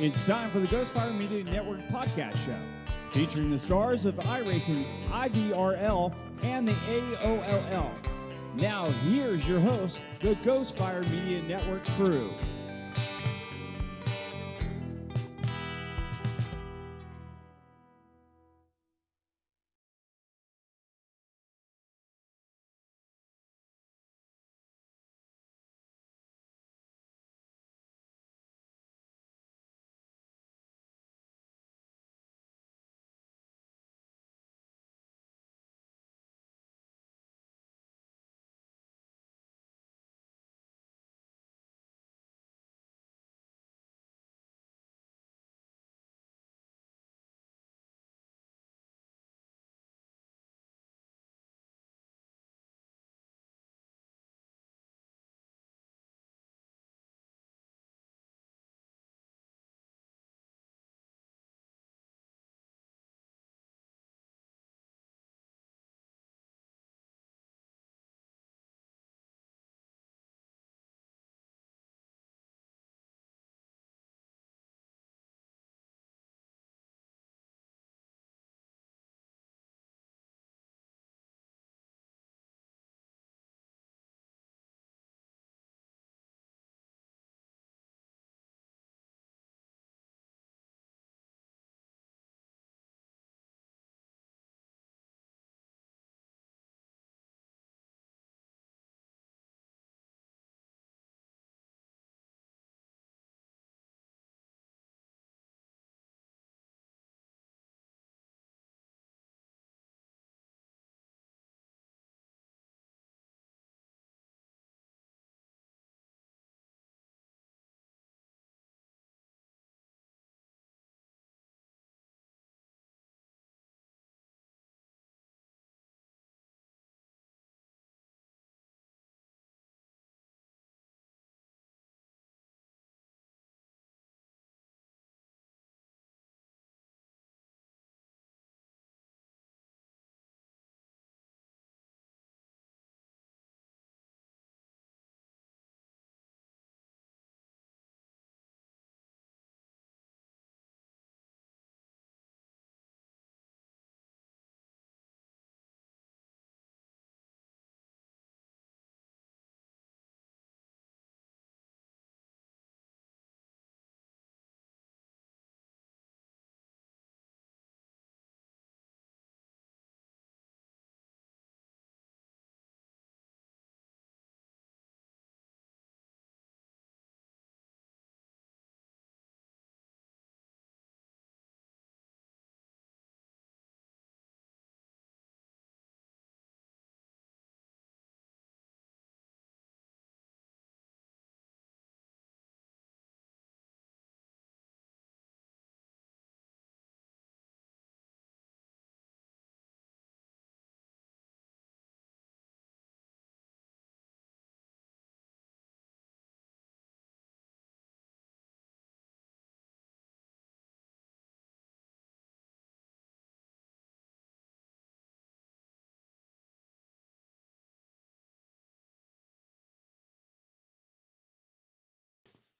It's time for the Ghostfire Media Network podcast show, featuring the stars of iRacing's IVRL and the AOLL. Now, here's your host, the Ghostfire Media Network crew.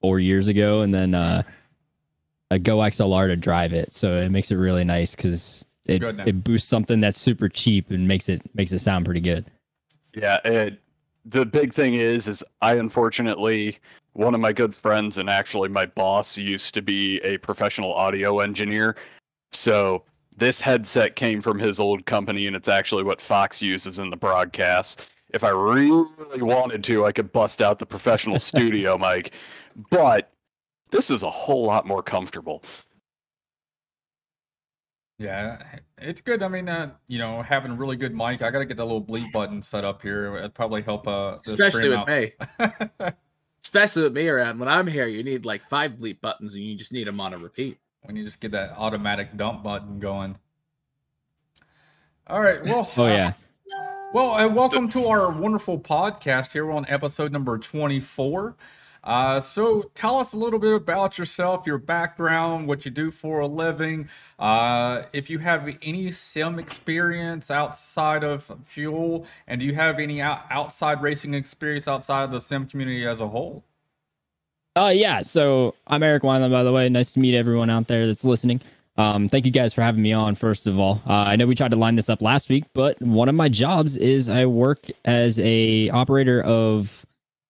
Four years ago, and then uh, a Go XLR to drive it. So it makes it really nice because it, it boosts something that's super cheap and makes it makes it sound pretty good. Yeah, it, the big thing is, is I unfortunately one of my good friends and actually my boss used to be a professional audio engineer. So this headset came from his old company, and it's actually what Fox uses in the broadcast. If I really wanted to, I could bust out the professional studio mic, but this is a whole lot more comfortable. Yeah, it's good. I mean, uh, you know, having a really good mic. I gotta get that little bleep button set up here. It'd probably help. Uh, Especially stream with me. Especially with me around. When I'm here, you need like five bleep buttons and you just need them on a repeat. when you just get that automatic dump button going. All right. Well. Oh uh, yeah, Well, uh, welcome to our wonderful podcast. Here we're on episode number 24. Uh, so tell us a little bit about yourself, your background, what you do for a living. Uh, if you have any sim experience outside of fuel, and do you have any out- outside racing experience outside of the sim community as a whole? Uh, yeah. So I'm Eric Wineland, by the way. Nice to meet everyone out there that's listening. Um, thank you guys for having me on. First of all, uh, I know we tried to line this up last week, but one of my jobs is I work as a operator of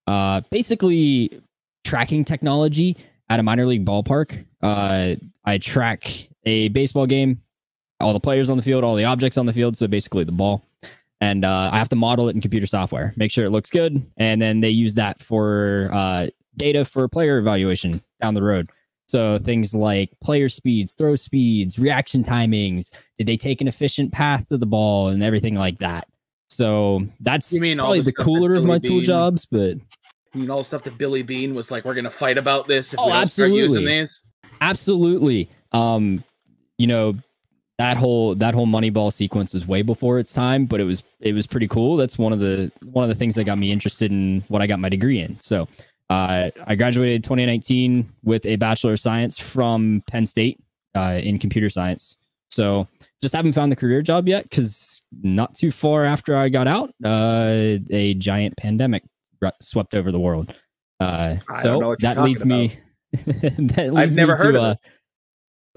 uh, basically tracking technology at a minor league ballpark. Uh, I track a baseball game, all the players on the field, all the objects on the field, so basically the ball. And uh, I have to model it in computer software, make sure it looks good, and then they use that for uh, data for player evaluation down the road. So things like player speeds, throw speeds, reaction timings, did they take an efficient path to the ball and everything like that. So that's You mean all probably the the cooler of my Billy tool jobs, but I mean, all the stuff that Billy Beane was like, we're gonna fight about this if Oh, we don't start using absolutely. these. absolutely. Um, you know, that whole that whole Moneyball sequence was way before its time, but it was it was pretty cool. That's one of the one of the things that got me interested in what I got my degree in. So uh, I graduated 2019 with a bachelor of science from Penn State uh, in computer science. So just haven't found the career job yet because not too far after I got out, uh, a giant pandemic swept over the world. Uh, so don't know what you're that leads me. that leads never me heard to, of uh,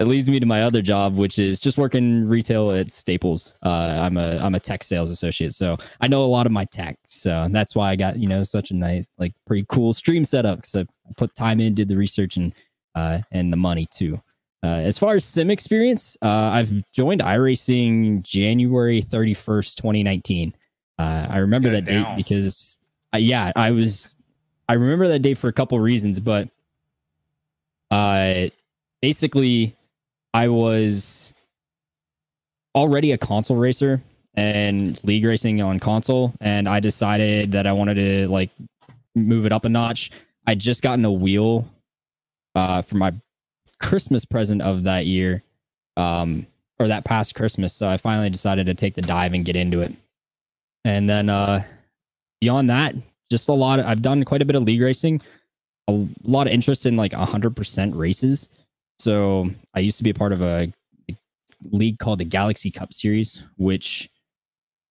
it. leads me to my other job, which is just working retail at Staples. Uh, I'm a I'm a tech sales associate, so I know a lot of my tech. So that's why I got you know such a nice, like, pretty cool stream setup because I put time in, did the research, and uh, and the money too. Uh, as far as sim experience, uh, I've joined iRacing January 31st, 2019. Uh, I remember that it date because, uh, yeah, I was, I remember that date for a couple reasons, but uh, basically, I was already a console racer and league racing on console, and I decided that I wanted to like move it up a notch. I just gotten a wheel uh, for my Christmas present of that year, um, or that past Christmas. So I finally decided to take the dive and get into it. And then uh, beyond that, just a lot. Of, I've done quite a bit of league racing, a lot of interest in like 100% races. So I used to be a part of a league called the Galaxy Cup Series, which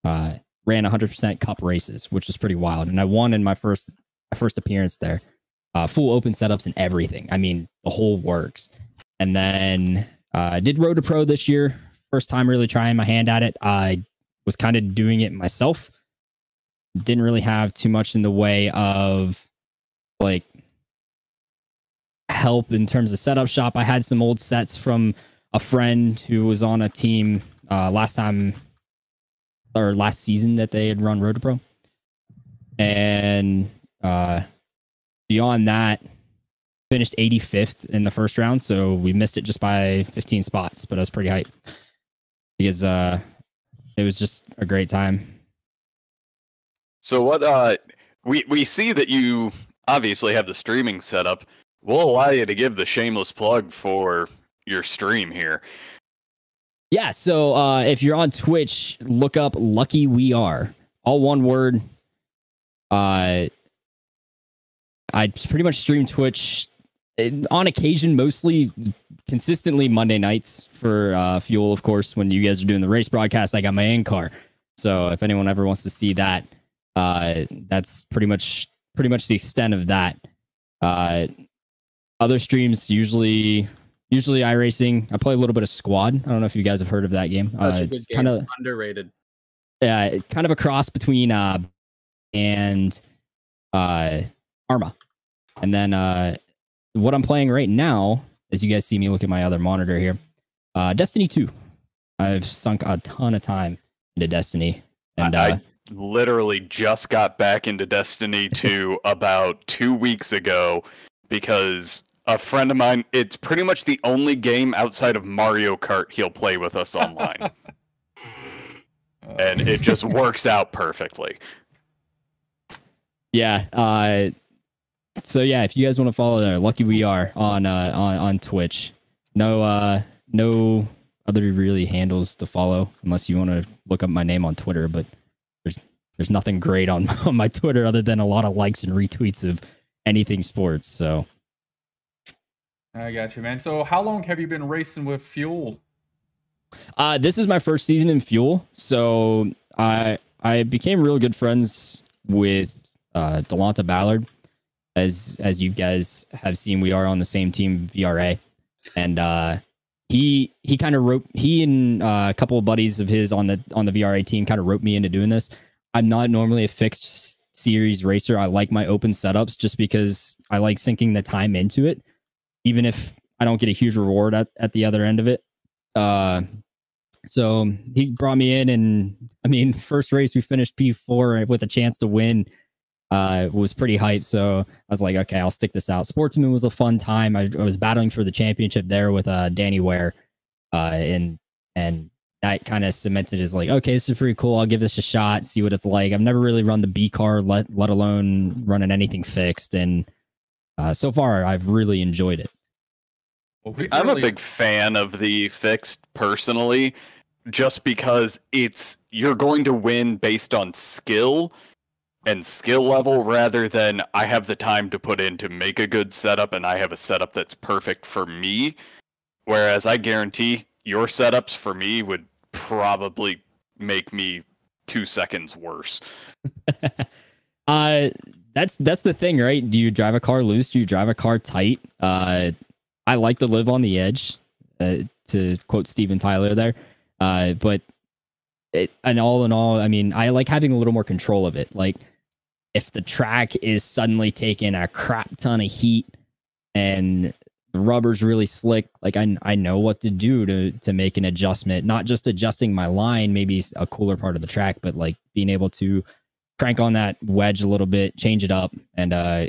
uh, ran 100% Cup races, which was pretty wild. And I won in my first my first appearance there. Uh, full open setups and everything. I mean, the whole works. And then uh, I did Road to Pro this year. First time really trying my hand at it. I was kind of doing it myself. Didn't really have too much in the way of like help in terms of setup shop. I had some old sets from a friend who was on a team uh, last time or last season that they had run Road to Pro. And uh, beyond that, finished 85th in the first round. So we missed it just by 15 spots, but I was pretty hyped because uh, it was just a great time. So what uh we we see that you obviously have the streaming set up. We'll allow you to give the shameless plug for your stream here. Yeah, so uh, if you're on Twitch, look up Lucky We Are, all one word. Uh, I pretty much stream Twitch eh, on occasion, mostly consistently Monday nights for uh, Fuel, of course. When you guys are doing the race broadcast, I got my in car. So if anyone ever wants to see that, uh, that's pretty much pretty much the extent of that. Uh, other streams usually usually iRacing. I play a little bit of Squad. I don't know if you guys have heard of that game. Uh, it's kind of underrated. yeah, kind of a cross between uh and uh Arma. And then uh what I'm playing right now, as you guys see me look at my other monitor here, uh Destiny 2. I've sunk a ton of time into Destiny. And I- uh Literally just got back into Destiny 2 about 2 weeks ago because a friend of mine, it's pretty much the only game outside of Mario Kart he'll play with us online. and it just works out perfectly. yeah, uh so yeah, if you guys want to follow there, lucky we are on uh on, on Twitch. No uh no other really handles to follow unless you want to look up my name on Twitter, but there's there's nothing great on, on my Twitter other than a lot of likes and retweets of anything sports. So I got you, man. So, how long have you been racing with Fuel? Uh, this is my first season in Fuel, so I I became real good friends with uh, Delonta Ballard, as as you guys have seen, we are on the same team VRA, and uh, he he kind of wrote he and uh, a couple of buddies of his on the on the VRA team kind of wrote me into doing this. I'm not normally a fixed series racer. I like my open setups just because I like sinking the time into it, even if I don't get a huge reward at, at the other end of it. Uh, so he brought me in, and I mean, first race we finished P4 with a chance to win. Uh, was pretty hyped. So I was like, okay, I'll stick this out. Sportsman was a fun time. I, I was battling for the championship there with uh, Danny Ware, uh, and and that kind of cemented as like, okay, this is pretty cool. I'll give this a shot, see what it's like. I've never really run the B car, let let alone running anything fixed, and uh, so far I've really enjoyed it. Well, we I'm really- a big fan of the fixed personally, just because it's you're going to win based on skill and skill level rather than I have the time to put in to make a good setup and I have a setup that's perfect for me. Whereas I guarantee your setups for me would probably make me two seconds worse. uh that's that's the thing, right? Do you drive a car loose? Do you drive a car tight? Uh I like to live on the edge, uh, to quote Steven Tyler there. Uh but it, and all in all, I mean, I like having a little more control of it. Like if the track is suddenly taking a crap ton of heat and the rubber's really slick, like I I know what to do to to make an adjustment, not just adjusting my line, maybe a cooler part of the track, but like being able to crank on that wedge a little bit, change it up, and uh,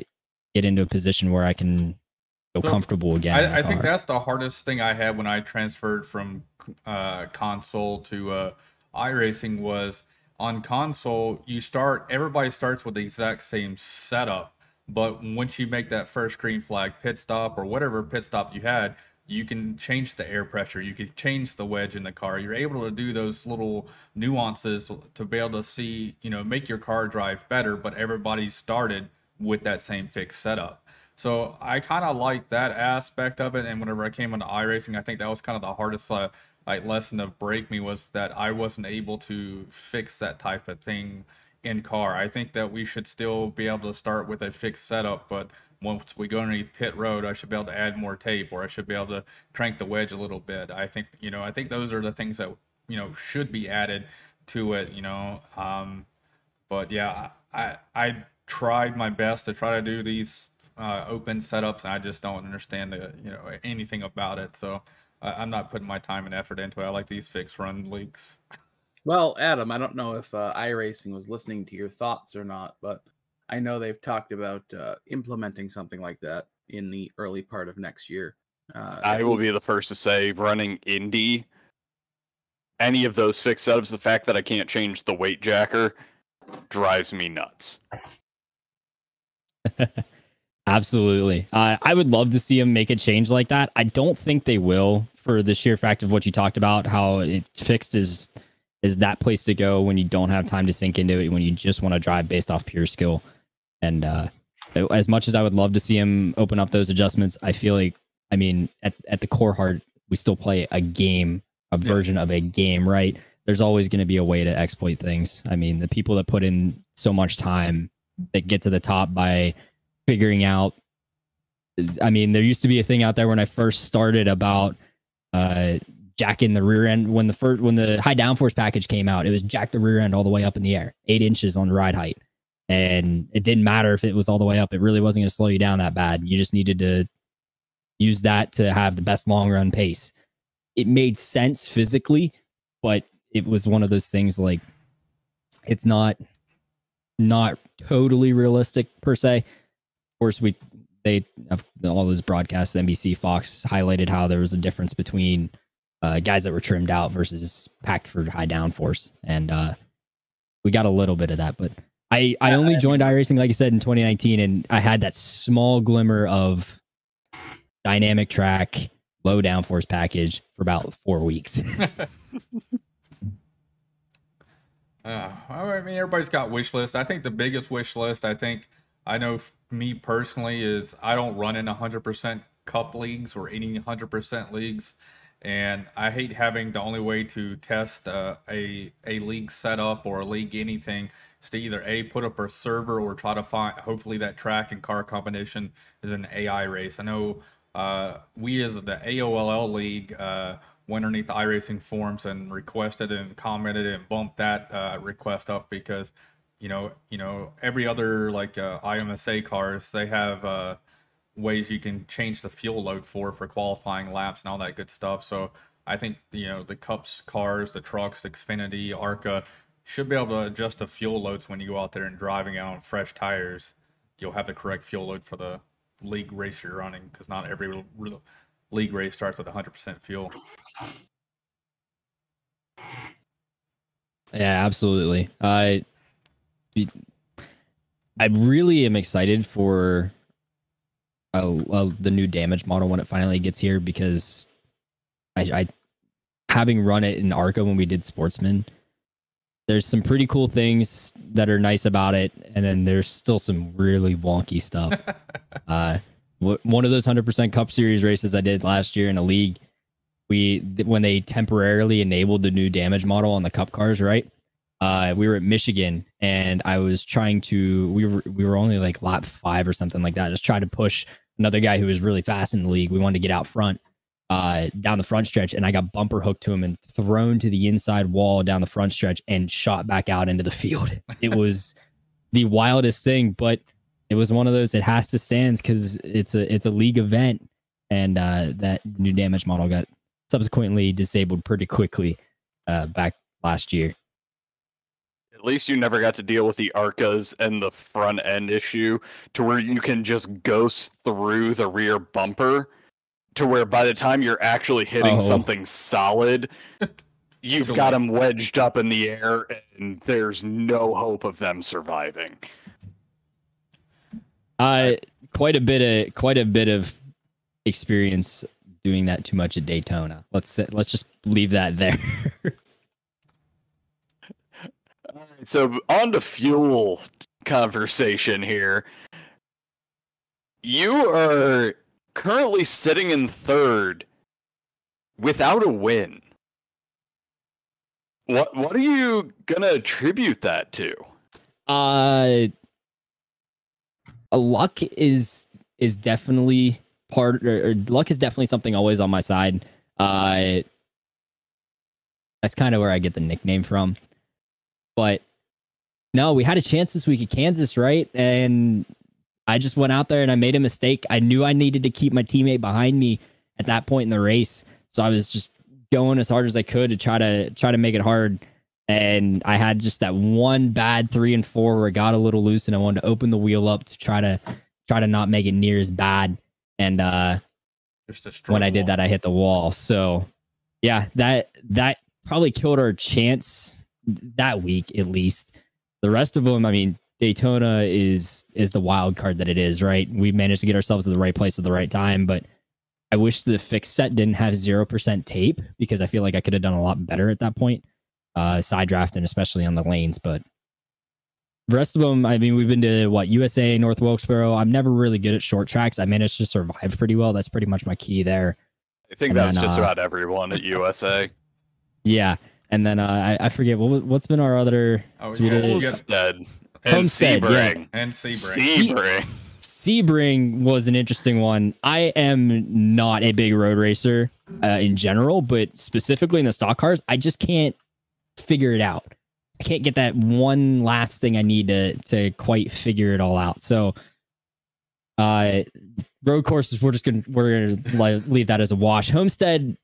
get into a position where I can feel So, comfortable again. I, I think that's the hardest thing I had when I transferred from uh, console to uh, iRacing was on console. You start everybody starts with the exact same setup, but once you make that first green flag pit stop or whatever pit stop you had, you can change the air pressure. You can change the wedge in the car. You're able to do those little nuances to be able to see, you know, make your car drive better. But everybody started with that same fixed setup. So I kind of like that aspect of it. And whenever I came into iRacing, I think that was kind of the hardest uh, like lesson of break me was that I wasn't able to fix that type of thing in car. I think that we should still be able to start with a fixed setup, but once we go underneath pit road, I should be able to add more tape or I should be able to crank the wedge a little bit. I think, you know, I think those are the things that, you know, should be added to it, you know. Um, but yeah, I I tried my best to try to do these uh, open setups, and I just don't understand the you know anything about it. So I, I'm not putting my time and effort into it. I like these fixed run leagues. Well, Adam, I don't know if uh, iRacing was listening to your thoughts or not, but I know they've talked about uh, implementing something like that in the early part of next year. Uh, I will be the first to say running Indy, any of those fixed setups, the fact that I can't change the weight jacker drives me nuts. Absolutely. Uh, I would love to see them make a change like that. I don't think they will for the sheer fact of what you talked about, how it fixed is is that place to go when you don't have time to sink into it, when you just want to drive based off pure skill. And uh, as much as I would love to see him open up those adjustments, I feel like, I mean, at, at the core heart, we still play a game, a Yeah. version of a game, right? There's always going to be a way to exploit things. I mean, the people that put in so much time that get to the top by figuring out I mean, there used to be a thing out there when I first started about uh jacking the rear end when the first when the high downforce package came out, it was jack the rear end all the way up in the air, eight inches on ride height. And it didn't matter if it was all the way up, it really wasn't gonna slow you down that bad. You just needed to use that to have the best long run pace. It made sense physically, but it was one of those things like it's not not totally realistic per se. Of course, we they of all those broadcasts, NBC, Fox highlighted how there was a difference between uh, guys that were trimmed out versus packed for high downforce, and uh, we got a little bit of that. But I I only joined iRacing like I said in 2019, and I had that small glimmer of dynamic track, low downforce package for about four weeks. Uh, I mean, everybody's got wish lists. I think the biggest wish list, I think, I know me personally, is I don't run in 100% cup leagues or any 100% leagues. And I hate having the only way to test uh, a, a league setup or a league anything is to either a put up a server or try to find. Hopefully, that track and car combination is an AI race. I know uh, we as the AOLL league uh, went underneath the iRacing forums and requested and commented and bumped that uh, request up because you know you know every other like uh, IMSA cars they have uh, ways you can change the fuel load for for qualifying laps and all that good stuff. So I think you know the Cups cars, the trucks, Xfinity, ARCA should be able to adjust the fuel loads when you go out there and driving out on fresh tires. You'll have the correct fuel load for the league race you're running because not every league race starts with 100% fuel. Yeah, absolutely. I I really am excited for uh, uh, the new damage model when it finally gets here because I, I having run it in Arca when we did Sportsman, there's some pretty cool things that are nice about it, and then there's still some really wonky stuff. uh, one of those hundred percent Cup Series races I did last year in a league, we when they temporarily enabled the new damage model on the Cup cars, right? Uh, we were at Michigan, and I was trying to. We were we were only like lap five or something like that. Just trying to push another guy who was really fast in the league. We wanted to get out front, uh, down the front stretch, and I got bumper hooked to him and thrown to the inside wall down the front stretch and shot back out into the field. It was the wildest thing, but it was one of those that has to stand because it's a it's a league event, and uh, that new damage model got subsequently disabled pretty quickly uh, back last year. At least you never got to deal with the ARCAs and the front end issue to where you can just ghost through the rear bumper to where by the time you're actually hitting oh. something solid, you've got them wedged up in the air and there's no hope of them surviving. Uh quite a bit of quite a bit of experience doing that too much at Daytona. Let's let's just leave that there. so on to fuel conversation here. You are currently sitting in third without a win. What what are you gonna attribute that to? Uh luck is is definitely part or, or luck is definitely something always on my side. Uh that's kind of where I get the nickname from. But no, we had a chance this week at Kansas, right? And I just went out there and I made a mistake. I knew I needed to keep my teammate behind me at that point in the race. So I was just going as hard as I could to try to try to make it hard. And I had just that one bad three and four where I got a little loose and I wanted to open the wheel up to try to try to not make it near as bad. And uh when I did that, I hit the wall. So yeah, that that probably killed our chance that week at least. The rest of them, I mean, Daytona is is the wild card that it is, right? We managed to get ourselves to the right place at the right time, but I wish the fixed set didn't have zero percent tape because I feel like I could have done a lot better at that point, uh, side drafting, especially on the lanes. But the rest of them, I mean, we've been to what USA, North Wilkesboro. I'm never really good at short tracks. I managed to survive pretty well. That's pretty much my key there. I think and that's then, just uh, about everyone at USA. Yeah, and then uh, I, I forget what what's been our other. Oh, so yeah. And Homestead, Sebring. Yeah. And Sebring. Sebring. Sebring was an interesting one. I am not a big road racer uh, in general, but specifically in the stock cars, I just can't figure it out. I can't get that one last thing I need to to quite figure it all out. So, uh, road courses, we're just gonna we're gonna leave that as a wash. Homestead,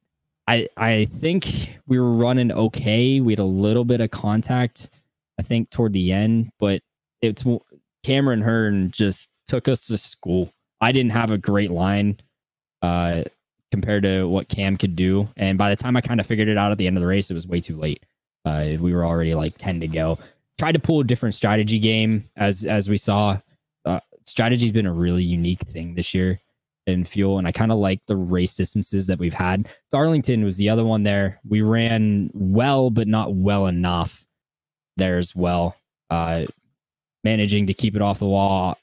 I I think we were running okay. We had a little bit of contact I think toward the end, but it's Cameron Hearn just took us to school. I didn't have a great line uh, compared to what Cam could do, and by the time I kind of figured it out at the end of the race, it was way too late. Uh, we were already like ten to go. Tried to pull a different strategy game as as we saw. Uh, strategy's been a really unique thing this year in fuel, and I kind of like the race distances that we've had. Darlington was the other one there. We ran well, but not well enough there as well, uh, managing to keep it off the wall.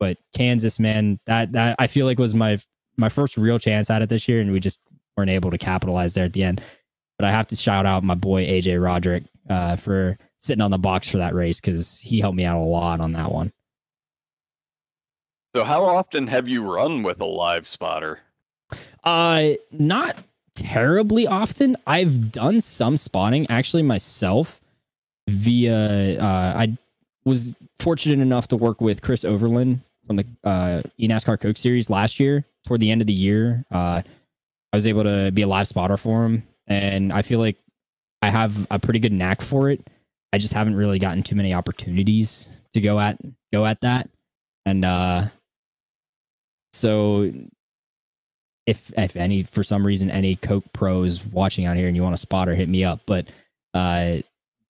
But Kansas, man, that that I feel like was my my first real chance at it this year, and we just weren't able to capitalize there at the end. But I have to shout out my boy AJ Roderick uh, for sitting on the box for that race because he helped me out a lot on that one. So how often have you run with a live spotter? Uh, not terribly often. I've done some spotting actually myself via. Uh, I was fortunate enough to work with Chris Overland from the uh, eNASCAR Coke Series last year. Toward the end of the year, uh, I was able to be a live spotter for him, and I feel like I have a pretty good knack for it. I just haven't really gotten too many opportunities to go at go at that, and uh, so if if any for some reason any Coke pros watching out here and you want to spot spotter, hit me up. But uh,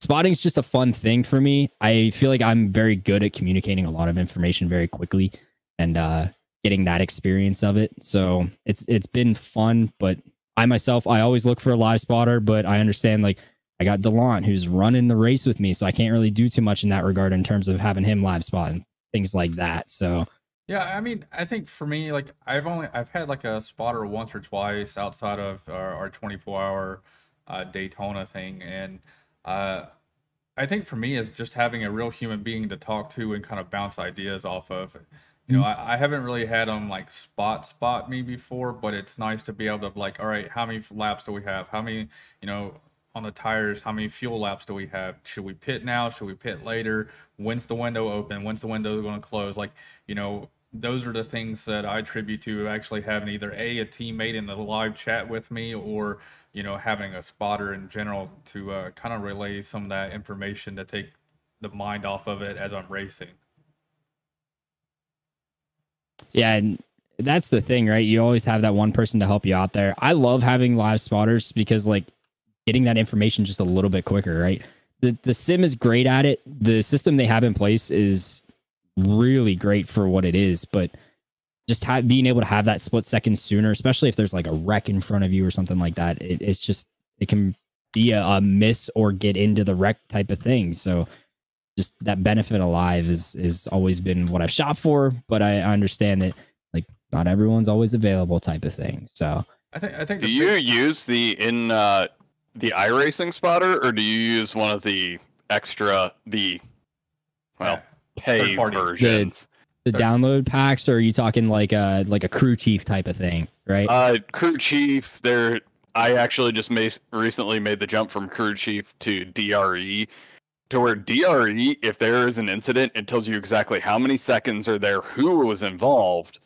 spotting is just a fun thing for me. I feel like I'm very good at communicating a lot of information very quickly and uh, getting that experience of it. So it's it's been fun. But I myself, I always look for a live spotter, but I understand like I got Delant who's running the race with me, so I can't really do too much in that regard in terms of having him live spot and things like that. So Yeah, I mean, I think for me, like I've only I've had like a spotter once or twice outside of our, our 24 hour uh, Daytona thing, and uh, I think for me is just having a real human being to talk to and kind of bounce ideas off of. You know, I, I haven't really had them like spot spot me before, but it's nice to be able to like, all right, how many laps do we have? How many, you know, on the tires, how many fuel laps do we have? Should we pit now? Should we pit later? When's the window open? When's the window going to close? Like, you know, those are the things that I attribute to actually having either a a teammate in the live chat with me, or you know having a spotter in general to uh, kind of relay some of that information to take the mind off of it as I'm racing. Yeah, and that's the thing, right? You always have that one person to help you out there. I love having live spotters because like getting that information just a little bit quicker, right? The the sim is great at it. The system they have in place is really great for what it is, but just have, being able to have that split second sooner, especially if there's like a wreck in front of you or something like that, it, it's just it can be a, a miss or get into the wreck type of thing. So just that benefit alive is is always been what I've shot for, but I understand that like not everyone's always available type of thing. So I think I think Do you big- use the in uh, the iRacing spotter, or do you use one of the extra the well pay Third party. versions? the download packs, or are you talking like a like a crew chief type of thing, right? Uh, crew chief. There, I actually just made, recently made the jump from crew chief to DRE, to where DRE, if there is an incident, it tells you exactly how many seconds are there, who was involved,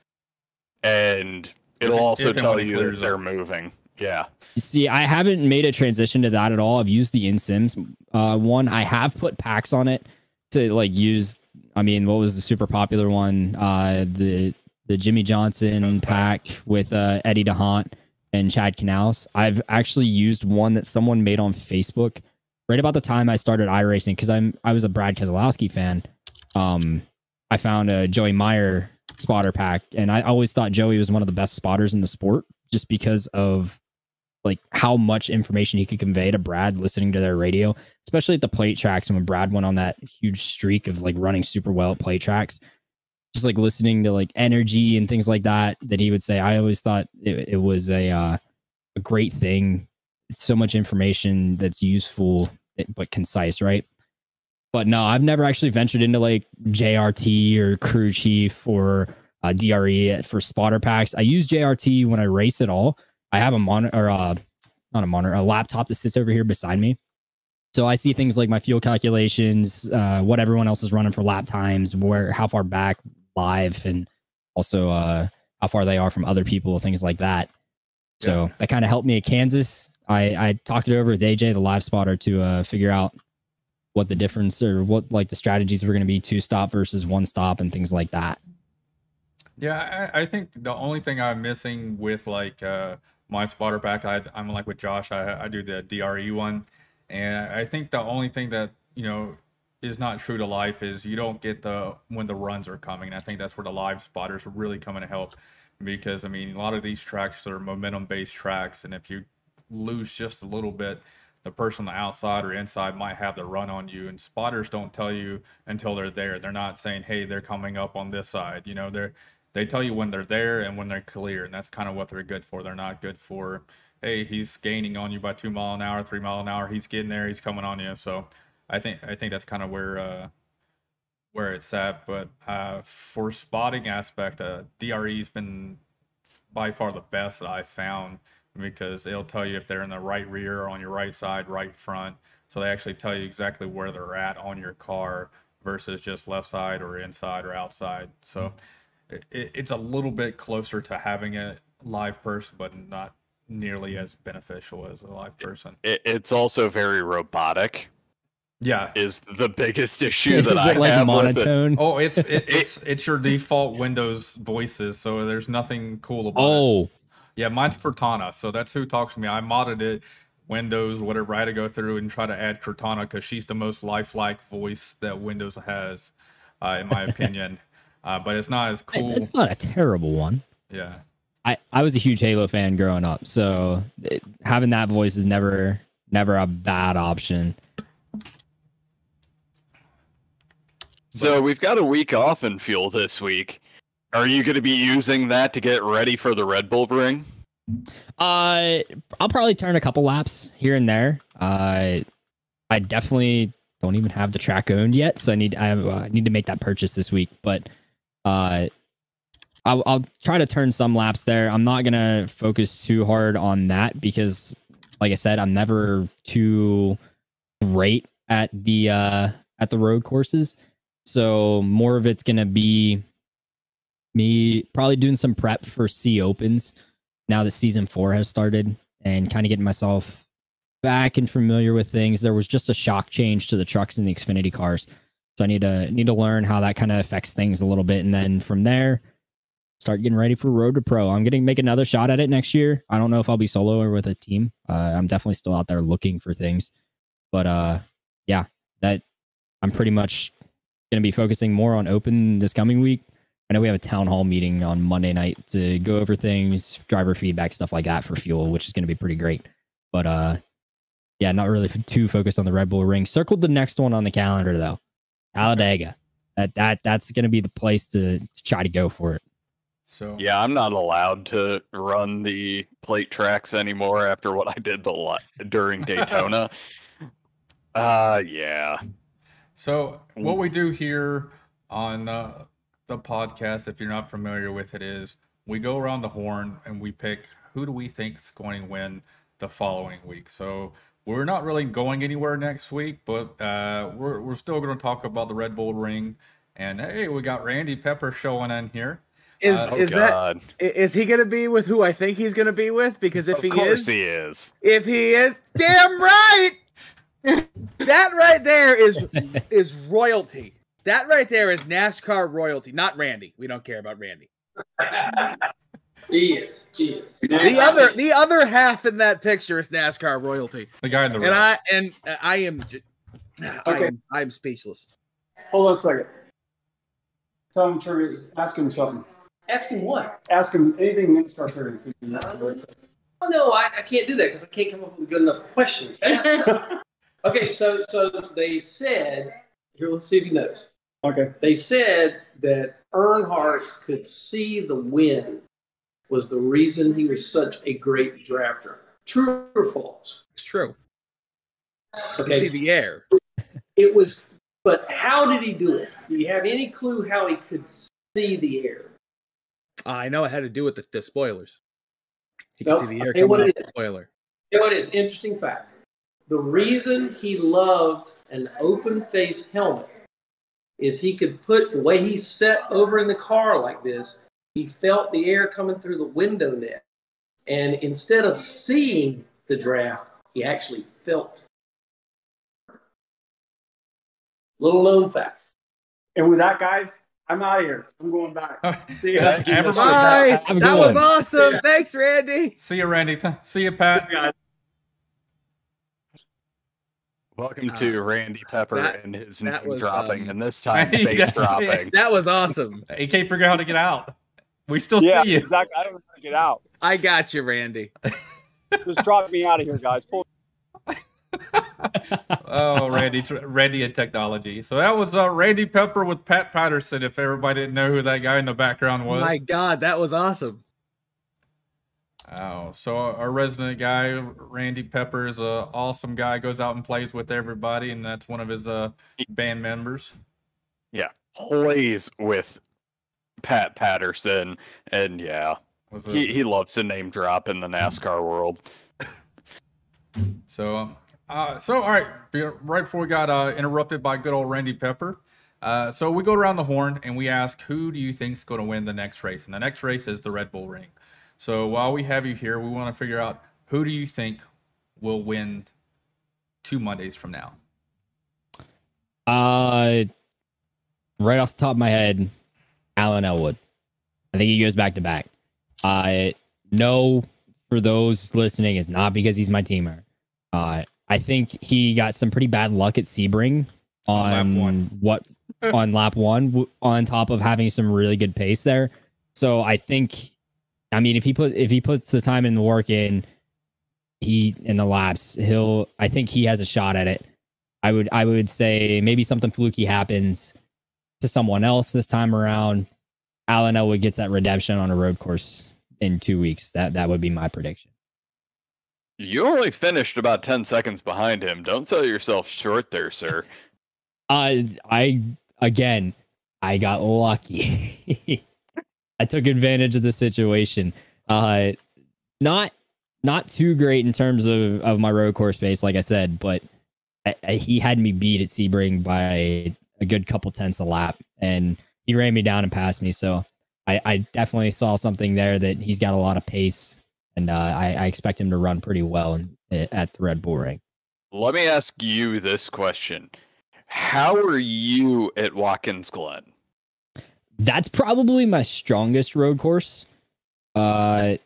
and it'll If- also if tell you that they're up. moving. Yeah. See, I haven't made a transition to that at all. I've used the InSims uh, one. I have put packs on it to like use. I mean, what was the super popular one? Uh, the the Jimmie Johnson pack with uh, Eddie D'Hondt and Chad Knaus. I've actually used one that someone made on Facebook right about the time I started iRacing because I'm I was a Brad Keselowski fan. Um, I found a Joey Meier spotter pack, and I always thought Joey was one of the best spotters in the sport just because of like how much information he could convey to Brad listening to their radio, especially at the plate tracks. And when Brad went on that huge streak of like running super well at plate tracks, just like listening to like energy and things like that, that he would say, I always thought it, it was a, uh, a great thing. It's so much information that's useful, eh, but concise, right? But no, I've never actually ventured into like JRT or crew chief or uh, DRE for spotter packs. I use JRT when I race at all. I have a monitor, or uh, not a monitor, a laptop that sits over here beside me. So I see things like my fuel calculations, uh, what everyone else is running for lap times, where how far back live, and also uh, how far they are from other people, things like that. So that kind of helped me at Kansas. I, I talked it over with AJ, the live spotter, to uh, figure out what the difference or what like the strategies were going to be two stop versus one stop and things like that. Yeah, I, I think the only thing I'm missing with like uh, my spotter pack, I, I'm like with Josh, I, I do the DRE one, and I think the only thing that you know is not true to life is you don't get the when the runs are coming. And I think that's where the live spotters are really coming to help because I mean a lot of these tracks are momentum based tracks, and if you lose just a little bit, the person on the outside or inside might have the run on you. And spotters don't tell you until they're there. They're not saying, "Hey, they're coming up on this side." You know, they're they tell you when they're there and when they're clear, and that's kind of what they're good for. They're not good for, hey, he's gaining on you by two mile an hour, three mile an hour. He's getting there. He's coming on you. So I think I think that's kind of where uh, where it's at. But uh, for spotting aspect, uh, DRE's been by far the best that I've found because it'll tell you if they're in the right rear, or on your right side, right front. So they actually tell you exactly where they're at on your car versus just left side or inside or outside. So it, it's a little bit closer to having a live person, but not nearly as beneficial as a live person. It, it's also very robotic. Yeah. Is the biggest issue Is that I like have with it. monotone? Oh, it's it, it's it's your default Windows voices, so there's nothing cool about it. Oh, Yeah, mine's Cortana, so that's who talks to me. I modded it, Windows, whatever. I had to go through and try to add Cortana because she's the most lifelike voice that Windows has, uh, in my opinion. Uh, but it's not as cool. it's not a terrible one. Yeah, I, I was a huge Halo fan growing up, so it, having that voice is never never a bad option. So we've got a week off in fuel this week. Are you going to be using that to get ready for the Red Bull Ring? Uh, I'll probably turn a couple laps here and there. Uh, I definitely don't even have the track owned yet, so I need I, have, uh, I need to make that purchase this week. But uh, I'll, I'll try to turn some laps there. I'm not gonna focus too hard on that because, like I said, I'm never too great at the uh at the road courses. So more of it's gonna be me probably doing some prep for C opens now that season four has started and kind of getting myself back and familiar with things. There was just a shock change to the trucks and the Xfinity cars. So I need to need to learn how that kind of affects things a little bit. And then from there, start getting ready for road to pro. I'm gonna make another shot at it next year. I don't know if I'll be solo or with a team. Uh, I'm definitely still out there looking for things. But uh yeah, that I'm pretty much gonna be focusing more on open this coming week. I know we have a town hall meeting on Monday night to go over things, driver feedback, stuff like that for fuel, which is going to be pretty great. But uh, yeah, not really too focused on the Red Bull Ring. Circled the next one on the calendar though, Talladega. That that that's going to be the place to, to try to go for it. so Yeah, I'm not allowed to run the plate tracks anymore after what I did the lot during Daytona. uh yeah. So what we do here on uh, the podcast, if you're not familiar with it, is we go around the horn and we pick who do we think is going to win the following week. So we're not really going anywhere next week, but uh, we're we're still going to talk about the Red Bull Ring. And hey, we got Randy Pepper showing in here. Is Uh, Oh is that god. is he gonna be with who I think he's gonna be with? Because if he is. of he course is, he is. if he is, damn right. that right there is is royalty. That right there is NASCAR royalty, not Randy. We don't care about Randy. He is. He is. The other the other half in that picture is NASCAR royalty. The guy in the And red. I and I am j- I Okay. am, I am speechless. Hold on a second. Tell him to ask him something. Ask him what? Ask him anything NASCAR curious. Oh no, I, I can't do that because I can't come up with good enough questions. Okay, so so they said here. Let's see if he knows. Okay. They said that Earnhardt could see the wind was the reason he was such a great drafter. True or false? It's true. Okay. See the air. it was. But how did he do it? Do you have any clue how he could see the air? Uh, I know it had to do with the, the spoilers. He Nope, can see the air what coming off the spoiler. You know what is interesting fact? The reason he loved an open face helmet is he could put the way he sat over in the car like this, he felt the air coming through the window net. And instead of seeing the draft, he actually felt. Little known fact. And with that, guys, I'm out of here. I'm going back. See ya. Yeah, everybody- Bye. Have a good That was one. awesome. Yeah. Thanks, Randy. See you, Randy. See you, Pat. guys. Welcome to Randy Pepper that- and his that name was, dropping, um, and this time face dropping. That was awesome. He can't figure out how to get out. We still Yeah, see you. exactly. I don't know how to get out. I got you, Randy. Just drop me out of here, guys. Pull oh, Randy, Randy and technology. So that was uh, Randy Pepper with Pat Patterson. If everybody didn't know who that guy in the background was, My God, that was awesome. Oh, so our resident guy, Randy Pepper, is a awesome guy. Goes out and plays with everybody, and that's one of his uh band members. Yeah, plays with Pat Patterson, and yeah, he he loves to name drop in the NASCAR world. So, um, uh, so all right, right before we got uh, interrupted by good old Randy Pepper. Uh, so we go around the horn and we ask, who do you think's going to win the next race? And the next race is the Red Bull Ring. So while we have you here, we want to figure out who do you think will win two Mondays from now? Uh, right off the top of my head, Alan Elwood. I think he goes back to back. Uh, no, for those listening, is not because he's my teamer. Uh, I think he got some pretty bad luck at Sebring On lap on one. what on lap one, on top of having some really good pace there. So I think, I mean, if he put if he puts the time and the work in, he in the laps, he'll. I think he has a shot at it. I would I would say maybe something fluky happens to someone else this time around. Alan Elwood gets that redemption on a road course in two weeks. That that would be my prediction. You only finished about ten seconds behind him. Don't sell yourself short there, sir. Uh, I again, I got lucky. I took advantage of the situation. Uh, not not too great in terms of of my road course pace, like I said, but I, I, he had me beat at Sebring by a good couple tenths a lap, and he ran me down and passed me. So I, I definitely saw something there that he's got a lot of pace, and uh, I, I expect him to run pretty well in, at the Red Bull Ring. Let me ask you this question: How are you at Watkins Glen? that's probably my strongest road course. Uh,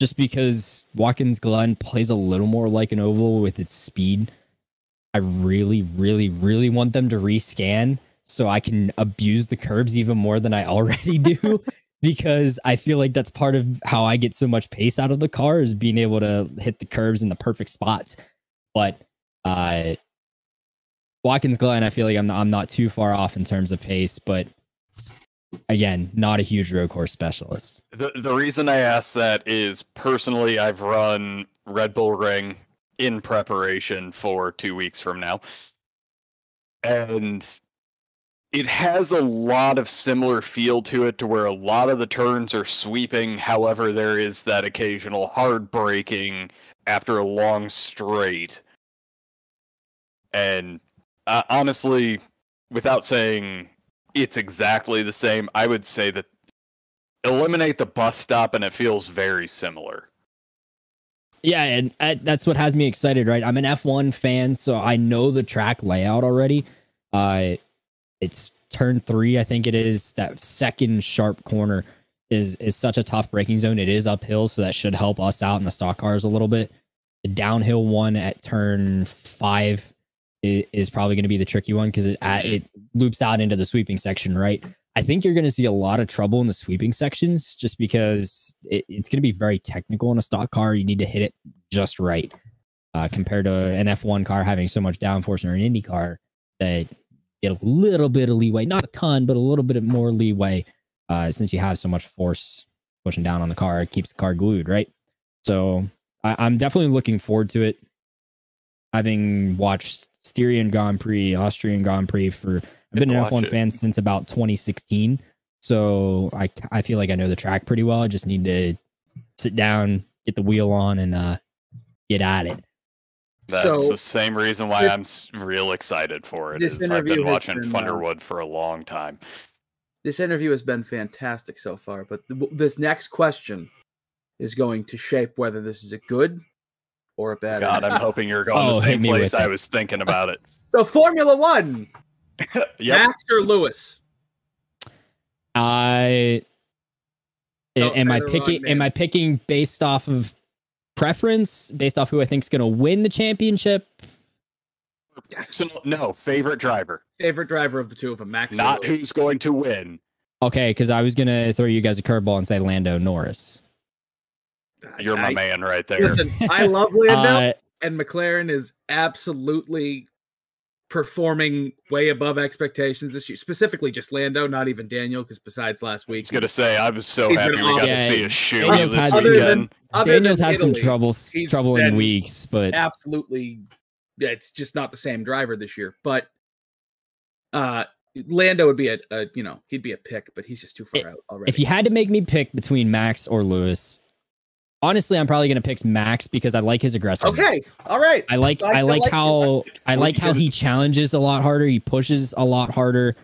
just because Watkins Glen plays a little more like an oval with its speed. I really, really, really want them to rescan so I can abuse the curbs even more than I already do. because I feel like that's part of how I get so much pace out of the car is being able to hit the curbs in the perfect spots. But uh Watkins Glen, I feel like I'm I'm not too far off in terms of pace, but again, not a huge road course specialist. The the reason I ask that is personally I've run Red Bull Ring in preparation for two weeks from now. And it has a lot of similar feel to it to where a lot of the turns are sweeping. However, there is that occasional hard braking after a long straight. And uh, honestly, without saying it's exactly the same, I would say that eliminate the bus stop and it feels very similar. Yeah, and uh, that's what has me excited, right? I'm an F1 fan, so I know the track layout already. Uh, it's turn three, I think it is. That second sharp corner is is such a tough braking zone. It is uphill, so that should help us out in the stock cars a little bit. The downhill one at turn five is, is probably going to be the tricky one because it it loops out into the sweeping section, right? I think you're going to see a lot of trouble in the sweeping sections just because it, it's going to be very technical in a stock car. You need to hit it just right uh, compared to an F1 car having so much downforce or an Indy car that get a little bit of leeway, not a ton, but a little bit more leeway uh, since you have so much force pushing down on the car. It keeps the car glued, right? So I, I'm definitely looking forward to it. Having watched Styrian Grand Prix, Austrian Grand Prix for I've been an F1 it. fan since about 2016. So I I feel like I know the track pretty well. I just need to sit down, get the wheel on, and uh, get at it. That's So, the same reason why this- I'm real excited for it. I've been watching been, uh, Thunderwood for a long time. This interview has been fantastic so far, but th- this next question is going to shape whether this is a good or a bad. God, interview. I'm hoping you're going Oh, the same place I was thinking about it. So Formula One, yep. Max or Lewis? I Don't am I the wrong picking am. I picking based off of preference, based off who I think's going to win the championship? So, no, favorite driver, Favorite driver of the two of them, Max. or not Lewis? who's going to win. Okay, because I was going to throw you guys a curveball and say Lando Norris. You're my I- man right there. Listen, I love Lando, Uh, and McLaren is absolutely performing way above expectations this year. Specifically, just Lando, not even Daniel, because besides last week, I was gonna say I was so happy we got awesome. to see a shoe Daniel's this had- other weekend. than other Daniel's than had some Italy, trouble he's trouble in weeks, but absolutely it's just not the same driver this year. But uh Lando would be a, a you know, he'd be a pick, but he's just too far out already. if you had to make me pick between Max or Lewis, honestly, I'm probably gonna pick Max because I like his aggressiveness. Okay. All right. I like So I I, like like how I like how he challenges a lot harder. He pushes a lot harder.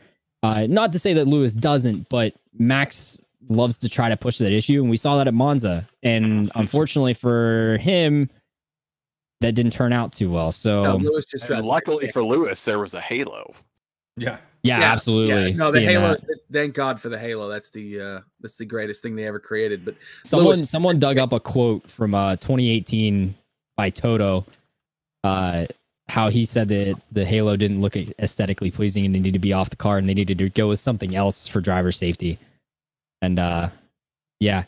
Uh, not to say that Lewis doesn't, but Max loves to try to push that issue, and we saw that at Monza. And unfortunately for him, that didn't turn out too well. So No, Lewis just And drives luckily for Lewis, there was a halo. Yeah. Yeah, Yeah, absolutely. Yeah, no, the seeing Halo. Thank God for the Halo. That's the uh that's the greatest thing they ever created. But Someone Lewis- someone dug up a quote from uh 2018 by Toto. Uh how he said that the Halo didn't look aesthetically pleasing and they needed to be off the car and they needed to go with something else for driver safety. And uh yeah,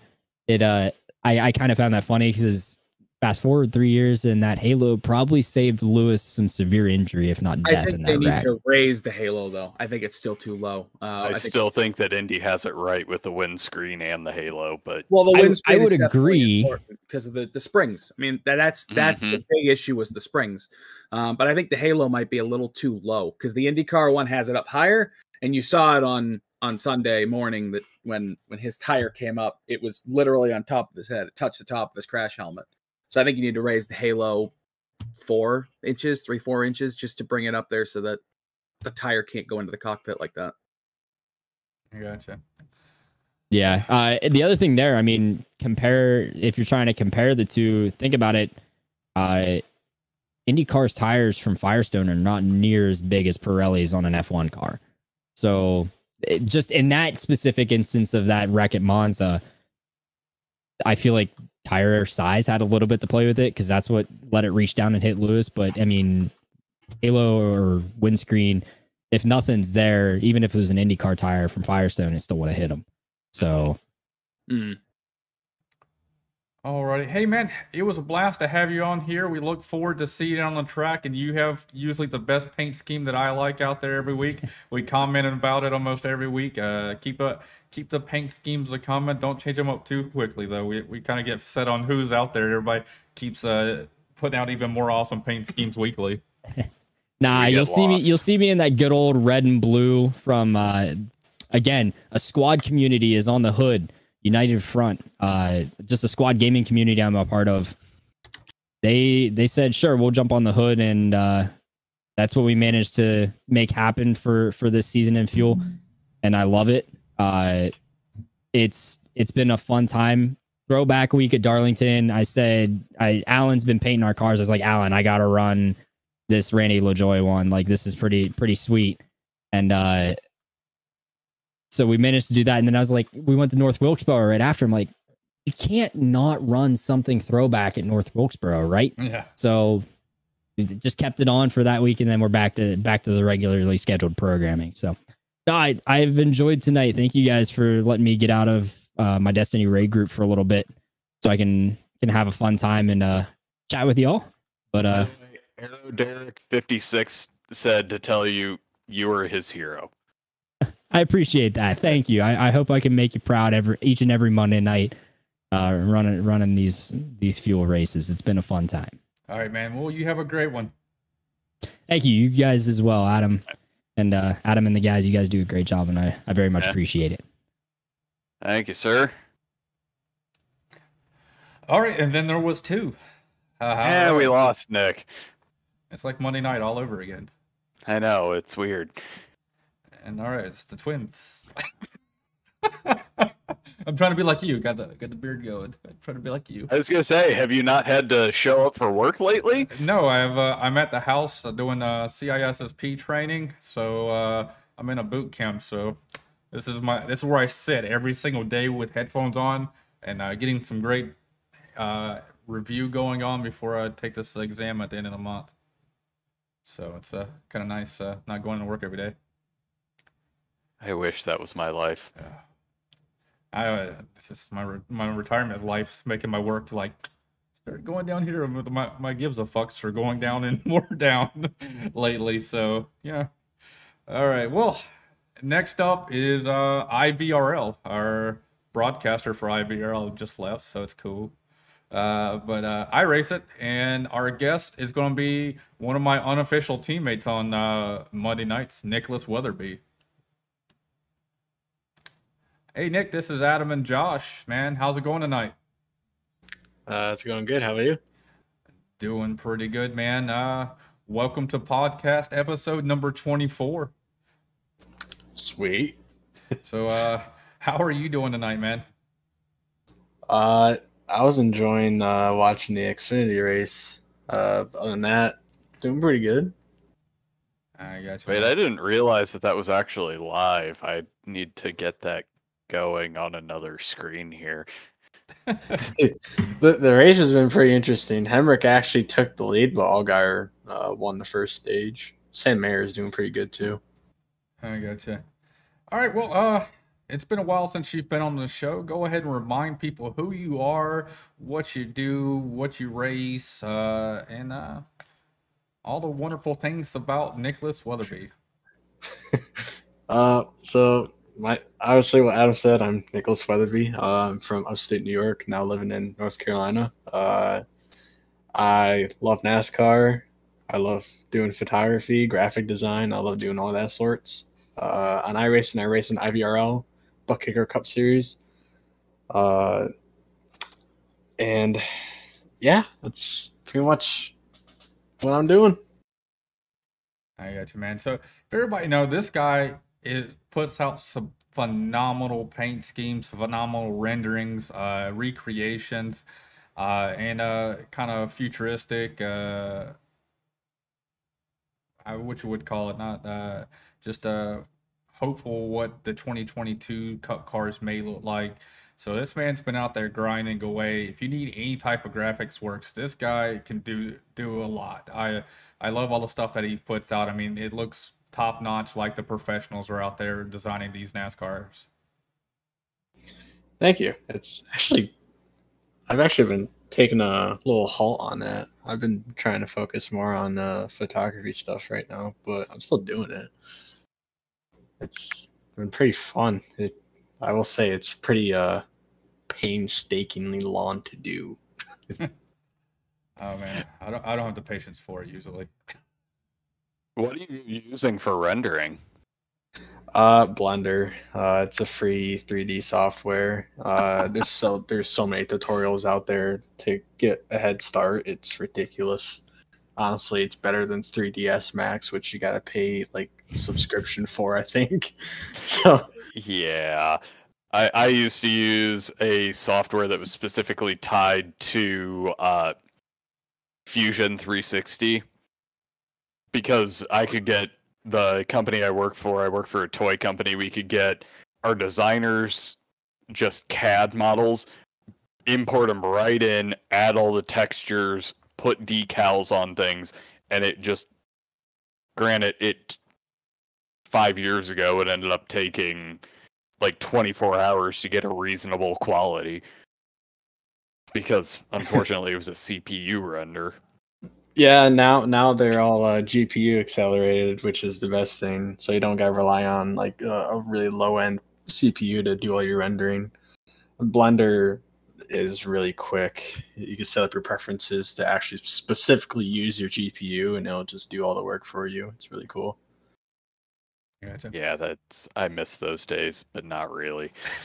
it uh I, I kind of found that funny because fast forward three years and that Halo probably saved Lewis some severe injury, if not death. I think in they that need to raise the Halo though. I think it's still too low. Uh, I, think- still think that Indy has it right with the windscreen and the halo, but well, the I- windscreen I would is agree. because of the, the springs. I mean, that, that's that's the big issue was the springs. Um, but I think the Halo might be a little too low because the IndyCar one has it up higher, and you saw it on on Sunday morning that when when his tire came up, it was literally on top of his head. It touched the top of his crash helmet. So I think you need to raise the Halo four inches, three four inches, just to bring it up there so that the tire can't go into the cockpit like that. I gotcha. Yeah. Uh, the other thing there, I mean, compare if you're trying to compare the two, think about it. Uh, IndyCar's tires from Firestone are not near as big as Pirelli's on an F1 car. So, it, just in that specific instance of that wreck at Monza, I feel like tire size had a little bit to play with it because that's what let it reach down and hit Lewis. But I mean, halo or windscreen, if nothing's there, even if it was an IndyCar tire from Firestone, it still would have hit him. So Mm. Alrighty. Hey man, it was a blast to have you on here. We look forward to seeing you on the track, and you have usually the best paint scheme that I like out there every week. We commented about it almost every week. Uh, keep a keep the paint schemes a comment. Don't change them up too quickly though. We we kind of get set on who's out there. Everybody keeps uh putting out even more awesome paint schemes weekly. Nah, We you'll see me. You'll see me in that good old red and blue from uh, again a squad community is on the hood. United Front, uh, just a squad gaming community I'm a part of. They they said sure we'll jump on the hood and uh, that's what we managed to make happen for for this season in fuel, and I love it. Uh, it's it's been a fun time. Throwback week at Darlington. I said I Alan's been painting our cars. I was like Alan, I gotta run this Randy LaJoie one. Like this is pretty pretty sweet. And uh so we managed to do that. And then I was like, we went to North Wilkesboro right after. I'm like, you can't not run something throwback at North Wilkesboro, right? Yeah. So just kept it on for that week and then we're back to back to the regularly scheduled programming. So I I've enjoyed tonight. Thank you guys for letting me get out of uh, my Destiny raid group for a little bit so I can can have a fun time and uh chat with y'all. But uh Arrow Derek fifty six said to tell you you were his hero. I appreciate that. Thank you. I, I hope I can make you proud every each and every Monday night, uh, running running these these fuel races. It's been a fun time. All right, man. Well, you have a great one. Thank you, you guys as well, Adam, and uh, Adam and the guys. You guys do a great job, and I I very much Yeah. appreciate it. Thank you, sir. All right, and then there was two. Uh, Yeah, we lost Nick. It's like Monday night all over again. I know it's weird. And all right, it's the twins. I'm trying to be like you. Got the got the beard going. I'm trying to be like you. I was gonna say, have you not had to show up for work lately? No, I've uh, I'm at the house uh, doing uh, CISSP training, so uh, I'm in a boot camp. So this is my this is where I sit every single day with headphones on and uh, getting some great uh, review going on before I take this exam at the end of the month. So it's uh, kind of nice uh, not going to work every day. I wish that was my life. Yeah. I uh, this is my re- my retirement life's making my work like start going down here. My my gives a fucks are going down and more down lately. So yeah. All right. Well, next up is uh IVRL. Our broadcaster for IVRL just left, so it's cool. Uh, but uh, I race it, and our guest is going to be one of my unofficial teammates on uh, Monday nights, Nicholas Weatherby. Hey Nick, this is Adam and Josh. Man, how's it going tonight? Uh, it's going good. How are you? Doing pretty good, man. Uh, welcome to podcast episode number twenty-four. Sweet. So, uh, how are you doing tonight, man? Uh, I was enjoying uh, watching the Xfinity race. Uh, other than that, doing pretty good. I got you. Wait. I didn't realize that that was actually live. I need to get that going on another screen here. the the race has been pretty interesting. Hemric actually took the lead, but Allgaier uh, won the first stage. Sam Mayer is doing pretty good too. I gotcha. All right. Well, uh, it's been a while since you've been on the show. Go ahead and remind people who you are, what you do, what you race, uh, and uh, all the wonderful things about Nicholas Weatherby. Uh, so my obviously what Adam said, I'm Nicholas Weatherby. Uh, I'm from upstate New York, now living in North Carolina. Uh, I love NASCAR. I love doing photography, graphic design. I love doing all that sorts. Uh, on iRacing, I race in IVRL, Buck Kicker Cup Series. Uh, and yeah, that's pretty much what I'm doing. I got you, man. So, if everybody know, this guy is puts out some phenomenal paint schemes, phenomenal renderings, uh, recreations, uh, and uh, kind of futuristic. Uh, I, what you would call it, not uh, just uh, hopeful what the 2022 Cup cars may look like. So this man's been out there grinding away. If you need any type of graphics works, this guy can do do a lot. I I love all the stuff that he puts out. I mean, it looks top notch, like the professionals are out there designing these NASCARs. Thank you. It's actually, I've actually been taking a little halt on that. I've been trying to focus more on uh, photography stuff right now, but I'm still doing it. It's been pretty fun. It, I will say, it's pretty uh, painstakingly long to do. Oh man, I don't I don't have the patience for it usually. What are you using for rendering? Uh, Blender. Uh, it's a free 3D software. Uh, there's so there's so many tutorials out there to get a head start. It's ridiculous. Honestly, it's better than 3ds Max, which you gotta pay like subscription for. I think. So Yeah. I, I used to use a software that was specifically tied to uh, Fusion 360 because I could get the company I work for, I work for a toy company, we could get our designers just CAD models, import them right in, add all the textures, put decals on things, and it just, granted, it five years ago, it ended up taking like 24 hours to get a reasonable quality because unfortunately it was a CPU render. Yeah, now now they're all uh, GPU accelerated, which is the best thing. So you don't gotta rely on like a, a really low end CPU to do all your rendering. Blender is really quick. You can set up your preferences to actually specifically use your GPU, and it'll just do all the work for you. It's really cool. Gotcha. Yeah, that's I miss those days, but not really.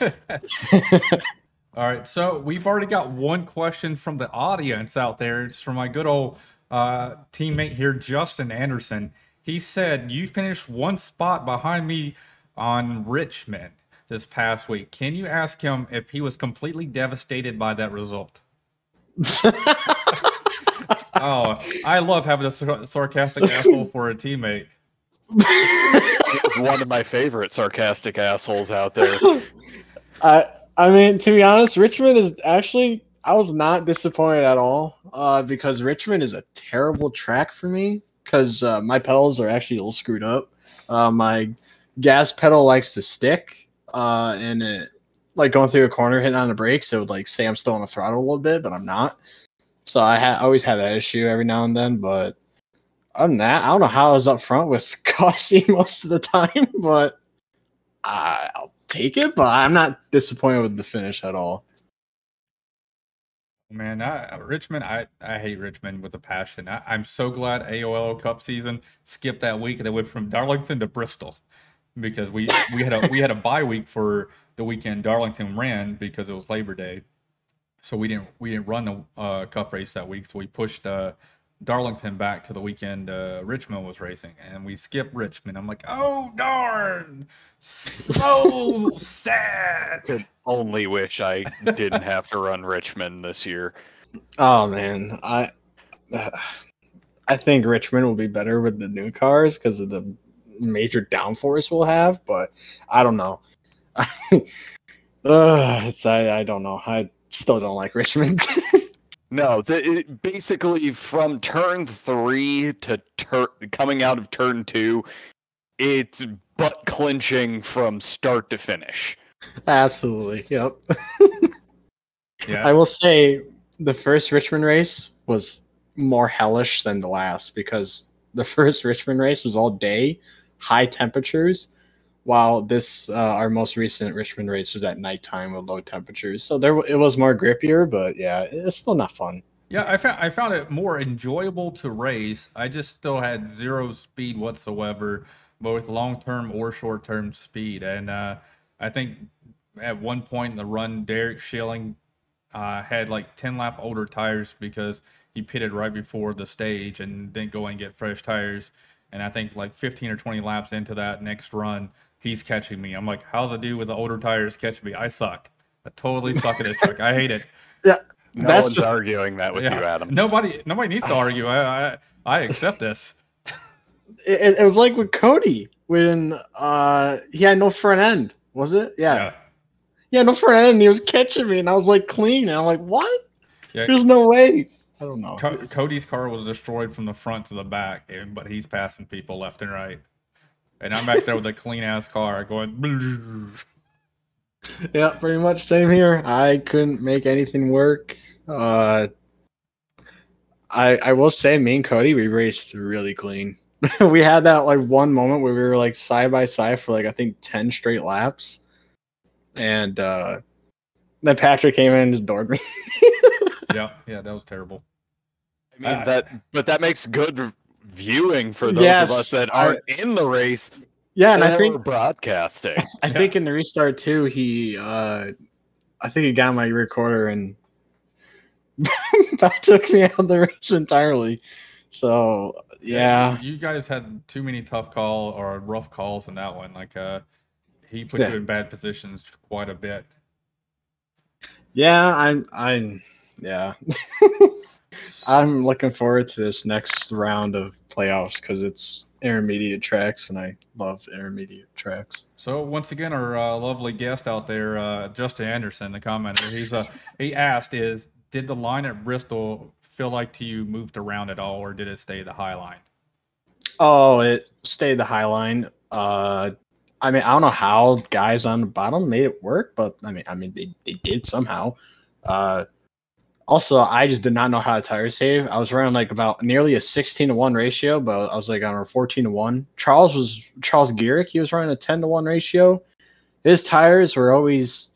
All right, so we've already got one question from the audience out there. It's from my good old uh, teammate here, Justin Anderson. He said, You finished one spot behind me on Richmond this past week. Can you ask him if he was completely devastated by that result? Oh, I love having a sar- sarcastic asshole for a teammate. He's one of my favorite sarcastic assholes out there. I I mean, to be honest, Richmond is actually I was not disappointed at all. Uh, because Richmond is a terrible track for me because uh, my pedals are actually a little screwed up. Uh, my gas pedal likes to stick, uh, and it like going through a corner, hitting on the brakes, it would like say I'm still on the throttle a little bit, but I'm not. So I ha- always have that issue every now and then, but other than that, I don't know how I was up front with Cossie most of the time, but I'll take it. But I'm not disappointed with the finish at all. Man, I, Richmond, I, I hate Richmond with a passion. I, I'm so glad AOL Cup season skipped that week and they went from Darlington to Bristol because we we had a we had a bye week for the weekend Darlington ran because it was Labor Day, so we didn't we didn't run the uh, Cup race that week. So we pushed uh, Darlington back to the weekend uh, Richmond was racing, and we skipped Richmond. I'm like, oh darn, so sad. Could only wish I didn't have to run Richmond this year. Oh man, I uh, I think Richmond will be better with the new cars because of the major downforce we'll have, but I don't know. uh, it's I, I don't know. I still don't like Richmond. No, the, it, basically from turn three to tur- coming out of turn two, it's butt clinching from start to finish. Absolutely. Yep. Yeah. I will say the first Richmond race was more hellish than the last because the first Richmond race was all day, high temperatures, while this uh, our most recent Richmond race was at nighttime with low temperatures. So there it was more grippier, but yeah, it's still not fun. Yeah, I found I found it more enjoyable to race. I just still had zero speed whatsoever, both long term or short term speed. And uh, I think at one point in the run, Derek Schilling uh, had like ten lap older tires because he pitted right before the stage and didn't go and get fresh tires. And I think like 15 or 20 laps into that next run, he's catching me. I'm like, how's a dude with the older tires catch me? I suck. I totally suck at this truck. I hate it. Yeah, No That's one's the- arguing that with Yeah. you, Adam. Nobody, nobody needs to argue. I, I, I accept this. it, it was like with Cody when uh he had no front end. Was it? Yeah. Yeah, no front end. He was catching me, and I was like clean, and I'm like, what? Yeah. There's no way. I don't know. Co- Cody's car was destroyed from the front to the back, and, but he's passing people left and right. And I'm back there with a clean ass car going. Yeah, pretty much same here. I couldn't make anything work. Uh, I I will say, me and Cody, we raced really clean. we had that like one moment where we were like side by side for like I think ten straight laps, and uh, then Patrick came in and just doored me. yeah, yeah, that was terrible. I mean Uh, that, but that makes good viewing for those Yes, of us that aren't in the race yeah, and I think broadcasting. I think in the restart too, he uh, I think he got my recorder and that took me out of the race entirely. So yeah. you guys had too many tough call or rough calls in that one. Like, uh, he put Yeah. you in bad positions quite a bit. Yeah, I'm. I'm. Yeah. I'm looking forward to this next round of playoffs because it's intermediate tracks, and I love intermediate tracks. So once again, our uh, lovely guest out there, uh, Justin Anderson, the commenter, he's uh, he asked, "Is did the line at Bristol feel like to you moved around at all, or did it stay the high line?" Oh, it stayed the high line. Uh, I mean, I don't know how guys on the bottom made it work, but I mean, I mean, they, they did somehow. Uh, also, I just did not know how to tire save. I was running like about nearly a 16 to 1 ratio, but I was like on a 14 to 1. Charles was Charles Gearick, he was running a 10 to 1 ratio. His tires were always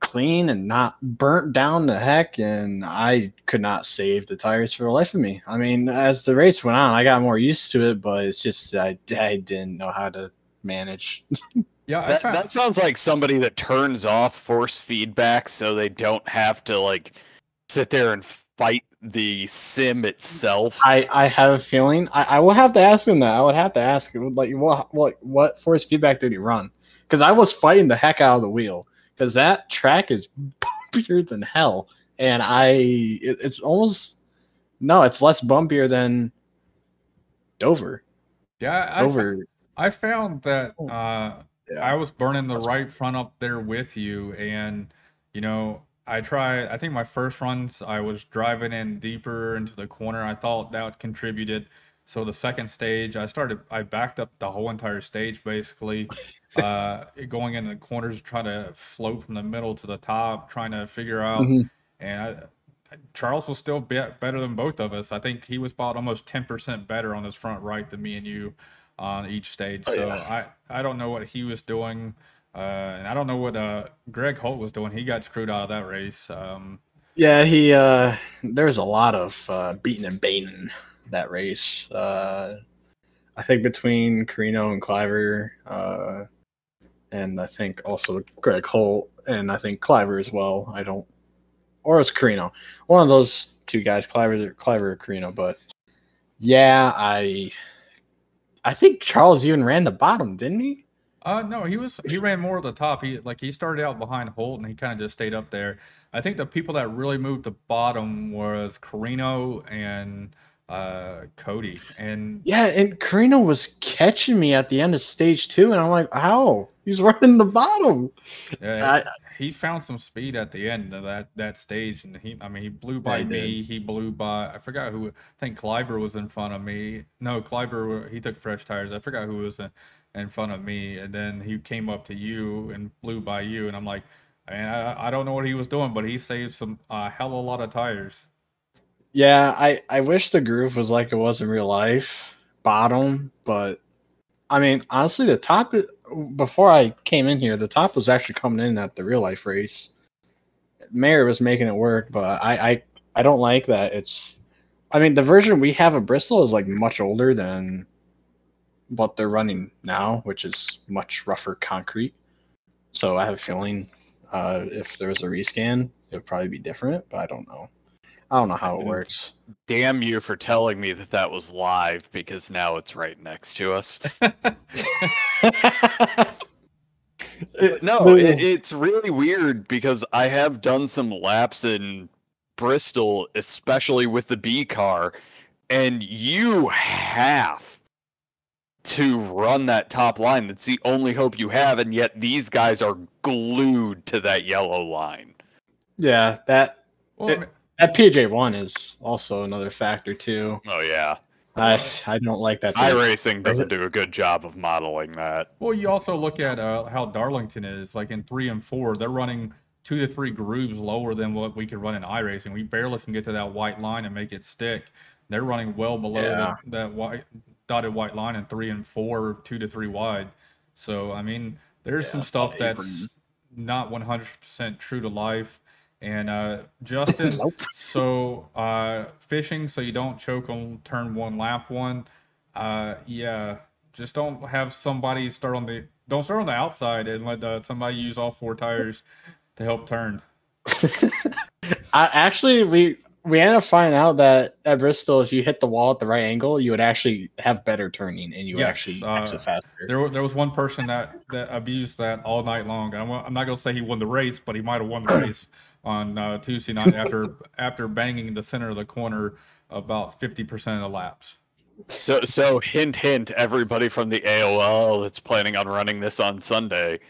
clean and not burnt down to heck, and I could not save the tires for the life of me. I mean, as the race went on, I got more used to it, but it's just I, I didn't know how to manage. Yeah, That, that sounds like somebody that turns off force feedback so they don't have to like sit there and fight the sim itself. I, I have a feeling I, I will have to ask him that. I would have to ask him like what what what force feedback did he run? Because I was fighting the heck out of the wheel because that track is bumpier than hell, and I it, it's almost no, it's less bumpier than Dover. yeah, I, Dover, I found that Oh. uh, yeah. I was burning the That's- right front up there with you, and you know, I tried. I think my first runs, I was driving in deeper into the corner. I thought that contributed. So the second stage, I started. I backed up the whole entire stage, basically, uh, going in the corners, trying to float from the middle to the top, trying to figure out. Mhm. And I, Charles was still be- better than both of us. I think he was about almost ten percent better on his front right than me and you on each stage. Oh, so yeah. I I don't know what he was doing, uh, and I don't know what uh, Greg Holt was doing. He got screwed out of that race. Um, Yeah, he. uh There was a lot of uh, beating and baiting that race. Uh I think between Carino and Cliver, uh, and I think also Greg Holt, and I think Cliver as well. I don't, or it's Carino. One of those two guys, Cliver, Cliver or Carino. But yeah, I, I think Charles even ran the bottom, didn't he? Uh, no, he was he ran more at the top. He like he started out behind Holt and he kind of just stayed up there. I think the people that really moved to bottom was Carino and uh Cody and Yeah, and Carino was catching me at the end of stage two, and I'm like, how? He's running the bottom. uh, I, he found some speed at the end of that that stage and he I mean he blew by he me he blew by I forgot who I think Cliver was in front of me no Cliver he took fresh tires I forgot who was in, in front of me and then he came up to you and flew by you and I'm like man I, I don't know what he was doing but he saved some a uh, hell of a lot of tires Yeah, I, I wish the groove was like it was in real life, bottom, but I mean, honestly, the top, before I came in here, the top was actually coming in at the real life race. Mayor was making it work, but I, I, I don't like that. It's, I mean, the version we have of Bristol is like much older than what they're running now, which is much rougher concrete. So I have a feeling uh, if there was a rescan, it would probably be different, but I don't know. I don't know how it works. Damn you for telling me that that was live because now it's right next to us. It- No, it, it's really weird because I have done some laps in Bristol, especially with the B car, and you have to run that top line. That's the only hope you have, and yet these guys are glued to that yellow line. yeah, that well, It- that PJ one is also another factor too. Oh yeah, I I don't like that. iRacing doesn't do a good job of modeling that. Well, you also look at uh, how Darlington is. Like in three and four, they're running two to three grooves lower than what we could run in iRacing. We barely can get to that white line and make it stick. They're running well below Yeah. that, that white dotted white line and three and four, two to three wide. So I mean, there's some stuff that's not 100% true to life. And uh, Justin, Nope. so uh, fishing so you don't choke on turn one, lap one. Uh, yeah, just don't have somebody start on the don't start on the outside and let uh, somebody use all four tires to help turn. I actually we we ended up finding out that at Bristol, if you hit the wall at the right angle, you would actually have better turning and you would Yes, actually uh, exit faster. There, there was one person that that abused that all night long. I'm, I'm not gonna say he won the race, but he might have won the race on uh, Tuesday night after after banging the center of the corner about 50% of the laps. So, so hint, hint, everybody from the AOL that's planning on running this on Sunday,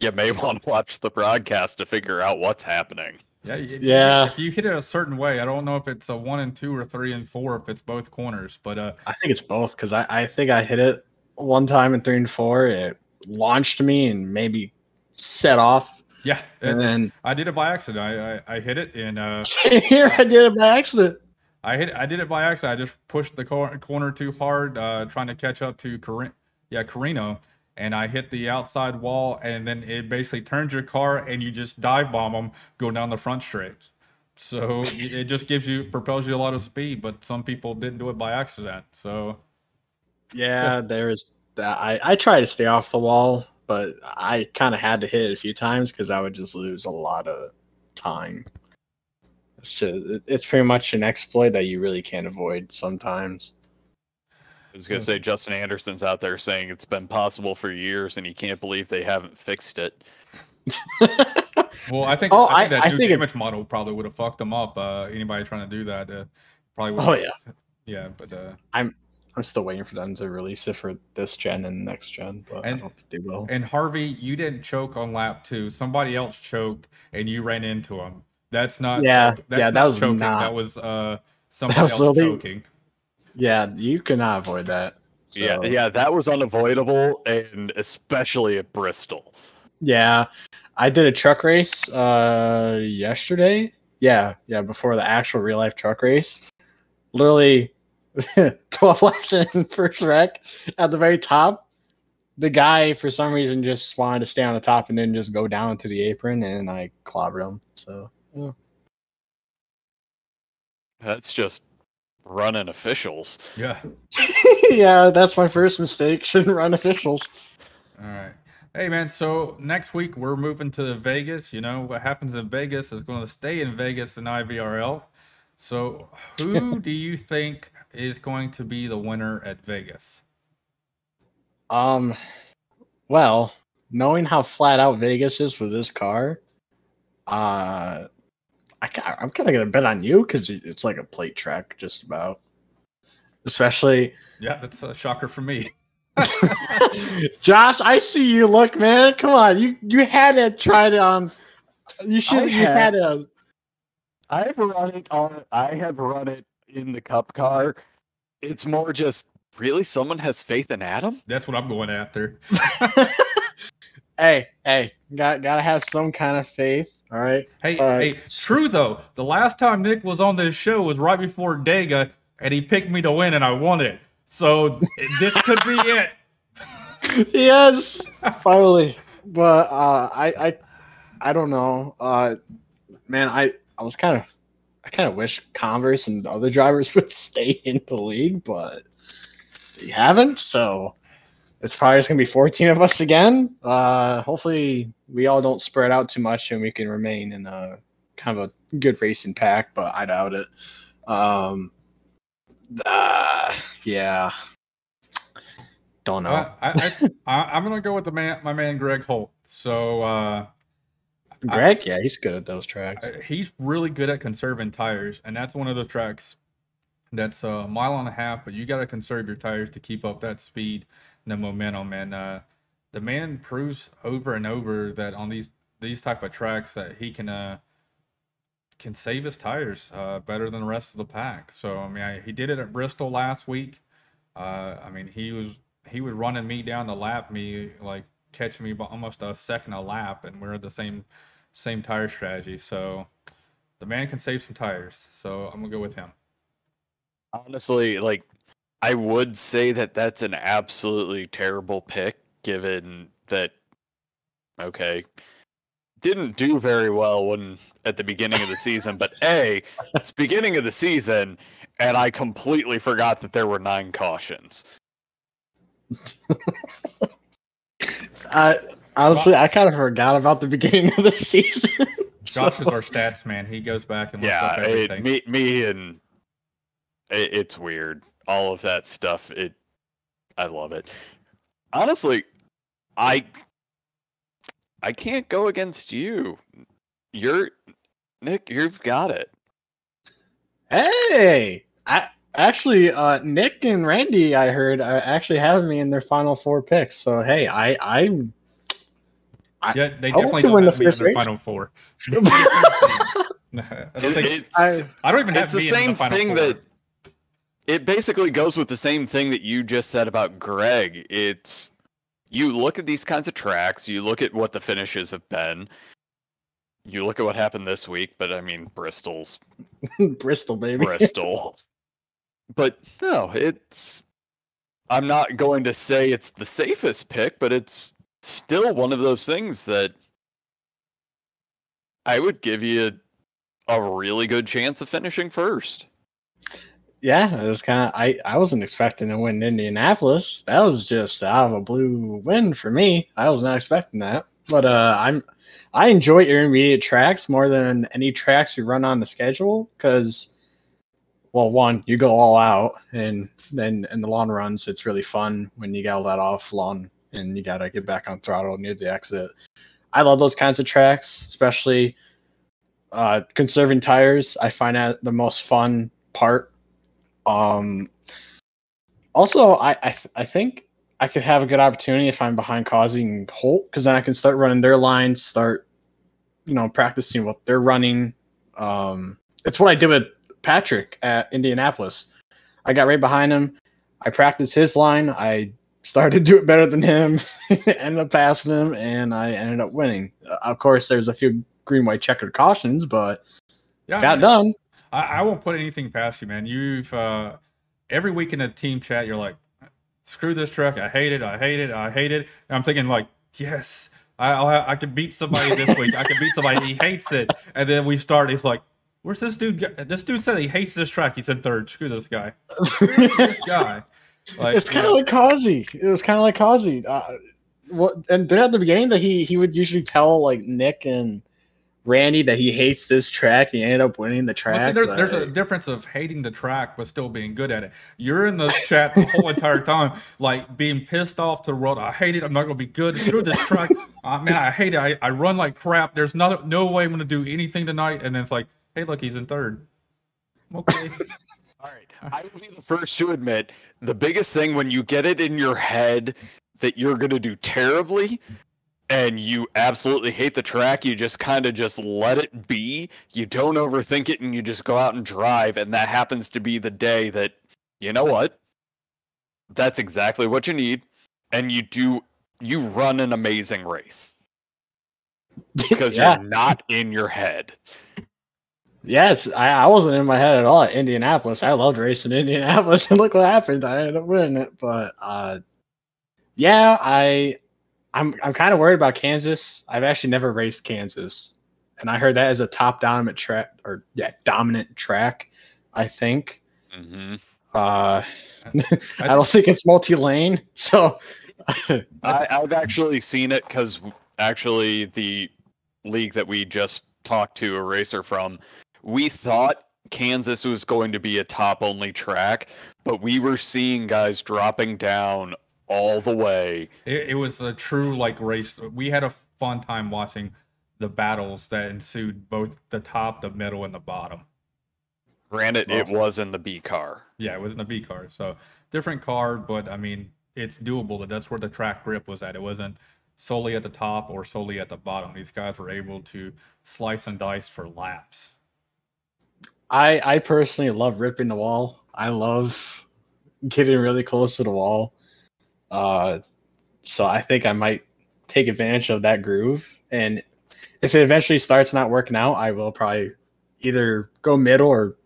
you may want to watch the broadcast to figure out what's happening. Yeah, y- Yeah. If you hit it a certain way, I don't know if it's a one and two or three and four, if it's both corners, but uh, I think it's both because I, I think I hit it one time in three and four. It launched me and maybe set off, yeah, and it- then I did it by accident. I I, I hit it and uh, here I did it by accident. I hit I did it by accident. I just pushed the cor- corner too hard, uh, trying to catch up to Carin- yeah Carino, and I hit the outside wall, and then it basically turns your car, and you just dive bomb them, go down the front straight. So it just gives you propels you a lot of speed, but some people didn't do it by accident. So Yeah, there is. I I try to stay off the wall, but I kind of had to hit it a few times because I would just lose a lot of time. It's just it's pretty much an exploit that you really can't avoid sometimes. I was gonna say Justin Anderson's out there saying it's been possible for years, and he can't believe they haven't fixed it. well, I think Oh, I think I- that I new think it- model probably would have fucked them up. Uh, anybody trying to do that uh, probably. Oh, would've- yeah. yeah, but uh, I'm I'm still waiting for them to release it for this gen and next gen, but I And- don't think they will. And Harvey, you didn't choke on lap two. Somebody else choked, and you ran into him. That's not. Yeah, that's yeah, that was choking. not- That was uh somebody was else literally- choking. Yeah, you cannot avoid that. Yeah, yeah, that was unavoidable, and especially at Bristol. Yeah, I did a truck race uh yesterday. Yeah, yeah, before the actual real life truck race. Literally 12 laps in first wreck at the very top. The guy for some reason just wanted to stay on the top and then just go down to the apron and I clobbered him. So, yeah. That's just running officials. Yeah. yeah, that's my first mistake. Shouldn't run officials. All right. Hey man, so next week we're moving to Vegas. You know what happens in Vegas is going to stay in Vegas in IVRL. So, who do you think is going to be the winner at Vegas? Um, well, knowing how flat out Vegas is with this car, uh, I, ca- I'm kind of gonna bet on you because it's like a plate track, just about. Especially, Yeah, that's a shocker for me. Josh. I see you. Look, man, come on. You you had to try it on. You should. I You have. had to. I've run it on. I have run it in the cup car. It's more just really someone has faith in Adam. That's what I'm going after. hey, hey, got gotta have some kind of faith. All right. Hey, Uh, hey, true though. The last time Nick was on this show was right before Dega, and he picked me to win, and I won it. So this could be it. yes, finally. But uh, I, I, I don't know. Uh, man, I, I was kind of, I kind of wish Converse and the other drivers would stay in the league, but they haven't. So it's probably just gonna be 14 of us again. Uh, hopefully we all don't spread out too much and we can remain in a kind of a good racing pack, but I doubt it. Um, uh, yeah. Don't know. Uh, I, I, I, I'm gonna go with the man, my man Greg Holt. So uh, Greg, yeah, he's good at those tracks. I- he's really good at conserving tires, and that's one of those tracks that's a mile and a half, but you got to conserve your tires to keep up that speed the momentum. And uh, the man proves over and over that on these these type of tracks that he can uh, can save his tires uh, better than the rest of the pack. So I mean, I, he did it at Bristol last week. Uh, I mean, he was he was running me down the lap, me like catching me by almost a second a lap, and we're at the same same tire strategy. So the man can save some tires. So I'm gonna go with him. Honestly, like I would say that that's an absolutely terrible pick, given that. Okay, didn't do very well when at the beginning of the season, but a it's beginning of the season, and I completely forgot that there were nine cautions. I honestly, I kind of forgot about the beginning of the season. Josh is our stats man. He goes back and looks yeah, up it, everything. me, me, and it, it's weird. All of that stuff. It, I love it. Honestly, I, I can't go against you. You're Nick. You've got it. hey, I actually, uh, Nick and Randy, I heard, uh, actually have me in their final four picks. So hey, I, I'm. I- yeah, they I want definitely don't win have the me in first the final four. No, I don't think it's I- I don't even have it's the me in same the final thing four. that it basically goes with the same thing that you just said about Greg. It's you look at these kinds of tracks, you look at what the finishes have been, you look at what happened this week, but I mean Bristol's Bristol, baby. Bristol. but no, it's I'm not going to say it's the safest pick, but it's still one of those things that I would give you a, really good chance of finishing first. Yeah, it was kind of. I I wasn't expecting to win Indianapolis. That was just out of a blue win for me. I was not expecting that. But uh, I'm I enjoy intermediate tracks more than any tracks we run on the schedule because, well, one you go all out, and then in the long runs it's really fun when you gotta let off long and you gotta get back on throttle near the exit. I love those kinds of tracks, especially uh, conserving tires. I find that the most fun part um, also, I I, th- I think I could have a good opportunity if I'm behind causing Holt because then I can start running their lines, start you know practicing what they're running. Um, it's what I did with Patrick at Indianapolis. I got right behind him. I practiced his line. I started to do it better than him, ended up passing him, and I ended up winning. Uh, of course, there's a few green white checkered cautions, but yeah, I got mean, done. I, I won't put anything past you, man. You've uh, every week in the team chat, you're like, "Screw this truck! I hate it! I hate it! I hate it!" And I'm thinking, like, "Yes, I I'll, I can beat somebody this week. I can beat somebody. He hates it." And then we start. He's like, Where's this dude? This dude said he hates this track. He said third. Screw this guy. Screw this guy. Like, it's kind of like Kazi. It was kind of like Kazi. Uh, what? And then at the beginning, that he he would usually tell like Nick and Randy that he hates this track. He ended up winning the Well, see, track. there's, there's a difference of hating the track but still being good at it. You're in the chat the whole entire time, like being pissed off to the world. I hate it. I'm not gonna be good. Screw this track. Uh, man, I hate it. I, I run like crap. There's no no way I'm gonna do anything tonight. And then it's like, hey, look, he's in third. Okay. All right. I will be the first to admit the biggest thing when you get it in your head that you're going to do terribly and you absolutely hate the track, you just kind of just let it be. You don't overthink it and you just go out and drive. And that happens to be the day that, you know what? That's exactly what you need. And you do, you run an amazing race because yeah, you're not in your head. Yes, I, I wasn't in my head at all at Indianapolis. I loved racing Indianapolis, and look what happened. I ended up winning it. But uh, yeah, I I'm I'm kind of worried about Kansas. I've actually never raced Kansas, and I heard that as a top dominant track or yeah dominant track. I think. hmm Uh, I I don't think it's multi-lane, so I, I've actually seen it because actually the league that we just talked to a racer from, we thought Kansas was going to be a top only track, but we were seeing guys dropping down all the way. It, it was a true like race. We had a fun time watching the battles that ensued, both the top, the middle, and the bottom. Granted, it was in the B car. Yeah, it was in the B car, so different car, but I mean, it's doable. That's where the track grip was at. It wasn't solely at the top or solely at the bottom. These guys were able to slice and dice for laps. I I personally love ripping the wall. I love getting really close to the wall. Uh, so I think I might take advantage of that groove. And if it eventually starts not working out, I will probably either go middle or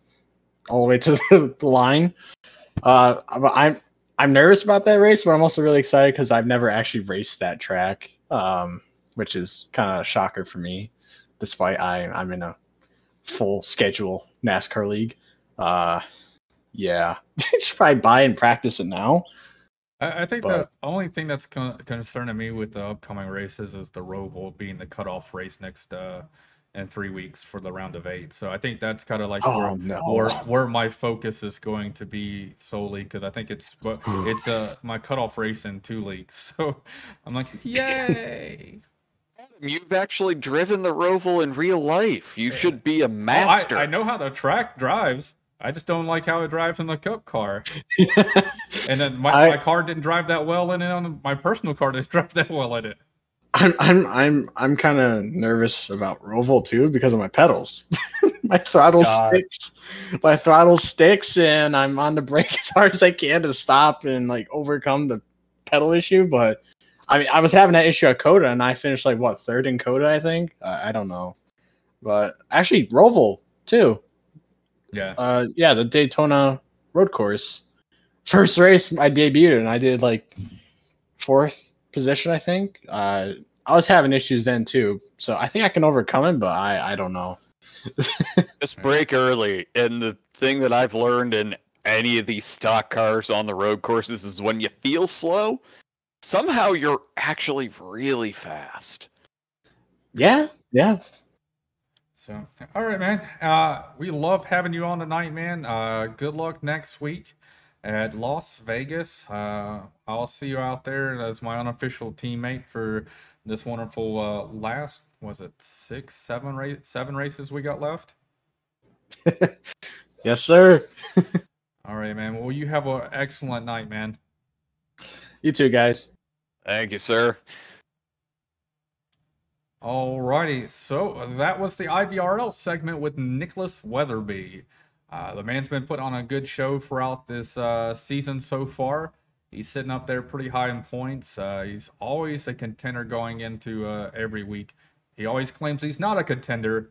all the way to the, the line. Uh, I'm I'm nervous about that race, but I'm also really excited because I've never actually raced that track, um, which is kind of a shocker for me, despite I I'm in a full schedule NASCAR league. Uh, yeah, should probably buy and practice it now. I, I think But- the only thing that's con- concerning me with the upcoming races is the Roval being the cutoff race next uh, in three weeks for the round of eight. So I think that's kind of like where, Oh no! where where my focus is going to be solely because I think it's but it's uh my cutoff race in two leagues. So I'm like, yay! You've actually driven the Roval in real life. You should be a Oh, master. I, I know how the track drives. I just don't like how it drives in the cup car. And then my, I- my car didn't drive that well in it on the, my personal car didn't drive that well in it. I'm I'm I'm I'm kind of nervous about Roval too because of my pedals. my throttle God. sticks. My throttle sticks, and I'm on the brake as hard as I can to stop and like overcome the pedal issue. But I mean, I was having that issue at COTA, and I finished like what third in COTA, I think. I, I don't know, but actually Roval too. Yeah. Uh, yeah, the Daytona road course. First race I debuted and I did like fourth position, I think. Uh, I was having issues then too, so I think I can overcome it, but I I don't know. Just brake early. And the thing that I've learned in any of these stock cars on the road courses is when you feel slow, somehow you're actually really fast. Yeah, yeah. So, all right, man. Uh, we love having you on tonight, man. Uh, good luck next week at Las Vegas. Uh, I'll see you out there as my unofficial teammate for this wonderful uh, last. Was it six, seven, race, seven races we got left? yes, sir. All right, man. Well, you have an excellent night, man. You too, guys. Thank you, sir. Alrighty, so that was the IVRL segment with Nicholas Weatherby. Uh, the man's been put on a good show throughout this uh, season so far. He's sitting up there pretty high in points. Uh, he's always a contender going into uh, every week. He always claims he's not a contender,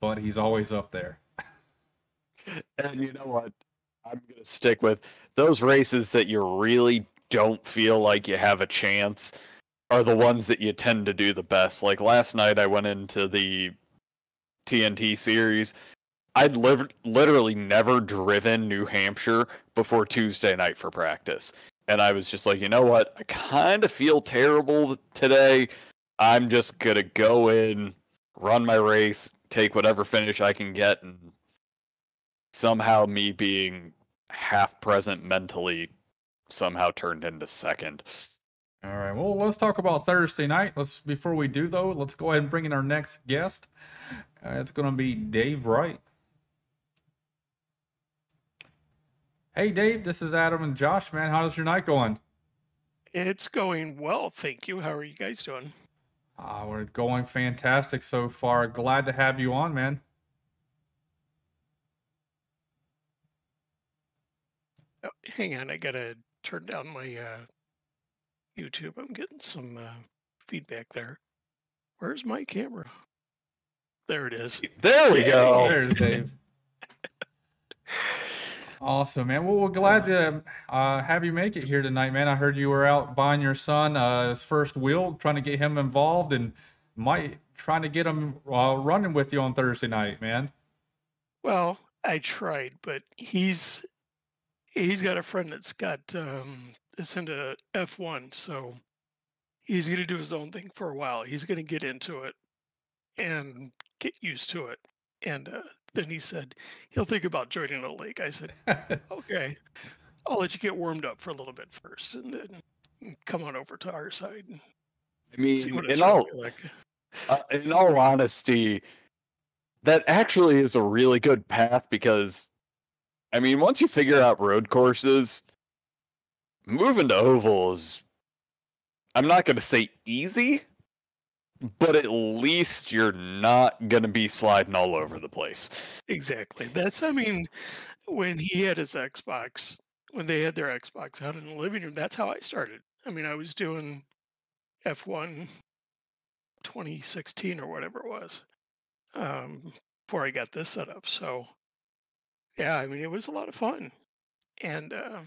but he's always up there. And you know what? I'm going to stick with those races that you really don't feel like you have a chance are the ones that you tend to do the best. Like last night, I went into the TNT series. I'd liv- literally never driven New Hampshire before Tuesday night for practice. And I was just like, you know what? I kind of feel terrible today. I'm just going to go in, run my race, take whatever finish I can get. And somehow me being half present mentally somehow turned into second. All right. Well, let's talk about Thursday night. Let's before we do though, let's go ahead and bring in our next guest. Uh, it's going to be Dave Wright. Hey, Dave. This is Adam and Josh. Man, how's your night going? It's going well, thank you. How are you guys doing? Uh, we're going fantastic so far. Glad to have you on, man. Oh, hang on, I gotta turn down my uh, YouTube. I'm getting some uh, feedback there. Where's my camera? There it is. There we go. There's Dave. Awesome, man. Well, we're glad to uh, have you make it here tonight, man. I heard you were out buying your son uh, his first wheel, trying to get him involved, and might trying to get him uh, running with you on Thursday night, man. Well, I tried, but he's he's got a friend that's got um, that's into F1, so he's going to do his own thing for a while. He's going to get into it and get used to it. And uh, then he said he'll think about joining a league. I said, okay, I'll let you get warmed up for a little bit first, and then come on over to our side. And I mean, see what it's in all like. uh, in all honesty, that actually is a really good path because, I mean, once you figure out road courses, moving to ovals, I'm not going to say easy, but at least you're not going to be sliding all over the place. Exactly. That's, I mean, when he had his Xbox, when they had their Xbox out in the living room, that's how I started. I mean, I was doing F1 2016 or whatever it was um, before I got this set up. So, yeah, I mean, it was a lot of fun. And, um,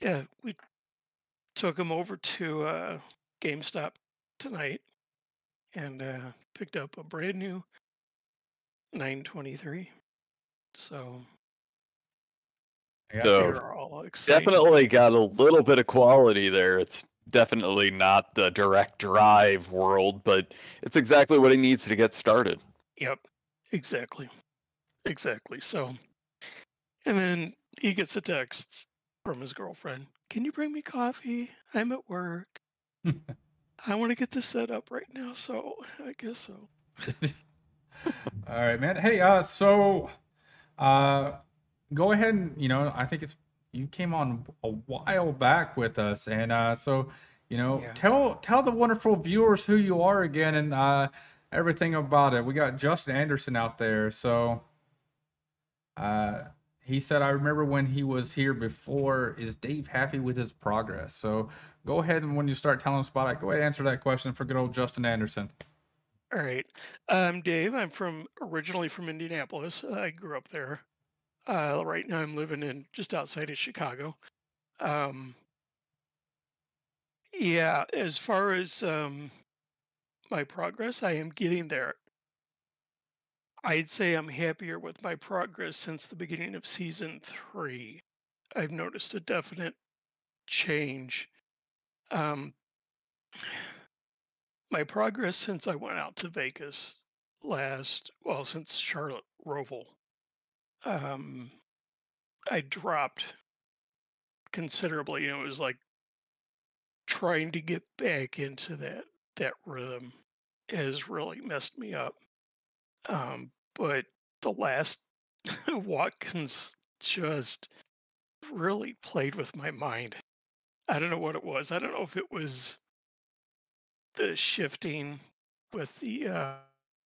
yeah, we took him over to uh, GameStop tonight and uh, picked up a brand new 923. So Yeah, So, all excited. Definitely got a little bit of quality there. It's definitely not the direct drive world, but it's exactly what he needs to get started. Yep, exactly, exactly. So, and then he gets a text from his girlfriend. Can you bring me coffee? I'm at work. I want to get this set up right now, so I guess so. All right, man. Hey, uh, so, uh, go ahead and you know, I think it's you came on a while back with us, and uh, so you know, Yeah. tell tell the wonderful viewers who you are again and uh, everything about it. We got Justin Anderson out there, so uh, he said, "I remember when he was here before. Is Dave happy with his progress?" So go ahead and when you start telling it, go ahead and answer that question for good old Justin Anderson. All right. I'm Dave. I'm from originally from Indianapolis. I grew up there. Uh, right now, I'm living in just outside of Chicago. Um, yeah, as far as um, my progress, I am getting there. I'd say I'm happier with my progress since the beginning of season three. I've noticed a definite change. Um, my progress since I went out to Vegas last, well, since Charlotte Roval, um, I dropped considerably. You know, it was like trying to get back into that that rhythm has really messed me up. Um, but the last Watkins just really played with my mind. I don't know what it was. I don't know if it was the shifting with the uh,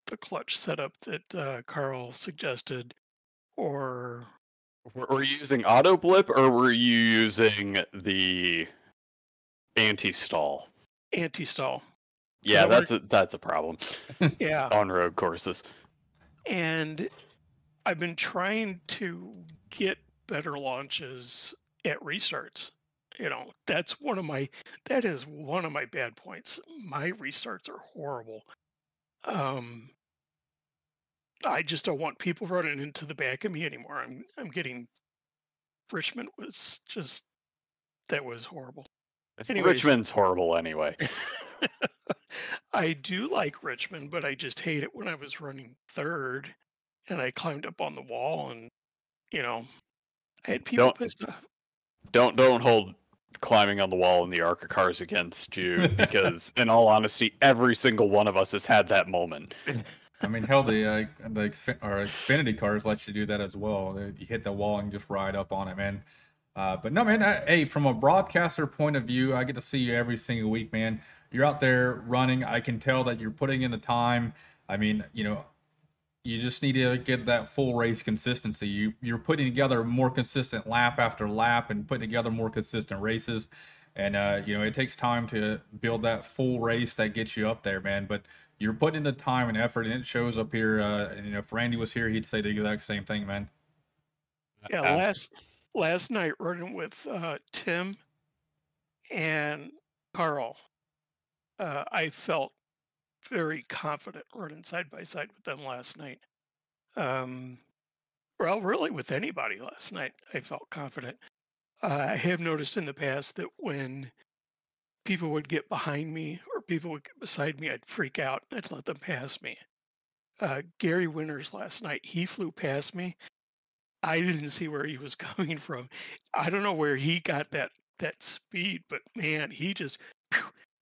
the clutch setup that uh, Carl suggested, or Were, were you using auto blip or were you using the anti stall? anti-stall. Yeah, that's a that's a problem Yeah, on road courses. And I've been trying to get better launches at restarts. You know, that's one of my that is one of my bad points. My restarts are horrible. Um I just don't want people running into the back of me anymore. I'm I'm getting Richmond was just that was horrible. Anyways. Richmond's horrible anyway. I do like Richmond, but I just hate it when I was running third and I climbed up on the wall and you know I had people Don't- pissed off. Don't don't hold climbing on the wall in the ARCA cars against you because in all honesty, every single one of us has had that moment. I mean, hell, the uh, the Xfi- or Xfinity cars let you do that as well. You hit the wall and just ride up on it, man. Uh, but no, man. I, hey, from a broadcaster point of view, I get to see you every single week, man. You're out there running. I can tell that you're putting in the time. I mean, you know, you just need to get that full race consistency. You you're putting together more consistent lap after lap and putting together more consistent races. And uh, you know, it takes time to build that full race that gets you up there, man. But you're putting in the time and effort, and it shows up here. Uh, and you know, if Randy was here, he'd say the exact same thing, man. Yeah, last last night running with uh, Tim and Carl, uh, I felt very confident running side by side with them last night. Um, well, really with anybody last night, I felt confident. Uh, I have noticed in the past that when people would get behind me or people would get beside me, I'd freak out and I'd let them pass me. Uh, Gary Winters last night, he flew past me. I didn't see where he was coming from. I don't know where he got that that speed, but man, he just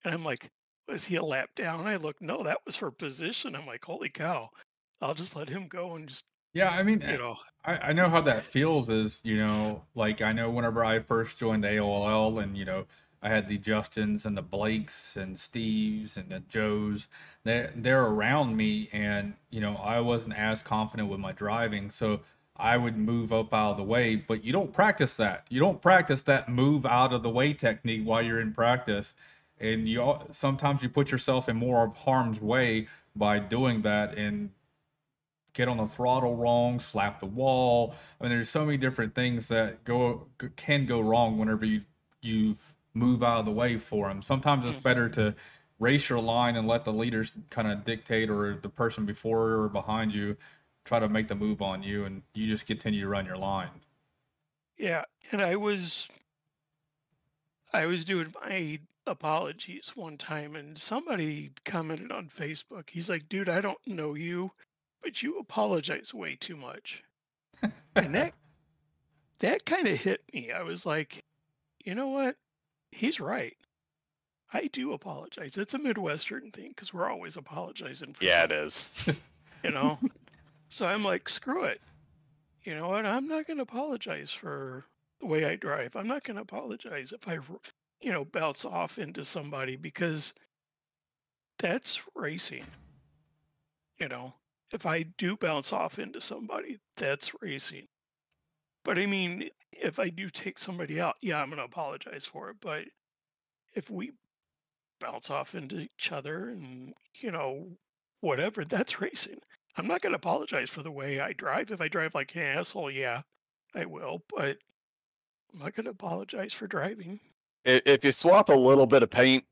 and I'm like, was he a lap down? I looked, no, that was for position. I'm like, holy cow. I'll just let him go and just Yeah, I mean, you know I, I know how that feels. Is you know, like I know whenever I first joined AOL, and you know, I had the Justins and the Blakes and Steves and the Joes. They they're around me, and you know, I wasn't as confident with my driving, so I would move up out of the way. But you don't practice that. You don't practice that move out of the way technique while you're in practice, and you sometimes you put yourself in more of harm's way by doing that and get on the throttle wrong, slap the wall. I mean, there's so many different things that go can go wrong whenever you you move out of the way for them. Sometimes it's better to mm-hmm. race your line and let the leaders kind of dictate, or the person before or behind you try to make the move on you, and you just continue to run your line. Yeah, and I was I was doing my apologies one time and somebody commented on Facebook. He's like, "Dude, I don't know you, but you apologize way too much." and that that kind of hit me. I was like, "You know what? He's right. I do apologize. It's a Midwestern thing because we're always apologizing for Yeah, it something, is. you know." so I'm like, "Screw it. You know what? I'm not going to apologize for the way I drive. I'm not going to apologize if I, you know, bounce off into somebody because that's racing. You know, if I do bounce off into somebody, that's racing. But I mean, if I do take somebody out, yeah, I'm going to apologize for it. But if we bounce off into each other and, you know, whatever, that's racing. I'm not going to apologize for the way I drive. If I drive like an asshole, yeah, I will. But I'm not going to apologize for driving. If you swap a little bit of paint,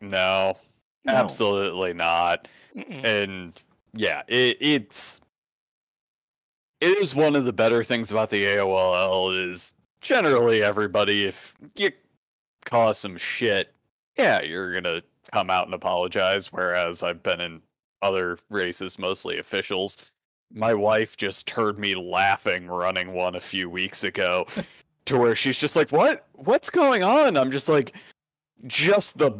no, No. absolutely not. Mm-mm. And yeah, it, it's it is one of the better things about the AOL is generally everybody if you cause some shit, yeah, you're gonna come out and apologize. Whereas I've been in other races, mostly officials. My wife just heard me laughing running one a few weeks ago to where she's just like, What? What's going on? I'm just like, just the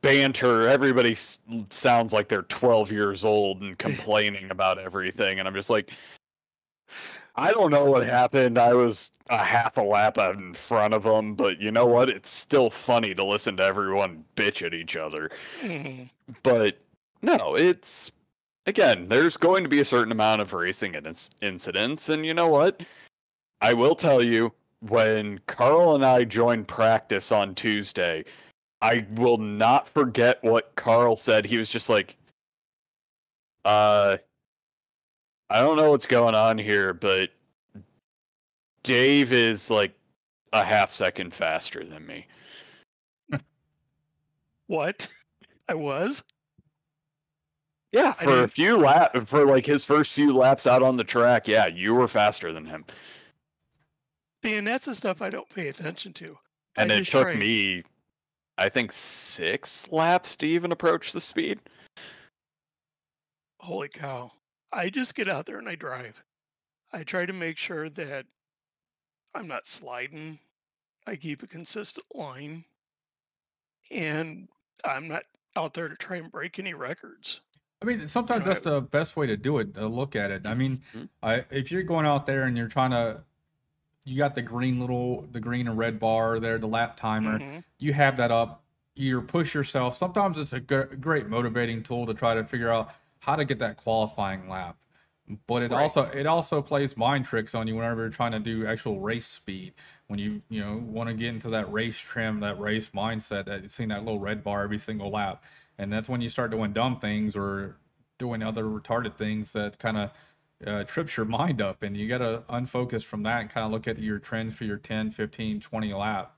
banter. Everybody s- sounds like they're 12 years old and complaining about everything. And I'm just like, I don't know what happened. I was a half a lap out in front of them, but you know what? It's still funny to listen to everyone bitch at each other. Mhm. But no, it's again, there's going to be a certain amount of racing inc- incidents. And you know what? I will tell you, when Carl and I joined practice on Tuesday, I will not forget what Carl said. He was just like, uh, I don't know what's going on here, but Dave is like a half second faster than me. What? I was? Yeah, for a few lap for like his first few laps out on the track, yeah, you were faster than him. See, and that's the stuff I don't pay attention to. I And it took try- me I think six laps to even approach the speed. Holy cow. I just get out there and I drive. I try to make sure that I'm not sliding. I keep a consistent line. And I'm not out there to try and break any records. I mean, sometimes know, that's the best way to do it. To look at it. I mean, Mhm. I, if you're going out there and you're trying to, you got the green little, the green and red bar there, the lap timer. Mhm. You have that up. You push yourself. Sometimes it's a great motivating tool to try to figure out how to get that qualifying lap. But it Right. also it also plays mind tricks on you whenever you're trying to do actual race speed. When you you know want to get into that race trim, that race mindset, that seen that little red bar every single lap, and that's when you start doing dumb things or doing other retarded things that kind of uh, trips your mind up and you got to unfocus from that and kind of look at your trends for your 10 15 20 lap.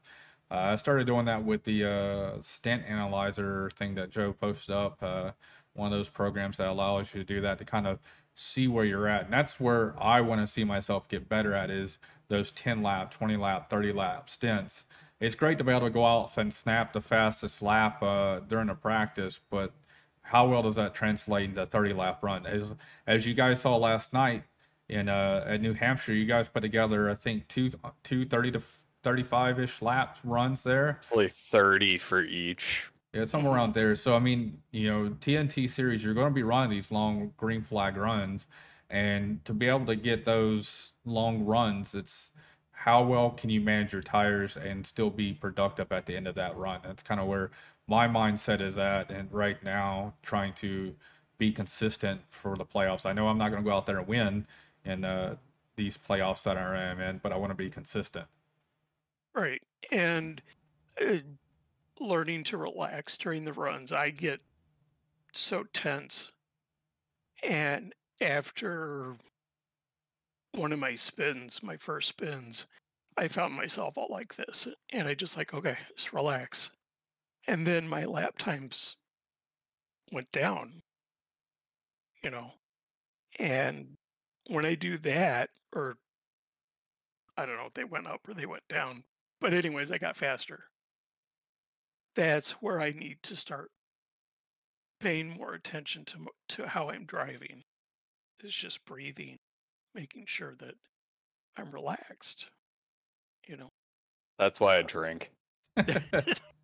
Uh, i started doing that with the uh, stint analyzer thing that joe posted up uh, one of those programs that allows you to do that to kind of see where you're at. And that's where i want to see myself get better at is those 10 lap 20 lap 30 lap stints it's great to be able to go out and snap the fastest lap uh, during a practice but how well does that translate into a 30 lap run? As as you guys saw last night in uh at New Hampshire, you guys put together I think two two 30 to 35 ish lap runs there. Roughly 30 for each. Yeah, somewhere around there. So I mean, you know, TNT series, you're going to be running these long green flag runs, and to be able to get those long runs, it's how well can you manage your tires and still be productive at the end of that run. That's kind of where my mindset is at, and right now, trying to be consistent for the playoffs. I know I'm not going to go out there and win in uh, these playoffs that I am in, but I want to be consistent. Right. And uh, learning to relax during the runs. I get so tense. And after one of my spins, my first spins, I found myself all like this. And I just like, okay, just relax. And then my lap times went down, you know. And when I do that, or I don't know if they went up or they went down, but anyways, I got faster. That's where I need to start paying more attention to to how I'm driving. it's just breathing, making sure that I'm relaxed. You know, That's why I drink.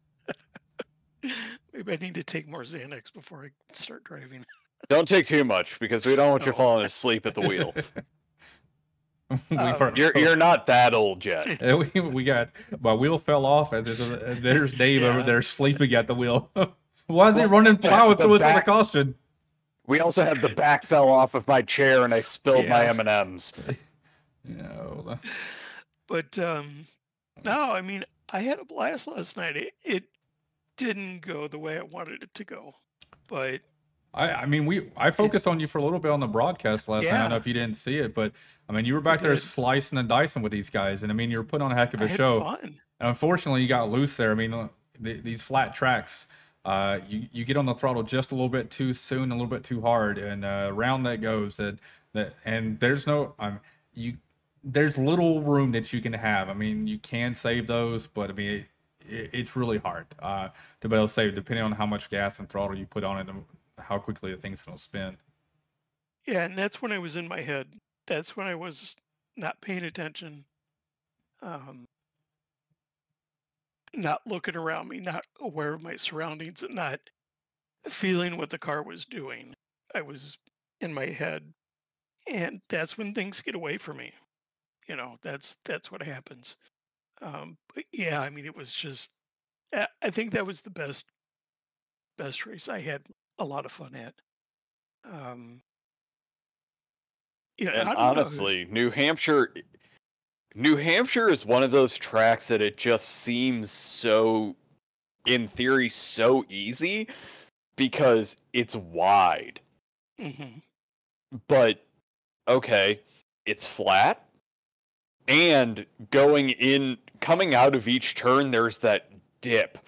maybe I need to take more Xanax before I start driving. Don't take too much because we don't want you Oh. falling asleep at the wheel. We've Oh. You're you're not that old yet. Uh, we, we got my wheel fell off and there's, and there's Dave over Yeah. there sleeping at the wheel. Why is he Well, running the- plow the through us with a back- caution? We also had the back fell off of my chair and I spilled my Yeah. M and M's. No. But um no, I mean, I had a blast last night. It, it didn't go the way I wanted it to go, but I, I mean, we I focused on you for a little bit on the broadcast last night. I don't know if you didn't see it, but I mean, you were back there did. slicing and dicing with these guys, and I mean, you were putting on a heck of I a had show. fun. And unfortunately, you got loose there. I mean, the, these flat tracks, uh, you you get on the throttle just a little bit too soon, a little bit too hard, and uh, round that goes. That that and there's no um you there's little room that you can have. I mean, you can save those, but I mean. It, it, it's really hard uh, to be able to save, depending on how much gas and throttle you put on it, and how quickly the thing's going to spin. Yeah, and that's when I was in my head. That's when I was not paying attention. Um not looking around me, not aware of my surroundings, and not feeling what the car was doing. I was in my head. And that's when things get away from me. You know, that's that's what happens. Um but yeah, I mean it was just I I think that was the best best race I had a lot of fun at. Um And know. honestly, New Hampshire New Hampshire is one of those tracks that it just seems so in theory so easy because it's wide. Mhm. But okay, it's flat and going in coming out of each turn there's that dip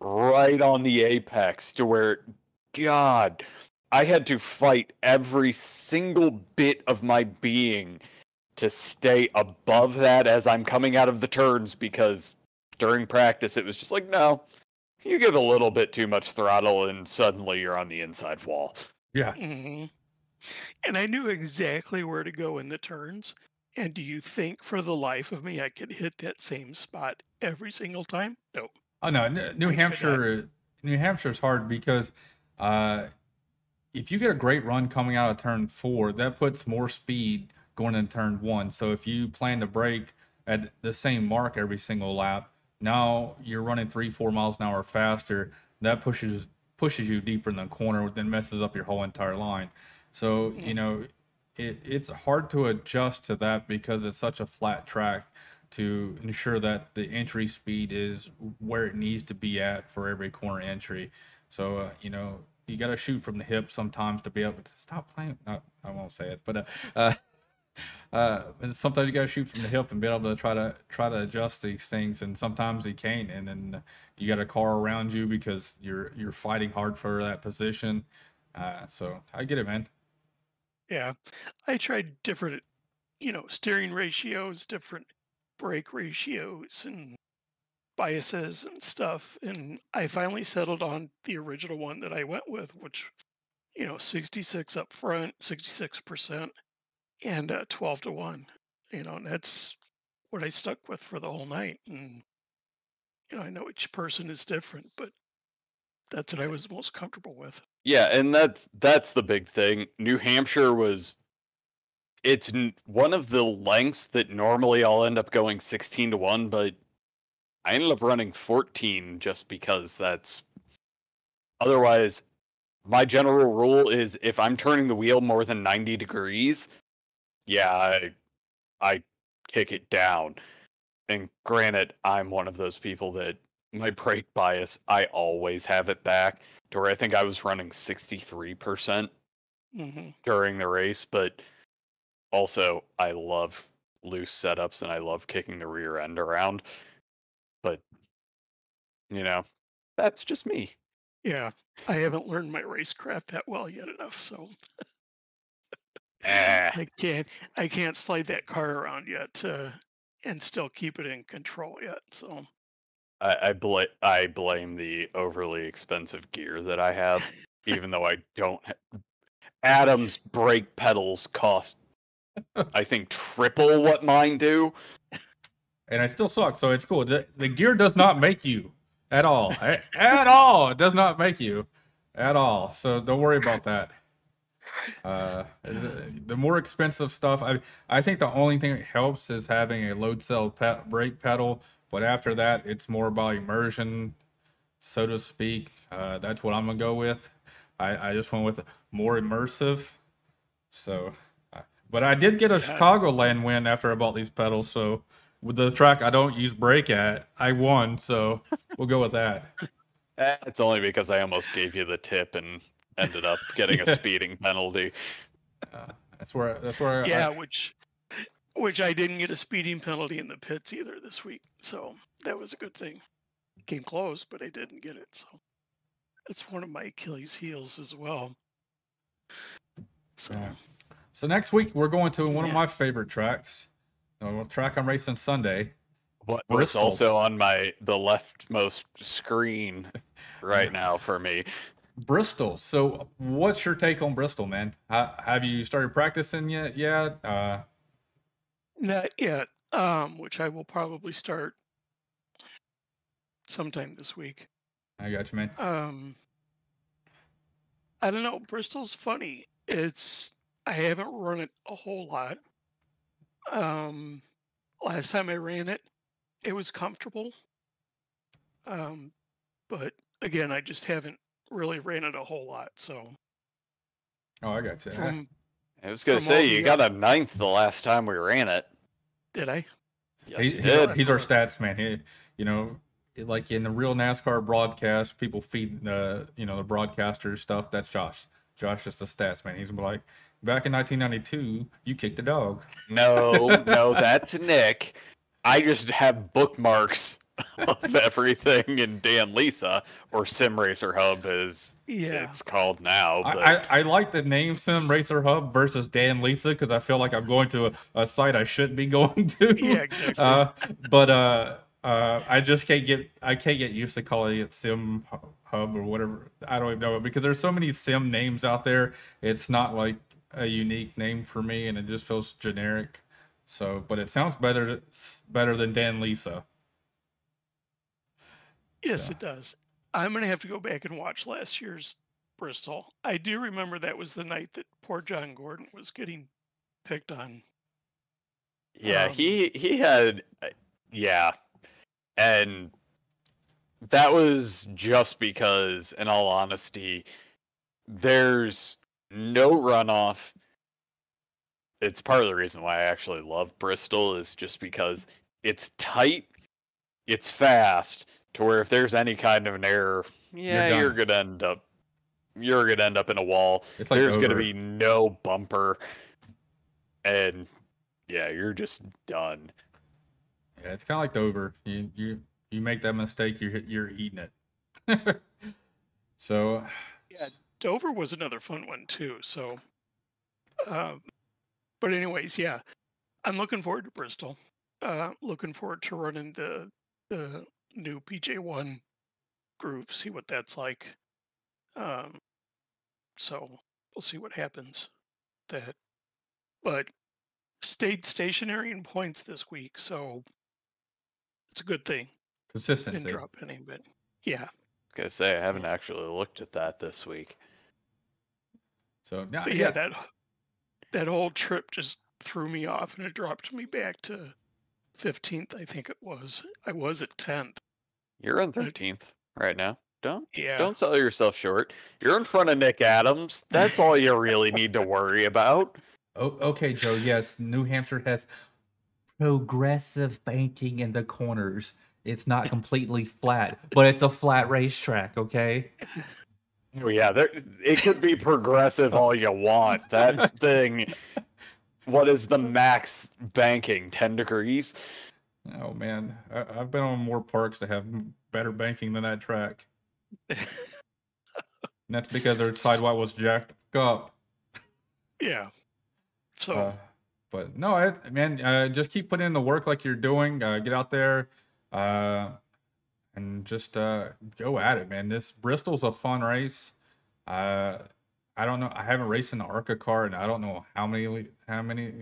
right on the apex to where god I had to fight every single bit of my being to stay above that as I'm coming out of the turns because during practice it was just like, no, you give a little bit too much throttle and suddenly you're on the inside wall. Yeah. hmm And I knew exactly where to go in the turns. And do you think for the life of me I could hit that same spot every single time? No. Oh no, N- New I. Hampshire. New Hampshire's hard because uh, if you get a great run coming out of turn four, that puts more speed going in turn one. So if you plan to brake at the same mark every single lap, now you're running three, four miles an hour faster. That pushes pushes you deeper in the corner, then messes up your whole entire line. So you know, it, it's hard to adjust to that because it's such a flat track to ensure that the entry speed is where it needs to be at for every corner entry. So uh, you know you got to shoot from the hip sometimes to be able to stop playing. No, I won't say it, but uh, uh, uh, and sometimes you got to shoot from the hip and be able to try to try to adjust these things. And sometimes you can't, and then you got a car around you because you're you're fighting hard for that position. Uh, so I get it, man. Yeah. I tried different, you know, steering ratios, different brake ratios and biases and stuff. And I finally settled on the original one that I went with, which, you know, 66 up front, 66%, and uh, 12 to 1. You know, and that's what I stuck with for the whole night. And, you know, I know each person is different, but that's what I was most comfortable with. Yeah, and that's that's the big thing. New Hampshire was it's one of the lengths that normally I'll end up going 16 to 1, but I ended up running 14 just because that's otherwise my general rule is if I'm turning the wheel more than 90 degrees, yeah, I I kick it down. And granted, I'm one of those people that my brake bias, I always have it back to where I think I was running 63% hmm during the race, but also I love loose setups and I love kicking the rear end around. But you know, that's just me. Yeah. I haven't learned my racecraft that well yet enough, so Eh. I can't I can't slide that car around yet uh, and still keep it in control yet. So I I, bla- I blame the overly expensive gear that I have, even though I don't. Ha- Adam's brake pedals cost, I think, triple what mine do. and I still suck. So it's cool. The, the gear does not make you at all. At all. It does not make you at all. So don't worry about that. Uh, the, the more expensive stuff, I I think the only thing that helps is having a load cell pe- brake pedal. But after that, it's more about immersion, so to speak. Uh, that's what I'm gonna go with. I, I just went with more immersive. So, uh, but I did get a Chicagoland win after I bought these pedals. So with the track I don't use brake at, I won. So we'll go with that. It's only because I almost gave you the tip and ended up getting a speeding penalty. Uh, that's where that's where yeah, I, which which I didn't get a speeding penalty in the pits either this week. So that was a good thing. Came close, but I didn't get it. So that's one of my Achilles heels as well. So Yeah. So next week we're going to one of my favorite tracks. Uh, track I'm racing Sunday. What what's Bristol. also on my the leftmost screen right now for me. Bristol. So what's your take on Bristol, man? Ha- have you started practicing yet? Yet? Uh, not yet. Um, which I will probably start sometime this week. I got you, man. Um, I don't know. Bristol's funny. It's I haven't run it a whole lot. Um, last time I ran it, it was comfortable. Um, but again, I just haven't really ran it a whole lot. So Oh, I got you. from I was gonna say you the got a ninth the last time we ran it. Did I? Yes, He- he- did. he's our stats man. He, you know, like in the real NASCAR broadcast, people feed the, you know, the broadcaster stuff. That's Josh. Josh is the stats man. He's gonna be like, back in 1992, you kicked a dog. No, no, that's Nick. I just have bookmarks of everything in Dan Lisa or Sim Racer Hub as Yeah. it's called now. But I, I, I like the name Sim Racer Hub versus Dan Lisa because I feel like I'm going to a, a site I shouldn't be going to. Yeah, exactly. Uh, but uh, uh, I just can't get I can't get used to calling it Sim Hub or whatever. I don't even know because there's so many Sim names out there. It's not like a unique name for me, and it just feels generic. So, but it sounds better better than Dan Lisa. Yes, Yeah. it does. I'm gonna have to go back and watch last year's Bristol. I do remember that was the night that poor John Gordon was getting picked on. Yeah, Um, he he had uh, yeah. And that was just because in all honesty there's no runoff. It's part of the reason why I actually love Bristol is just because it's tight, it's fast to where if there's any kind of an error, yeah, done. you're, gonna end up you're gonna end up in a wall. It's like there's gonna be no bumper and yeah, you're just done. Yeah, it's kind of like Dover. You you you make that mistake, you're you're eating it. so Yeah, Dover was another fun one too. So, um, but anyways, yeah, I'm looking forward to Bristol. Uh, looking forward to running the the new PJ1 groove, see what that's like. Um, so we'll see what happens. That, but stayed stationary in points this week, so it's a good thing. Consistency. Didn't drop any, but yeah. gonna say I haven't actually looked at that this week. So now, But yeah, that that whole trip just threw me off, and it dropped me back to fifteenth. I think it was. I was at tenth. You're on thirteenth right now. Don't Yeah. don't sell yourself short. You're in front of Nick Adams. That's all you really need to worry about. Oh, okay, Joe. Yes, New Hampshire has progressive banking in the corners. It's not completely flat, but it's a flat racetrack. Okay. Oh yeah, there it could be progressive all you want. That thing what is the max banking? 10 degrees? Oh man, I, I've been on more parks that have better banking than that track. And that's because their sidewalk was jacked up. Yeah. So Uh, but no, I, man, uh, just keep putting in the work like you're doing. Uh, get out there, uh, and just uh, go at it, man. This Bristol's a fun race. I don't know. I haven't raced the ARCA car, and I don't know how many how many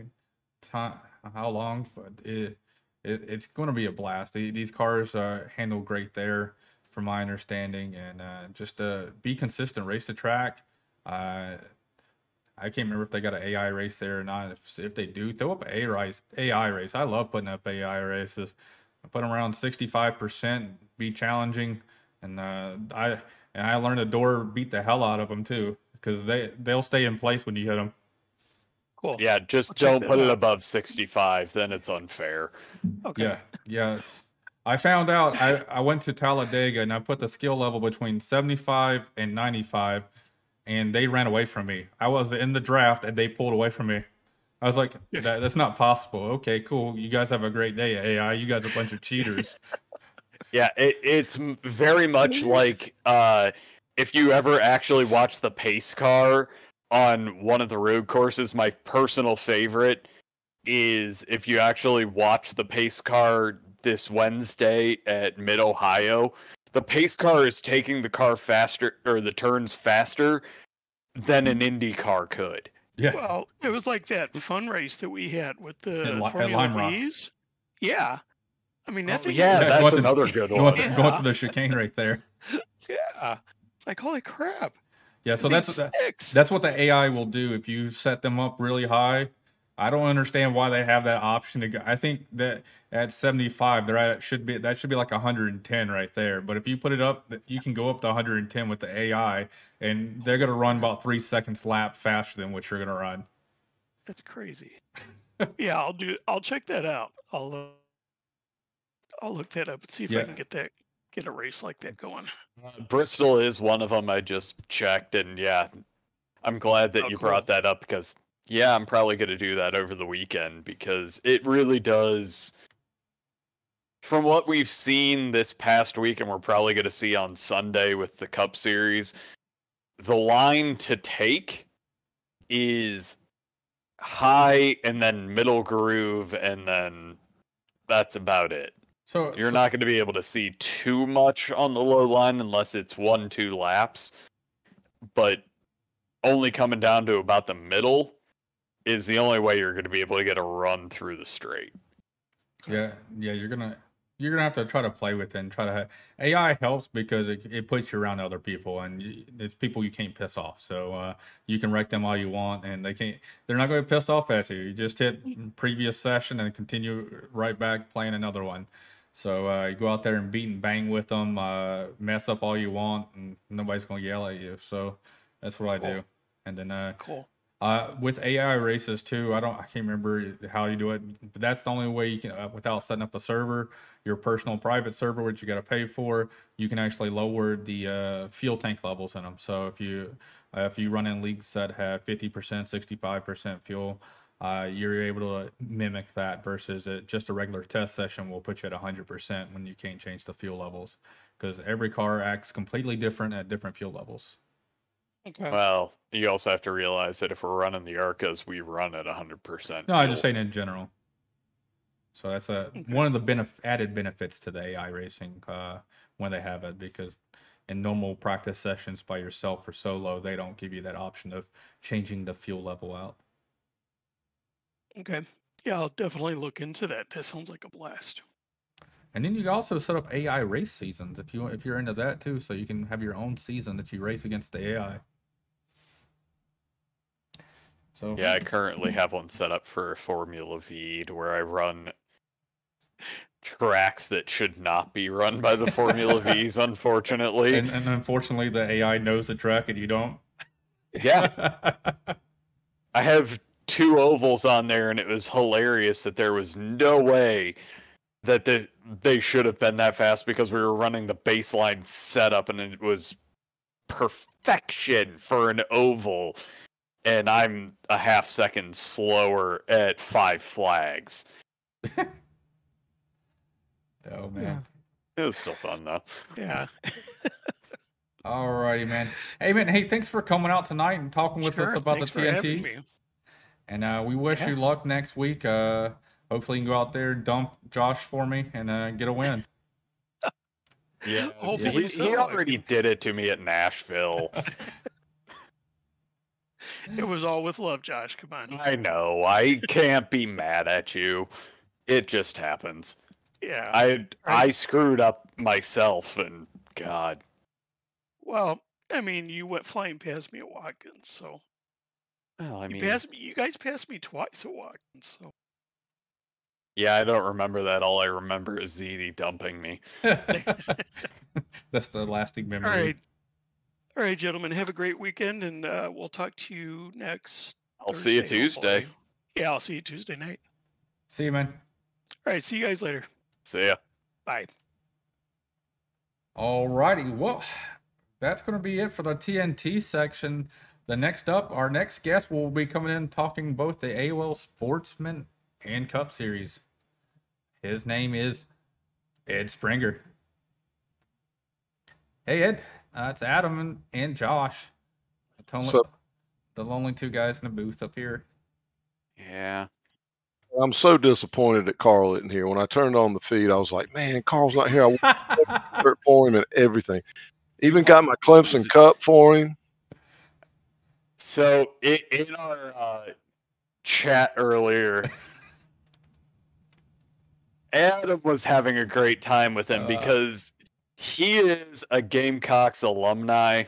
time how long, but it, it it's going to be a blast. These cars uh, handle great there, from my understanding, and uh, just uh, be consistent, race the track. Uh, I can't remember if they got an AI race there or not. If, if they do, throw up an A race, AI race. I love putting up AI races. I put them around sixty-five percent, be challenging, and uh, I and I learned a door beat the hell out of them too, because they they'll stay in place when you hit them. cool. Yeah, just I'll don't that put it above 65, then it's unfair. Okay. Yeah, yes. I found out. I I went to Talladega and I put the skill level between seventy-five and ninety-five, and they ran away from me. I was in the draft and they pulled away from me. I was like, that, that's not possible. Okay, cool. You guys have a great day, AI. You guys are a bunch of cheaters. Yeah, it, it's very much like uh, if you ever actually watch the pace car on one of the road courses. My personal favorite is if you actually watch the pace car this Wednesday at Mid Ohio. The pace car is taking the car faster or the turns faster than an Indy car could. Yeah. Well, it was like that fun race that we had with the At Li- at Formula Rock. V's. Yeah. I mean, that Oh, thing yeah, was- Yeah, that's another good one. to, Yeah. going to the chicane right there. yeah. Like, holy crap. Yeah, so that's sticks. that's what the AI will do if you set them up really high. I don't understand why they have that option to go. I think that at 75, they're at should be that should be like 110 right there. But if you put it up, you can go up to 110 with the AI, and they're gonna run about three seconds lap faster than what you're gonna run. That's crazy. yeah, I'll do. I'll check that out. I'll. Uh, I'll look that up and see if Yeah. I can get that get a race like that going. Uh, Bristol is one of them. I just checked, and yeah, I'm glad that Oh, you cool. brought that up because yeah, I'm probably going to do that over the weekend because it really does. from what we've seen this past week, and we're probably going to see on Sunday with the Cup Series, the line to take is high and then middle groove, and then that's about it. So You're so- not going to be able to see too much on the low line unless it's one, two laps. But only coming down to about the middle is the only way you're going to be able to get a run through the straight. Yeah, yeah, you're gonna you're gonna have to try to play with it and try to have AI helps because it, it puts you around other people and y- it's people you can't piss off. So uh, you can wreck them all you want and they can't. They're not going to be pissed off at you. You just hit previous session and continue right back playing another one. So uh, you go out there and beat and bang with them, uh, mess up all you want, and nobody's to yell at you. So that's what I do. And then uh, Cool. uh, with AI races too, I don't, I can't remember how you do it, but that's the only way you can, uh, without setting up a server, your personal private server, which you got to pay for, you can actually lower the uh, fuel tank levels in them. So if you, uh, if you run in leagues that have 50%, 65% fuel, uh, you're able to mimic that versus it, just a regular test session will put you at 100% when you can't change the fuel levels because every car acts completely different at different fuel levels. Okay. Well, you also have to realize that if we're running the Arcas, we run at 100%. No, I'm just fuel. saying in general. So that's a Okay. one of the benef- added benefits to the AI racing uh, when they have it because in normal practice sessions by yourself or solo, they don't give you that option of changing the fuel level out. Okay. Yeah, I'll definitely look into that. That sounds like a blast. And then you can also set up AI race seasons if you if you're into that too, so you can have your own season that you race against the AI. So Yeah, I currently have one set up for Formula V to where I run tracks that should not be run by the Formula Vs, unfortunately. and, and unfortunately the AI knows the track and you don't. yeah, I have two ovals on there, and it was hilarious that there was no way that the, they should have been that fast because we were running the baseline setup, and it was perfection for an oval. And I'm a half second slower at five flags. oh man. It was still fun though. Yeah. Alrighty, man. Hey, man. Hey, thanks for coming out tonight and talking with us about thanks the for having TNT. Me. And uh, we wish Yeah. you luck next week. Uh, hopefully, you can go out there, dump Josh for me, and uh, get a win. Yeah, Hopefully he, so, he already did it to me at Nashville. It was all with love, Josh. Come on. I know. I can't be mad at you. It just happens. Yeah. I I screwed up myself, and God, Well, I mean, you went flying past me at Watkins, so well, I you mean, passed me. You guys passed me twice at Watkins, so yeah, I don't remember that. All I remember is ZD dumping me. That's the lasting memory. all right, all right, gentlemen. Have a great weekend, and uh, we'll talk to you next. I'll see you Tuesday. hopefully. Yeah, I'll see you Tuesday night. See you, man. All right, see you guys later. See ya. Bye. All righty. Well, that's going to be it for the TNT section. The next up, our next guest will be coming in talking both the AOL Sportsman and Cup Series. His name is Ed Springer. Hey, Ed. Uh, it's Adam and, and Josh. The only, What's the lonely two guys in the booth up here. Yeah. I'm so disappointed that Carl isn't here. When I turned on the feed, I was like, man, Carl's not here. I want a shirt for him and everything. Even got my Clemson cup for him. So i in our uh, chat earlier, Adam was having a great time with him Uh. because he is a Gamecocks alumni,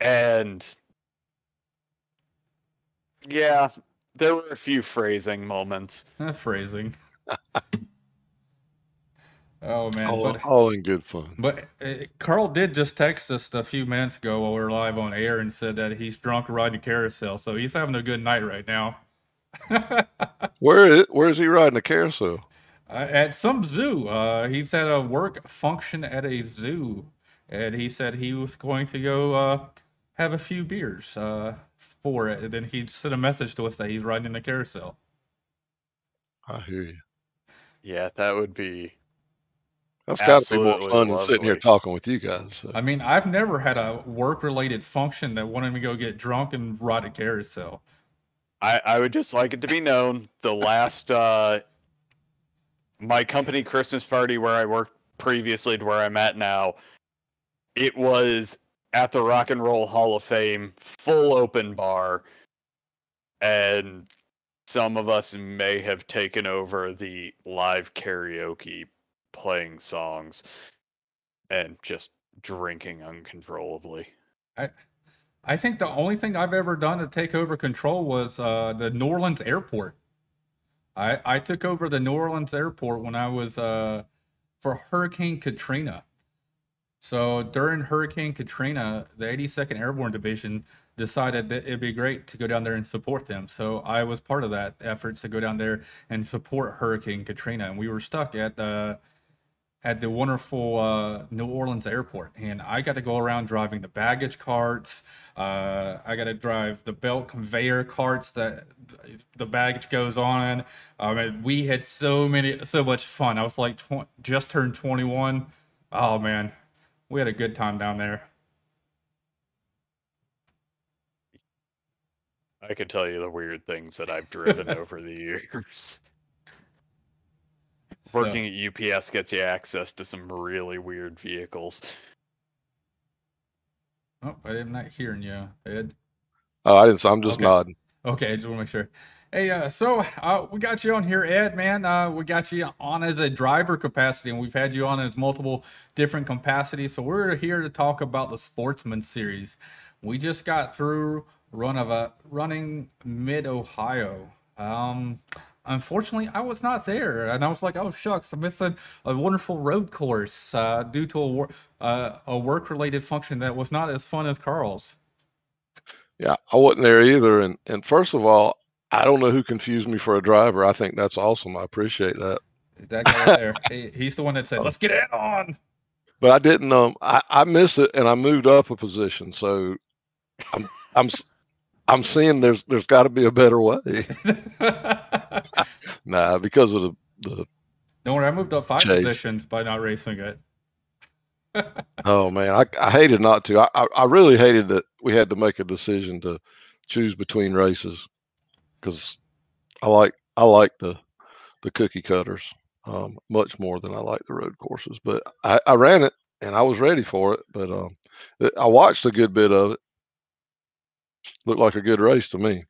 and yeah, there were a few phrasing moments. Uh, phrasing. oh, man. All, but- all in good fun. But uh, Carl did just text us a few minutes ago while we were live on air and said that he's drunk riding a carousel, so he's having a good night right now. Where is where is he riding a carousel? Uh, at some zoo, uh, he's at a work function at a zoo, and he said he was going to go uh, have a few beers uh, for it. And then he sent a message to us that he's riding in a carousel. I hear you. Yeah, that would be. That's got to be more Absolutely fun than sitting here talking with you guys. so. I mean, I've never had a work-related function that wanted me to go get drunk and ride a carousel. I, I would just like it to be known the last uh my company Christmas party where I worked previously to where I'm at now, it was at the Rock and Roll Hall of Fame, full open bar, and some of us may have taken over the live karaoke playing songs and just drinking uncontrollably. I I think the only thing I've ever done to take over control was uh, the New Orleans airport. I, I took over the New Orleans airport when I was uh, for Hurricane Katrina. So during Hurricane Katrina, the 82nd Airborne Division decided that it'd be great to go down there and support them. So I was part of that efforts to go down there and support Hurricane Katrina. And we were stuck at the at the wonderful uh, New Orleans airport, and I got to go around driving the baggage carts. Uh, I got to drive the belt conveyor carts that the baggage goes on. I mean, we had so many, so much fun. I was like, tw- just turned 21. Oh man, we had a good time down there. I could tell you the weird things that I've driven over the years. So- Working at UPS gets you access to some really weird vehicles. Oh, I'm not hearing you, Ed. Oh, I didn't. So I'm just Okay. nodding. Okay, I just want to make sure. Hey, uh, so uh, we got you on here, Ed, man. Uh, we got you on as a driver capacity, and we've had you on as multiple different capacities. So we're here to talk about the Sportsman Series. We just got through run of a running mid Ohio. Um, unfortunately, I was not there, and I was like, "Oh shucks, I'm missing a wonderful road course uh, due to a wor- uh, a work related function that was not as fun as Carl's." Yeah, I wasn't there either. And and first of all, I don't know who confused me for a driver. I think that's awesome. I appreciate that. That guy right there, he, he's the one that said, "Let's get it on." But I didn't. Um, I, I missed it, and I moved up a position. So I'm I'm I'm seeing there's there's got to be a better way. nah, because of the the Don't worry, I moved up five Chase. positions by not racing it. Oh man, I, I hated not to. I, I I really hated that we had to make a decision to choose between races because I like I like the the cookie cutters um, much more than I like the road courses. But I, I ran it and I was ready for it. But um, I watched a good bit of it. Looked like a good race to me.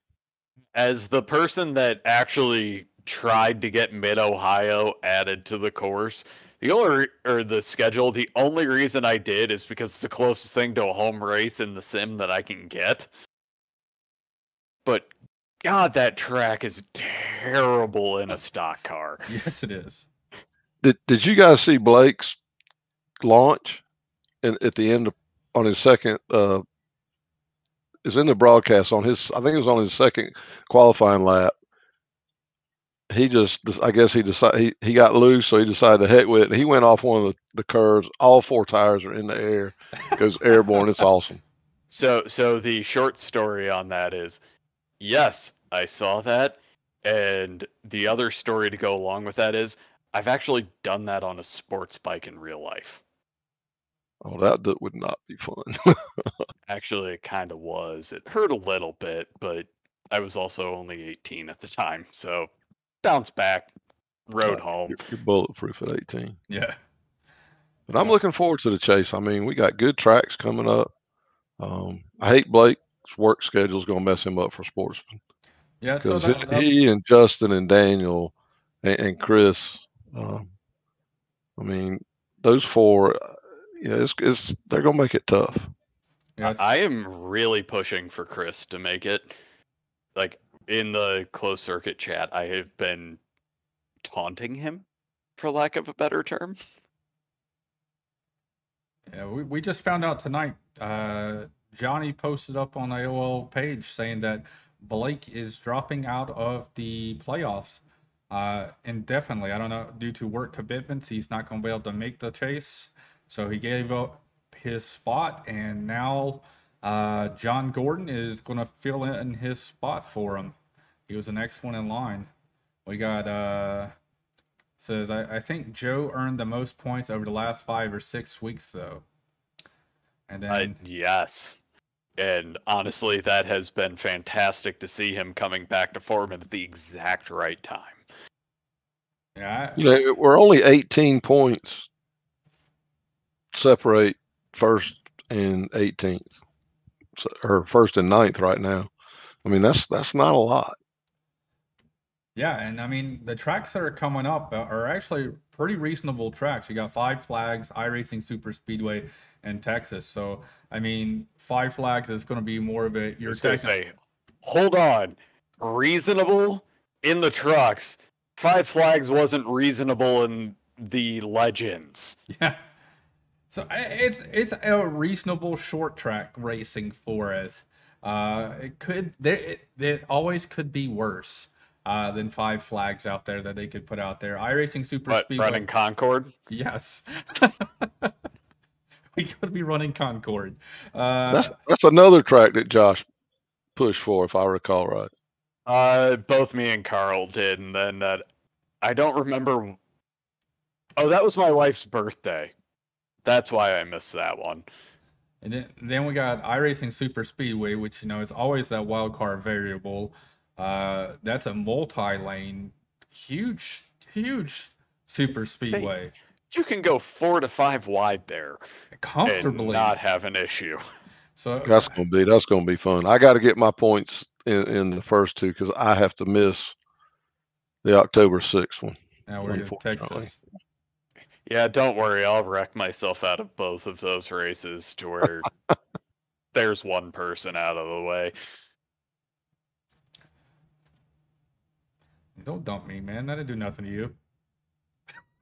As the person that actually tried to get Mid Ohio added to the course, the only re- or the schedule, the only reason I did is because it's the closest thing to a home race in the sim that I can get. But God, that track is terrible in a stock car. Yes, it is. Did Did you guys see Blake's launch? And at the end of, on his second uh, is in the broadcast on his I think it was on his second qualifying lap. He just I guess he decided he, he got loose, so he decided to heck with it. He went off one of the, the curves. All four tires are in the air. Goes airborne. It's awesome. So so the short story on that is yes, I saw that. And the other story to go along with that is I've actually done that on a sports bike in real life. Oh, that, that would not be fun. Actually, it kind of was. It hurt a little bit, but I was also only 18 at the time. So bounce back, rode home. you're, you're bulletproof at 18. Yeah. But I'm looking forward to the chase. I mean, we got good tracks coming up. Um, I hate Blake's work schedule is going to mess him up for sportsman Yeah. So because that, he and Justin and Daniel and, and Chris. Um, I mean, those four. You know, it's, it's they're going to make it tough. yeah, I am really pushing for Chris to make it. Like in the closed circuit chat, I have been taunting him, for lack of a better term. yeah, we, we just found out tonight. Uh, Johnny posted up on the AOL page saying that Blake is dropping out of the playoffs uh, indefinitely. I don't know due to work commitments, he's not going to be able to make the chase. So he gave up his spot, and now uh, John Gordon is going to fill in his spot for him. He was the next one in line. We got uh, says, I, I think Joe earned the most points over the last five or six weeks, though. And then, Uh, yes. And honestly, that has been fantastic to see him coming back to form at the exact right time. yeah, I- You know, we're only 18 points separate first and 18th, so, or first and ninth right now. I mean, that's that's not a lot. Yeah, and I mean the tracks that are coming up are- are actually pretty reasonable tracks. You got Five Flags, iRacing Super Speedway, and Texas. So I mean, Five Flags is going to be more of a I you're was gonna say, hold on, reasonable in the trucks. Five Flags wasn't reasonable in the legends. Yeah. So it's it's a reasonable short track racing for us. Uh, it could there it, it always could be worse uh, than Five Flags out there that they could put out there. iRacing Super But Speedway. running Concord, Yes. we could be running Concord. Uh, That's that's another track that Josh pushed for, if I recall right. uh, both me and Carl did, and then that I don't remember. Oh, that was my wife's birthday. That's why I missed that one. And then, then we got iRacing Super Speedway, which you know is always that wild card variable. Uh, that's a multi-lane, huge, huge super Say- speedway, You can go four to five wide there and comfortably. not have an issue. so That's gonna be that's gonna be fun. I got to get my points in, in the first two because I have to miss the October sixth one. now we're in. Texas. Yeah, don't worry. I'll wreck myself out of both of those races to where there's one person out of the way. Don't dump me, man. That didn't do nothing to you.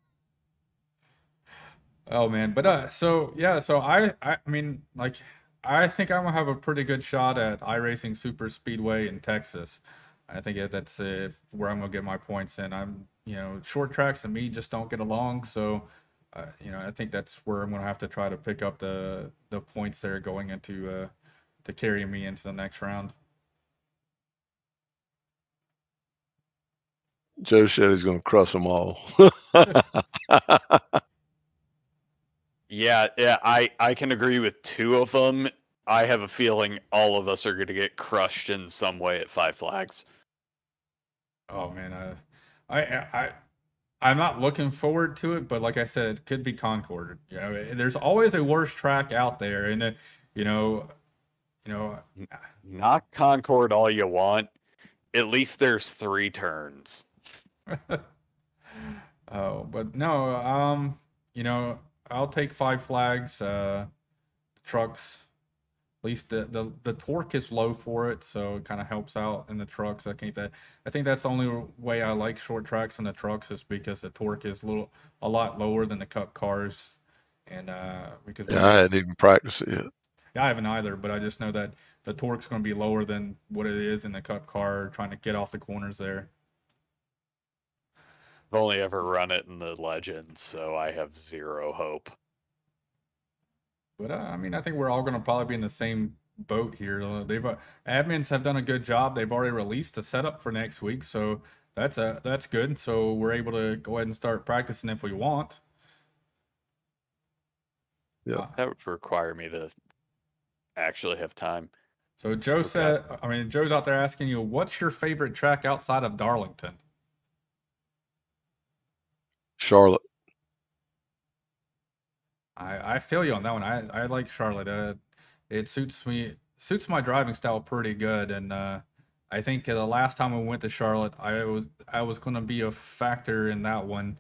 Oh man, but uh, so yeah, so I, I, I mean, like, I think I'm gonna have a pretty good shot at iRacing Super Speedway in Texas. I think that that's uh, where I'm gonna get my points in. I'm, you know, short tracks and me just don't get along, so, uh, you know, I think that's where I'm gonna have to try to pick up the the points there going into uh to carry me into the next round. Joe said he's gonna crush them all. Yeah, yeah, I I can agree with two of them. I have a feeling all of us are going to get crushed in some way at Five Flags. Oh man, I, I, I, I'm not looking forward to it, but like I said, it could be Concord. You know, there's always a worse track out there, and then, you know, you know, Knock Concord all you want. At least there's three turns. oh, but no, um, you know, I'll take Five Flags. Uh, trucks, at least the the the torque is low for it, so it kind of helps out in the trucks. I think that I think that's the only way I like short tracks in the trucks is because the torque is a little a lot lower than the cup cars, and uh, because yeah, I hadn't even practiced it yet. Yeah, I haven't either, but I just know that the torque's going to be lower than what it is in the cup car, trying to get off the corners there. I've only ever run it in the Legends, so I have zero hope. But uh, I mean, I think we're all going to probably be in the same boat here. Uh, They've uh, admins have done a good job. They've already released a setup for next week, so that's uh, that's good. So we're able to go ahead and start practicing if we want. Yeah. That would require me to actually have time. So Joe Okay. said, I mean, Joe's out there asking you, what's your favorite track outside of Darlington? Charlotte. I, I feel you on that one. I, I like Charlotte. Uh, it suits me suits my driving style pretty good, and uh, I think uh, the last time we went to Charlotte, I was I was going to be a factor in that one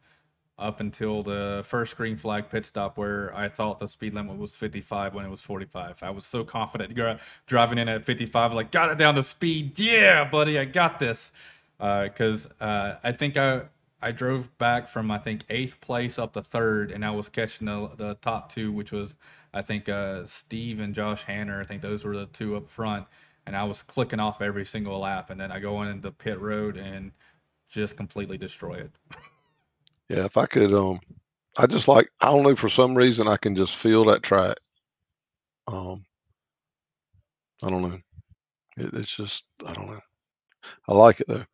up until the first green flag pit stop where I thought the speed limit was 55 when it was 45. I was so confident driving in at 55, like got it down to speed. Yeah, buddy, I got this. Because uh, I think I I drove back from I think eighth place up to third, and I was catching the the top two, which was I think uh, Steve and Josh Hanner. I think those were the two up front, and I was clicking off every single lap, and then I go in into pit road and just completely destroy it. Yeah, if I could, um, I just like I don't know for some reason I can just feel that track. Um, I don't know. It, it's just I don't know. I like it though.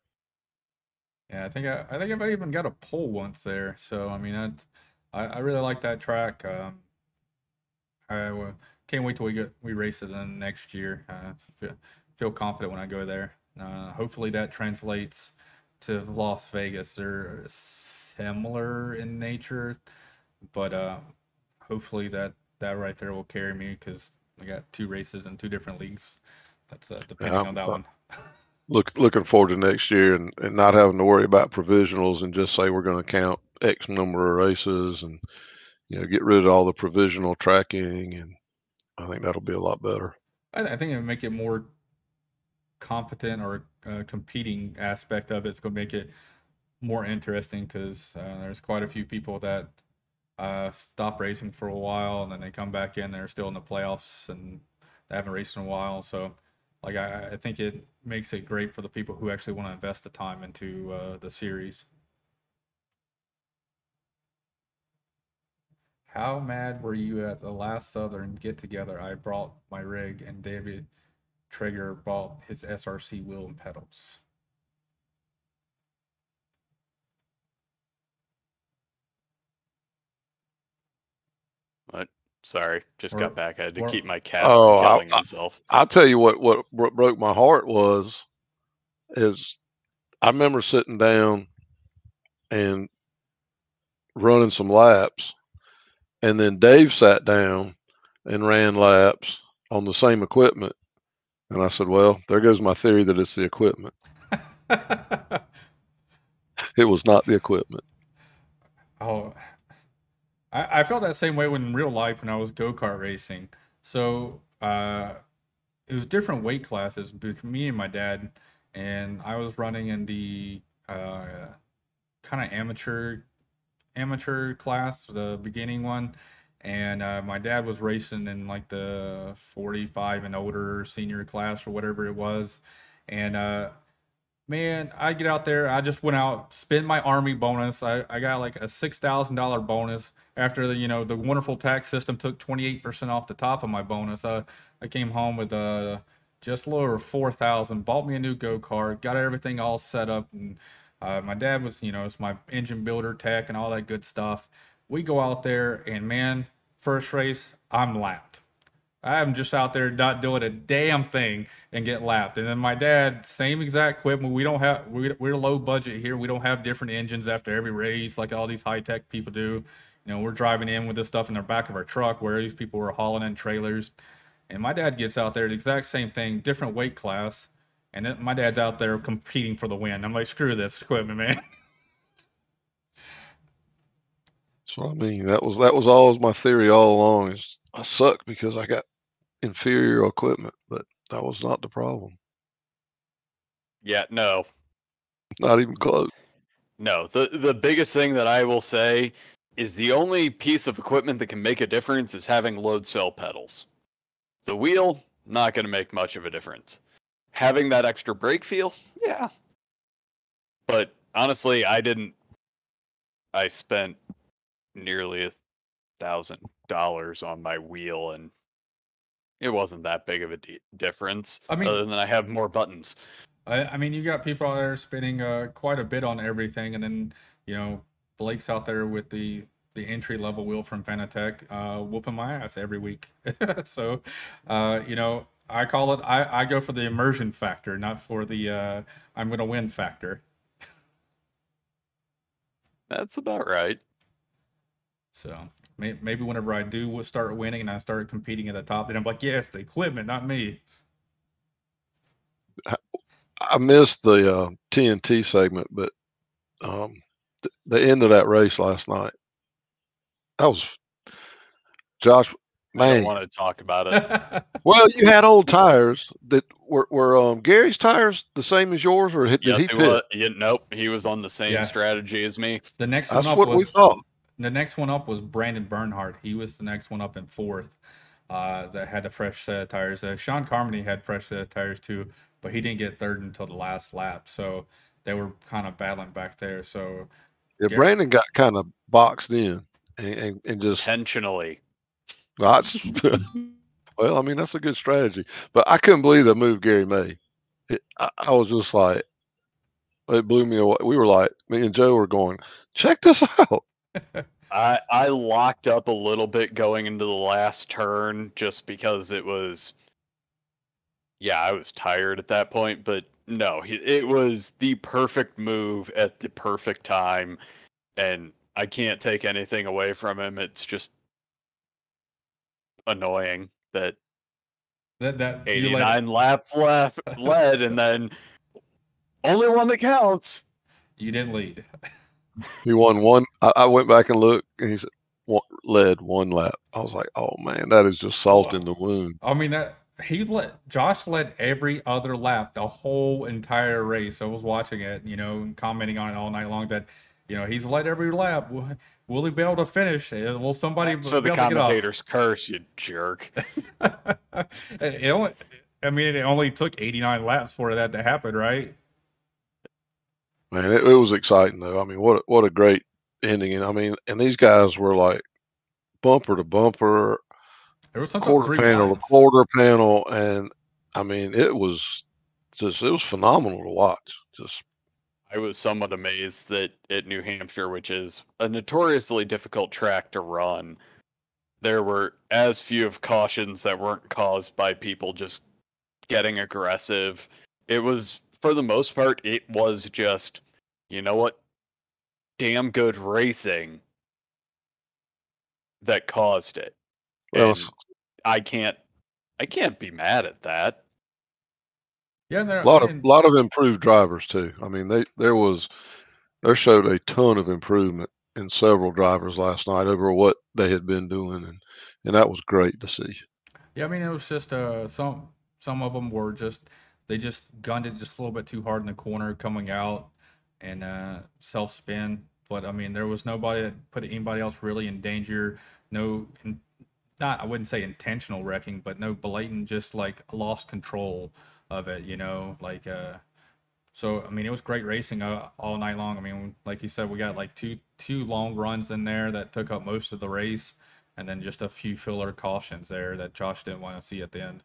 Yeah, I think I, I think I've even got a pole once there. So I mean, I I, I really like that track. Um, I uh, can't wait till we get we race it in next year. Uh, feel, feel confident when I go there. Uh, hopefully that translates to Las Vegas. They're similar in nature, but uh, hopefully that that right there will carry me because I got two races in two different leagues. That's uh, depending Yeah, on that but- one. Look, looking forward to next year and, and not having to worry about provisionals and just say we're going to count X number of races and you know get rid of all the provisional tracking and I think that'll be a lot better. I, I think it would make it more competent or uh, competing aspect of it. It's going to make it more interesting because uh, there's quite a few people that uh, stop racing for a while and then they come back in. They're still in the playoffs and they haven't raced in a while. So, like, I, I think it makes it great for the people who actually want to invest the time into uh, the series. How mad were you at the last Southern get together? I brought my rig and David Traeger bought his SRC wheel and pedals. What? Sorry, just got back. I had to keep my cat Oh, from I- killing himself. I'll tell you what what bro- broke my heart was is I remember sitting down and running some laps and then Dave sat down and ran laps on the same equipment and I said, "Well, there goes my theory that it's the equipment. It was not the equipment." Oh, I, I felt that same way when in real life when I was go kart racing. So uh, it was different weight classes between me and my dad, and I was running in the uh, kind of amateur amateur class, the beginning one, and uh, my dad was racing in like the 45 and older senior class or whatever it was, and uh, man, I get out there. I just went out, spent my army bonus. I, I got like a six thousand dollar bonus after the you know the wonderful tax system took twenty eight percent off the top of my bonus. Uh, I came home with uh just a little over four thousand. Bought me a new go kart. Got everything all set up, and uh, my dad was you know it's my engine builder tech and all that good stuff. We go out there and man, first race I'm lapped. I'm just out there not doing a damn thing and get lapped. And then my dad, same exact equipment. We don't have we, we're low budget here. We don't have different engines after every race like all these high tech people do. You know, we're driving in with this stuff in the back of our truck where these people were hauling in trailers. And my dad gets out there, the exact same thing, different weight class. And then my dad's out there competing for the win. I'm like, screw this equipment, man. That's what I mean. That was that was always my theory all along. Is I suck because I got inferior equipment, but that was not the problem. Yeah, no, Not even close. no. The the biggest thing that I will say is the only piece of equipment that can make a difference is having load cell pedals. The wheel not going to make much of a difference. Having that extra brake feel, yeah. But honestly, I didn't. I spent nearly a thousand dollars on my wheel, and it wasn't that big of a d- difference. I mean- other than I have more buttons. I, I mean, you got people out there spending uh, quite a bit on everything, and then you know Blake's out there with the the entry level wheel from Fanatec, uh, whooping my ass every week. so, uh, you know, I call it. I, I go for the immersion factor, not for the uh, I'm going to win factor. That's about right. So may, maybe whenever I do start winning and I start competing at the top, then I'm like, yes, the equipment, not me. I missed the uh, TNT segment, but um, the end of that race last night. That was Josh. Man, I don't want to talk about it. well, you had old tires that were were um, Gary's tires the same as yours, or did yes, he he pit? was. Yeah, nope, he was on the same Yeah. strategy as me. the next That's one up what was we thought. The next one up was Brandon Bernhardt. He was the next one up in fourth. Uh, that had the fresh set of tires. Uh, Sean Carmody had fresh set of tires too, but he didn't get third until the last lap. So they were kind of battling back there. So Yeah, Gary- Brandon got kind of boxed in and, and, and just Intentionally. That's, well, I mean, that's a good strategy. But I couldn't believe they moved Gary May. It, I, I was just like, It blew me away. We were like, me and Joe were going, check this out. I I locked up a little bit going into the last turn just because it was yeah, I was tired at that point, but no, it was the perfect move at the perfect time and I can't take anything away from him. It's just annoying that That that 89 laps left led and then only one that counts. You didn't lead. He won one. I, I went back and looked, and he said, one, led one lap. I was like, oh man, that is just salt in the wound. I mean that he let Josh led every other lap the whole entire race. I was watching it, you know, and commenting on it all night long. That you know he's led every lap. Will, will he be able to finish? Uh, Will somebody So be the able to get off? commentator's curse, you jerk. it only, I mean, it only took 89 laps for that to happen, right? Man, it, it was exciting though. I mean, what what a great ending! And I mean, and these guys were like bumper to bumper, There was something quarter three panel lines. to quarter panel, and I mean, it was just it was phenomenal to watch. Just I was somewhat amazed that at New Hampshire, which is a notoriously difficult track to run, there were as few of cautions that weren't caused by people just getting aggressive. It was, for the most part, it was just, you know what? Damn good racing that caused it. well, And I can't, I can't be mad at that. Yeah, there, a lot of and- lot of improved drivers too. I mean, they there was there showed a ton of improvement in several drivers last night over what they had been doing, and and that was great to see. Yeah, I mean, it was just uh, some some of them were just they just gunned it just a little bit too hard in the corner coming out and uh, self spin. But I mean, there was nobody that put anybody else really in danger. No, in, not I wouldn't say intentional wrecking, but no blatant just like lost control of it. You know, like uh, so. I mean, it was great racing uh, all night long. I mean, like you said, we got like two two long runs in there that took up most of the race and then just a few filler cautions there that Josh didn't want to see at the end.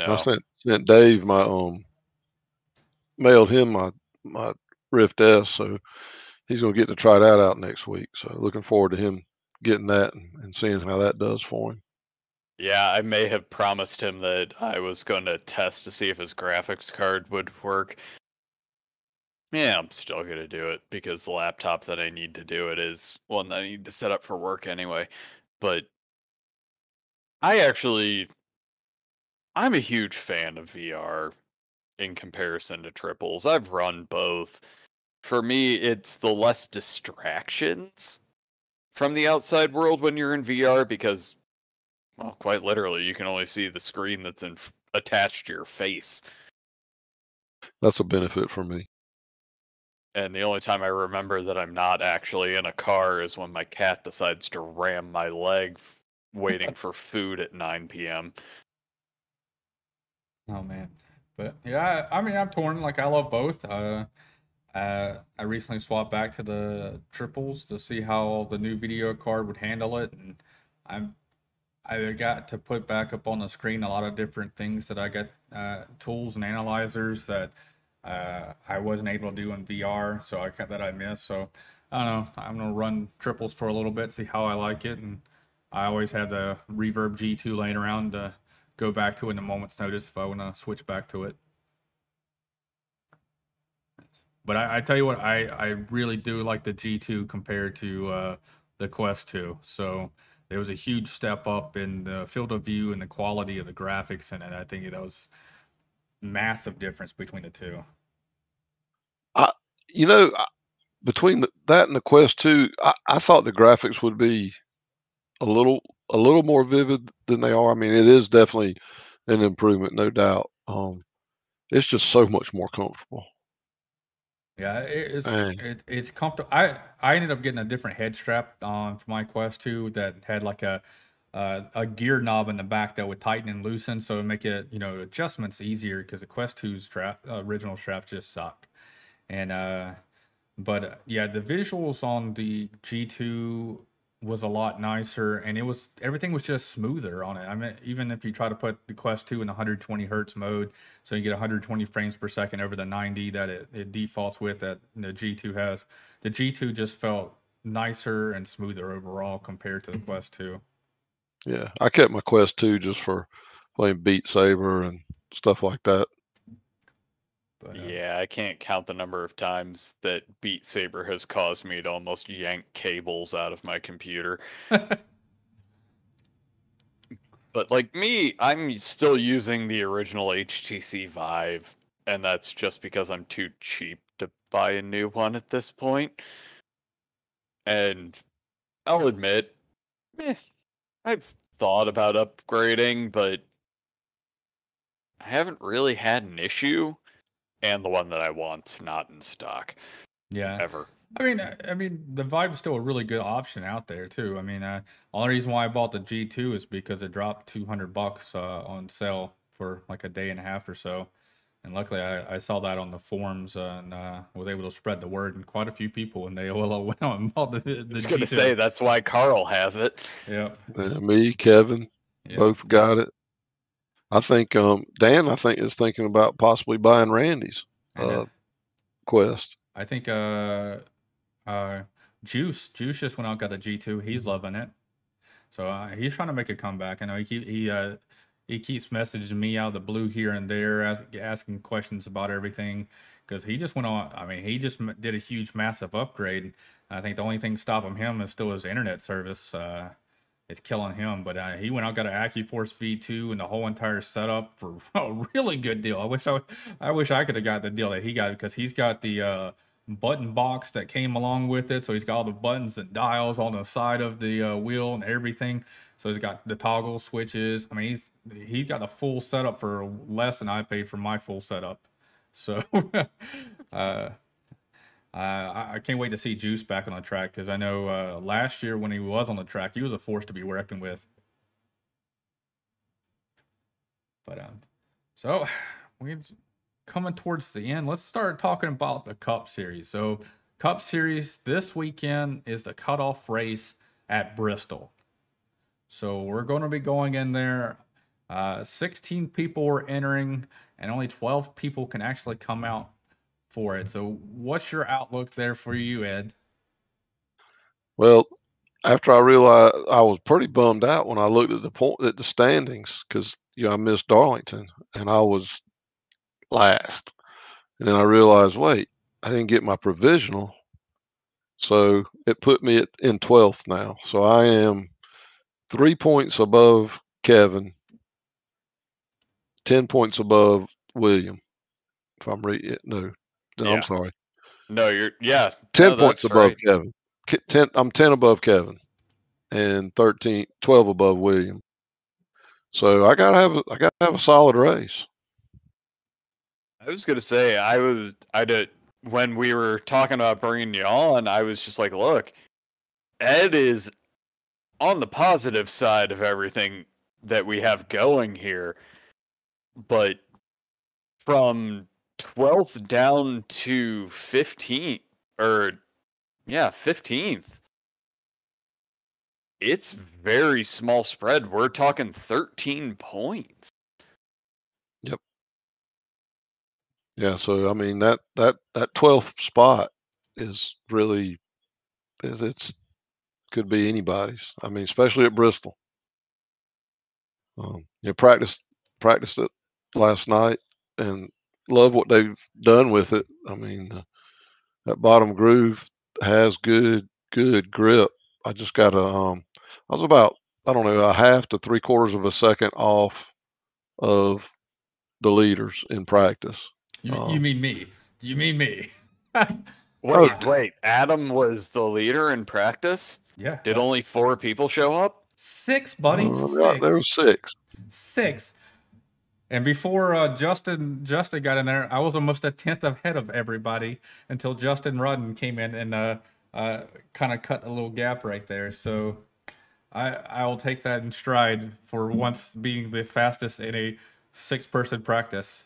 I sent sent Dave my um mailed him my my Rift S, so he's gonna get to try that out next week. So looking forward to him getting that and, seeing how that does for him. Yeah, I may have promised him that I was going to test to see if his graphics card would work. Yeah, I'm still going to do it because the laptop that I need to do it is one that I need to set up for work anyway. But I actually, I'm a huge fan of VR in comparison to triples. I've run both. For me, it's the less distractions from the outside world when you're in VR because well, quite literally, you can only see the screen that's in, attached to your face. That's a benefit for me. And the only time I remember that I'm not actually in a car is when my cat decides to ram my leg f- waiting for food at 9 p.m. Oh man, but yeah, I I mean, I'm torn. Like, I love both. Uh, uh, I recently swapped back to the triples to see how the new video card would handle it, and I'm I got to put back up on the screen a lot of different things that I got uh, tools and analyzers that uh, I wasn't able to do in VR, so I got that I missed. So I don't know. I'm gonna run triples for a little bit, see how I like it, and I always have the Reverb G2 laying around to go back to in a moment's notice if I want to switch back to it. But I, I tell you what, I, I really do like the G2 compared to uh, the Quest 2. So there was a huge step up in the field of view and the quality of the graphics in it. I think that was massive difference between the two. You know, between that and the Quest Two, I, I thought the graphics would be a little a little more vivid than they are. I mean, it is definitely an improvement, no doubt. Um, it's just so much more comfortable. Yeah, it, it's it, it's comfortable. I I ended up getting a different head strap on for my Quest 2 that had like a uh, a gear knob in the back that would tighten and loosen, so it make it you know adjustments easier because the Quest 2's strap original straps just suck. And uh, but uh, yeah, the visuals on the G2 was a lot nicer, and it was everything was just smoother on it. I mean, even if you try to put the Quest 2 in the 120 hertz mode, so you get 120 frames per second over the 90 that it, it defaults with that the G2 has, the G2 just felt nicer and smoother overall compared to the Quest 2. Yeah, I kept my Quest 2 just for playing Beat Saber and stuff like that. But, uh, Yeah, I can't count the number of times that Beat Saber has caused me to almost yank cables out of my computer. But like me, I'm still using the original HTC Vive, and that's just because I'm too cheap to buy a new one at this point. And I'll admit, eh, I've thought about upgrading, but I haven't really had an issue. And the one that I want's not in stock yeah. ever. I mean, I I mean, the Vive is still a really good option out there too. I mean, uh, only reason why I bought the G2 is because it dropped 200 bucks uh, on sale for like a day and a half or so, and luckily I, I saw that on the forums uh, and uh, was able to spread the word. And quite a few people in the AOL went out and bought the. the I was gonna say that's why Carl has it. Yeah. Yeah, me, Kevin, Yeah. both got it. I think um, Dan, I think is thinking about possibly buying Randy's uh, Quest. I think uh, uh, Juice Juice just went out got the G2. He's loving it. So uh, he's trying to make a comeback. I know he he uh, he keeps messaging me out of the blue here and there, ask, asking questions about everything because he just went on. I mean, he just did a huge, massive upgrade. I think the only thing stopping him is still his internet service. Uh, it's killing him. But uh, he went out got an AccuForce V2 and the whole entire setup for a really good deal. I wish I, I wish I could have got the deal that he got because he's got the uh, button box that came along with it. So he's got all the buttons and dials on the side of the uh, wheel and everything. So he's got the toggle switches. I mean, he's he's got the full setup for less than I paid for my full setup. So uh, I, I can't wait to see Juice back on the track because I know uh, last year when he was on the track, he was a force to be reckoned with. But um, so we're coming towards the end. Let's start talking about the Cup Series. So Cup Series this weekend is the cutoff race at Bristol. So we're going to be going in there. Uh, 16 people are entering, and only 12 people can actually come out for it. So, what's your outlook there for you, Ed? Well, after I realized I was pretty bummed out when I looked at the point at the standings because you know I missed Darlington and I was last, and then I realized, wait, I didn't get my provisional, so it put me at, in twelfth now. So I am three points above Kevin, ten points above William. If I'm reading it, no, no, Yeah. I'm sorry. No, you're yeah. Ten no, points above right. Kevin. Ten, I'm ten above Kevin, and 13, 12 above William. So I gotta have a, I gotta have a solid race. I was gonna say I was I did when we were talking about bringing you on. I was just like, look, Ed is on the positive side of everything that we have going here, but from twelfth down to fifteenth, or yeah, fifteenth. It's very small spread. We're talking 13 points. Yep. Yeah. So I mean that that that twelfth spot is really is it's could be anybody's. I mean, especially at Bristol. Um, you practiced practiced it last night and love what they've done with it. I mean, uh, that bottom groove has good good grip. I just got a um, I was about I don't know a half to three quarters of a second off of the leaders in practice. You, you Um, mean me? You mean me? Wait, wait. Adam was the leader in practice? yeah. Did only four people show up? Six, buddy. uh, yeah, Six. there was six. Six. And before uh, Justin Justin got in there, I was almost a tenth ahead of everybody until Justin Rudden came in and uh, uh, kind of cut a little gap right there. So I I will take that in stride for once being the fastest in a six person practice.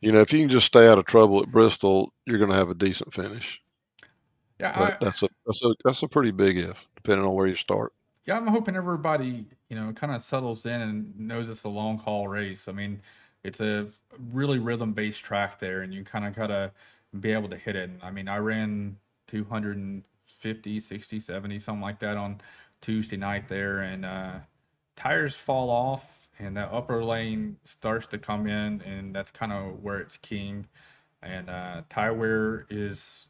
You know, if you can just stay out of trouble at Bristol, you're going to have a decent finish. Yeah, I, that's a that's a that's a pretty big if. depending on where you start. Yeah, I'm hoping everybody, you know, it kind of settles in and knows it's a long haul race. I mean, it's a really rhythm based track there, and you kind of gotta be able to hit it. I mean, I ran 250, 60, 70, something like that on Tuesday night there, and uh, tires fall off, and that upper lane starts to come in, and that's kind of where it's king. And uh, tire wear is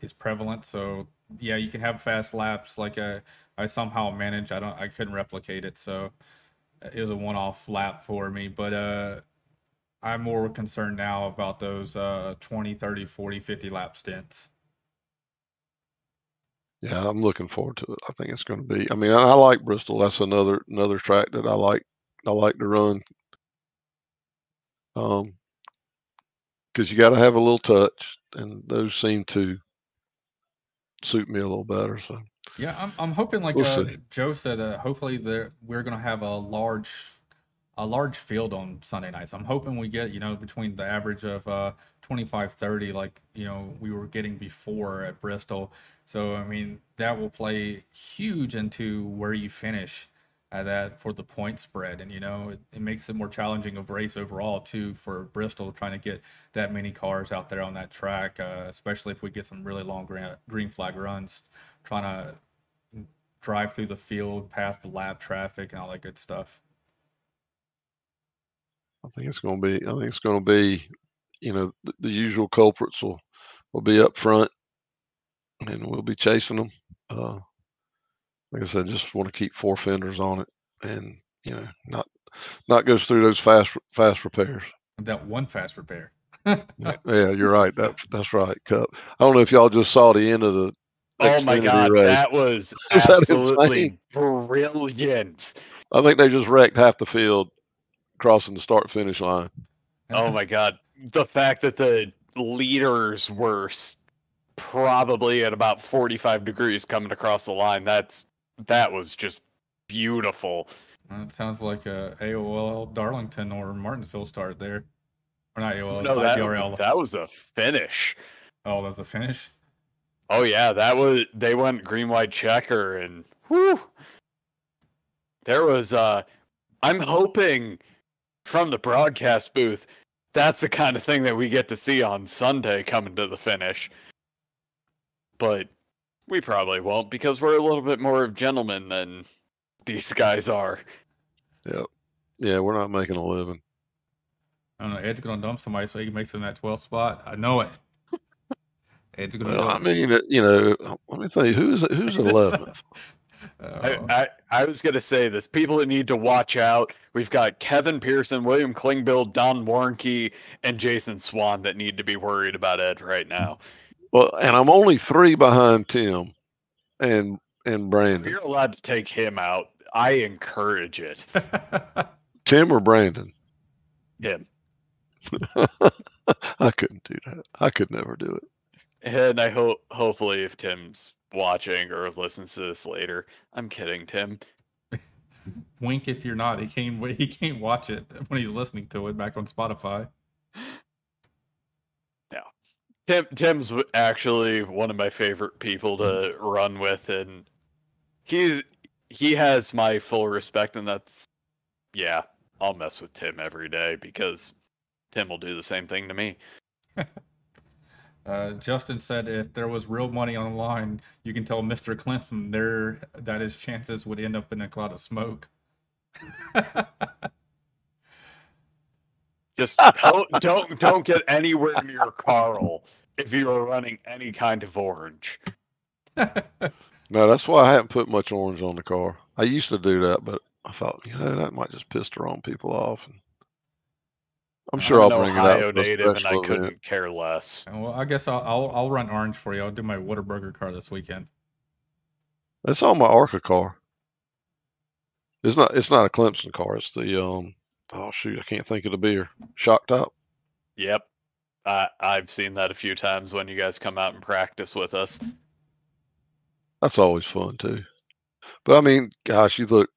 is prevalent, so yeah, you can have fast laps. Like I, I somehow managed. I don't. I couldn't replicate it, so it was a one-off lap for me. But uh, I'm more concerned now about those uh 20, 30, 40, 50 lap stints. Yeah, I'm looking forward to it. I think it's going to be. I mean, I, I like Bristol. That's another another track that I like. I like to run. Um, because you got to have a little touch, and those seem to suit me a little better. So Yeah, I'm I'm hoping like We'll uh. Joe said, uh, hopefully that we're gonna have a large a large field on Sunday nights. I'm hoping we get, you know, between the average of uh 25 30 like, you know, we were getting before at Bristol. So I mean, that will play huge into where you finish at that for the point spread and you know, it, it makes it more challenging of race overall too for Bristol trying to get that many cars out there on that track, uh, especially if we get some really long green, green flag runs trying to drive through the field past the lap traffic and all that good stuff. I think it's going to be. I think it's going to be. You know, the, the usual culprits will will be up front, and we'll be chasing them. Uh, like I said, just want to keep four fenders on it, and you know, not not go through those fast fast repairs. That one fast repair. Yeah, yeah, you're right. That that's right. Cup. I don't know if y'all just saw the end of the. Oh my god, race. that was Is that absolutely brilliant. I think they just wrecked half the field crossing the start finish line. Oh my god, the fact that the leaders were probably at about 45 degrees coming across the line, that's that was just beautiful. It sounds like a AOL Darlington or Martinsville start there. Or not AOL, No, that, IDRL. that was a finish. Oh, that was a finish? Oh yeah, that was they went green white checker and whew. There was uh I'm hoping from the broadcast booth that's the kind of thing that we get to see on Sunday coming to the finish. But we probably won't because we're a little bit more of gentlemen than these guys are. Yep. Yeah, we're not making a living. I don't know. Ed's going to dump somebody so he can make it in that 12th spot. I know it. Ed's going to Well, do I mean, you know, let me think. Who's who's eleventh? I, Uh, I, I was gonna say the people that need to watch out. We've got Kevin Pearson, William Klingbill, Don Warnke, and Jason Swan that need to be worried about Ed right now. Well, and I'm only three behind Tim, and and Brandon. You're allowed to take him out. I encourage it. Tim or Brandon? Him. I couldn't do that. I could never do it. And I hope hopefully if Tim's watching or listens to this later. I'm kidding, Tim. Wink if you're not. He can't. He can't watch it when he's listening to it back on Spotify. Tim Tim's actually one of my favorite people to run with and he's he has my full respect and that's yeah, I'll mess with Tim every day because Tim will do the same thing to me. Uh, Justin said if there was real money on the line, you can tell Mr. Clinton there that his chances would end up in a cloud of smoke. Just don't don't don't get anywhere near Carl if you are running any kind of orange. No, that's why I haven't put much orange on the car. I used to do that, but I thought, you know, that might just piss the wrong people off. And I'm sure I'm I'll an bring it out. Ohio for a native and I special couldn't care less. well, I guess I'll, I'll I'll run orange for you. I'll do my Whataburger car this weekend. It's on my Arca car. It's not. It's not a Clemson car. It's the um. Oh shoot, I can't think of the beer. Shock top. Yep. I I've seen that a few times when you guys come out and practice with us. That's always fun too. But I mean, gosh, you look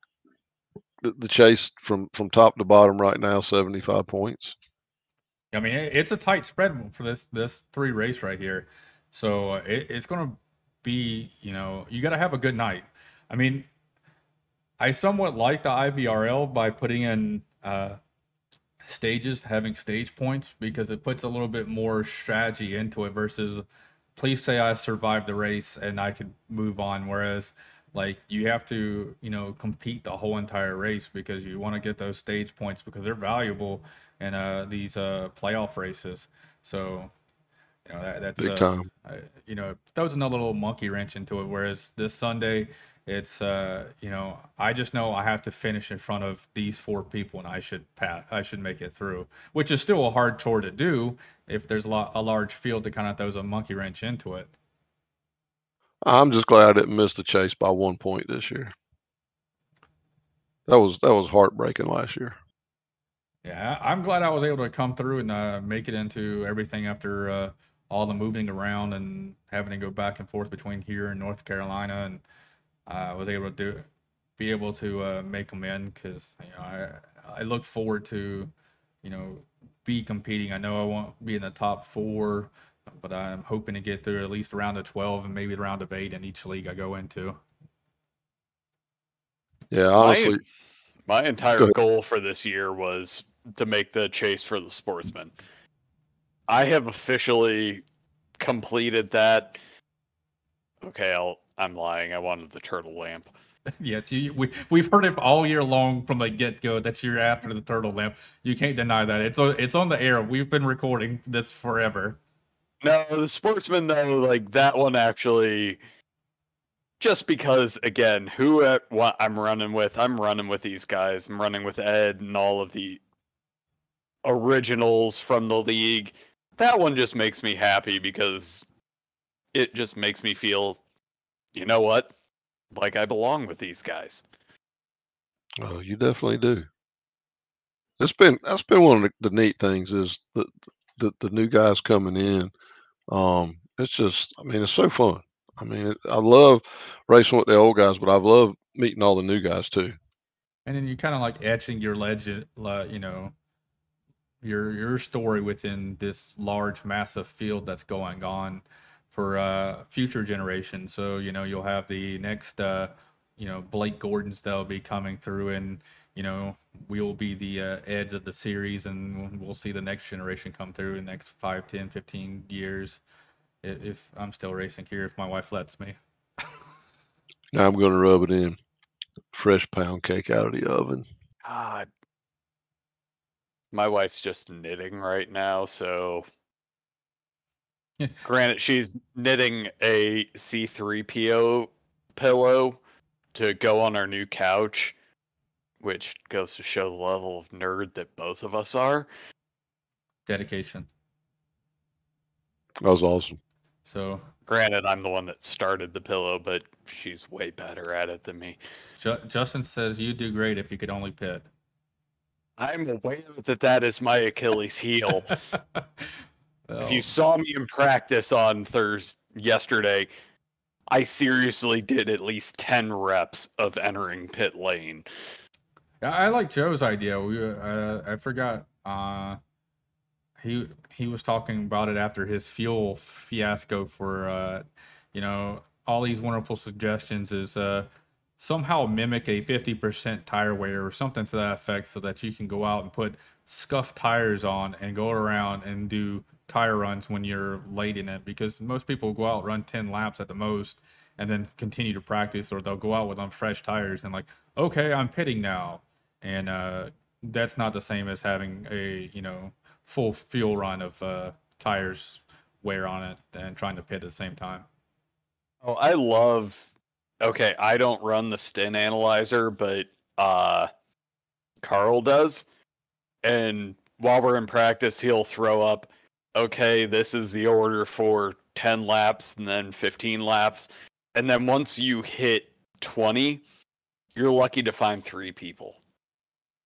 the, the chase from from top to bottom right now, seventy five points. I mean, it's a tight spread for this this three race right here, so uh, it, it's gonna be you know you got to have a good night. I mean, I somewhat like the IVRL by putting in uh, stages, having stage points, because it puts a little bit more strategy into it versus please say I survived the race and I could move on. Whereas, like, you have to, you know, compete the whole entire race because you want to get those stage points because they're valuable in uh, these uh, playoff races. So, you know, that, that's Big uh, time. uh, you know, that was another little monkey wrench into it. Whereas this Sunday, it's uh, you know, I just know I have to finish in front of these four people, and I should pat, I should make it through, which is still a hard chore to do if there's a, lot, a large field that kind of throws a monkey wrench into it. I'm just glad I didn't miss the chase by one point this year. That was that was heartbreaking last year. Yeah, I'm glad I was able to come through and uh, make it into everything after uh, all the moving around and having to go back and forth between here and North Carolina, and I was able to do be able to uh, make them in because you know I I look forward to you know be competing. I know I won't be in the top four, but I'm hoping to get through at least a round of 12 and maybe the round of eight in each league I go into. Yeah, My, honestly, my entire Go goal for this year was to make the chase for the sportsman. I have officially completed that. Okay, I'll, I'm lying. I wanted the turtle lamp. Yes, you, we we've heard it all year long from the get go that you're after the turtle lamp. You can't deny that. It's on it's on the air. We've been recording this forever. No, the sportsman though, like that one actually. Just because, again, who uh, what I'm running with, I'm running with these guys. I'm running with Ed and all of the originals from the league. That one just makes me happy because it just makes me feel, you know what, like I belong with these guys. oh, you definitely do. It's been that's been one of the, the neat things is the, the the new guys coming in. Um, it's just I mean it's so fun. I mean it, I love racing with the old guys, but I've loved meeting all the new guys too. And then you kind of like etching your legend, uh, you know, your your story within this large, massive field that's going on for uh, future generations. So you know you'll have the next, uh, you know, Blake Gordons that'll be coming through, and you know we will be the uh, edge of the series, and we'll see the next generation come through in the next 5, 10, 15 years. i- If I'm still racing here, if my wife lets me. Now I'm going to rub it in. Fresh pound cake out of the oven. God. My wife's just knitting right now, so Yeah. granted she's knitting a C3PO pillow to go on our new couch, which goes to show the level of nerd that both of us are. Dedication. That was awesome. So Granted, I'm the one that started the pillow, but she's way better at it than me. Ju- Justin says you'd do great if you could only pit. I'm aware that that is my Achilles heel. Well, If you saw me in practice on Thursday yesterday, I seriously did at least 10 reps of entering pit lane. I I like Joe's idea. We uh, I forgot. Uh, he he was talking about it after his fuel fiasco for uh, you know all these wonderful suggestions is uh, somehow mimic a 50% tire wear or something to that effect so that you can go out and put scuffed tires on and go around and do tire runs when you're late in it because most people go out run 10 laps at the most and then continue to practice or they'll go out with on fresh tires and like okay i'm pitting now and uh, that's not the same as having a you know full fuel run of uh, tires wear on it and trying to pit at the same time Oh, I love. Okay, I don't run the stint analyzer, but uh, Carl does. And while we're in practice, he'll throw up, okay, this is the order for 10 laps and then 15 laps. And then once you hit 20, you're lucky to find three people.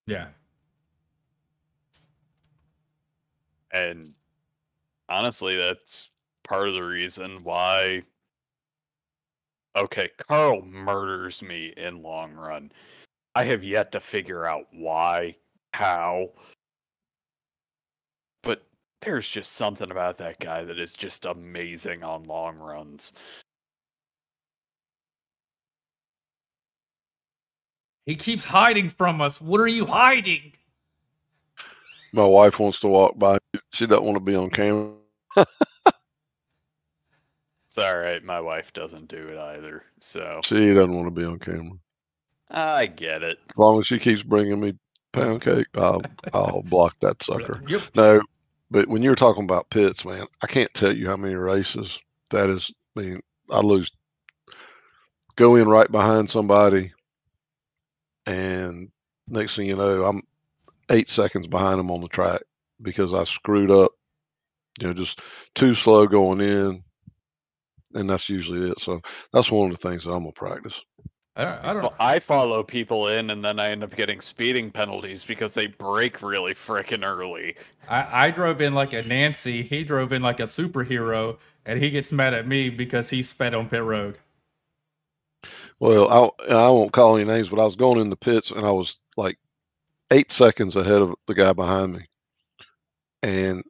yeah And honestly, that's part of the reason why. Okay, Carl murders me in long run. I have yet to figure out why, how. But there's just something about that guy that is just amazing on long runs. He keeps hiding from us. What are you hiding? My wife wants to walk by. She doesn't want to be on camera. It's all right. My wife doesn't do it either. So She doesn't want to be on camera. I get it. As long as she keeps bringing me pound cake, I'll I'll block that sucker. Yep. No, but when you're talking about pits, man, I can't tell you how many races that is. I mean, I lose, go in right behind somebody, and next thing you know, I'm eight seconds behind them on the track because I screwed up. You know, just too slow going in, and that's usually it. So that's one of the things that I'm gonna practice. I don't. I I, don't. I follow people in, and then I end up getting speeding penalties because they brake really frickin' early. I, I drove in like a Nancy. He drove in like a superhero, and he gets mad at me because he sped on pit road. Well, I and I won't call any names, but I was going in the pits and I was like eight seconds ahead of the guy behind me, and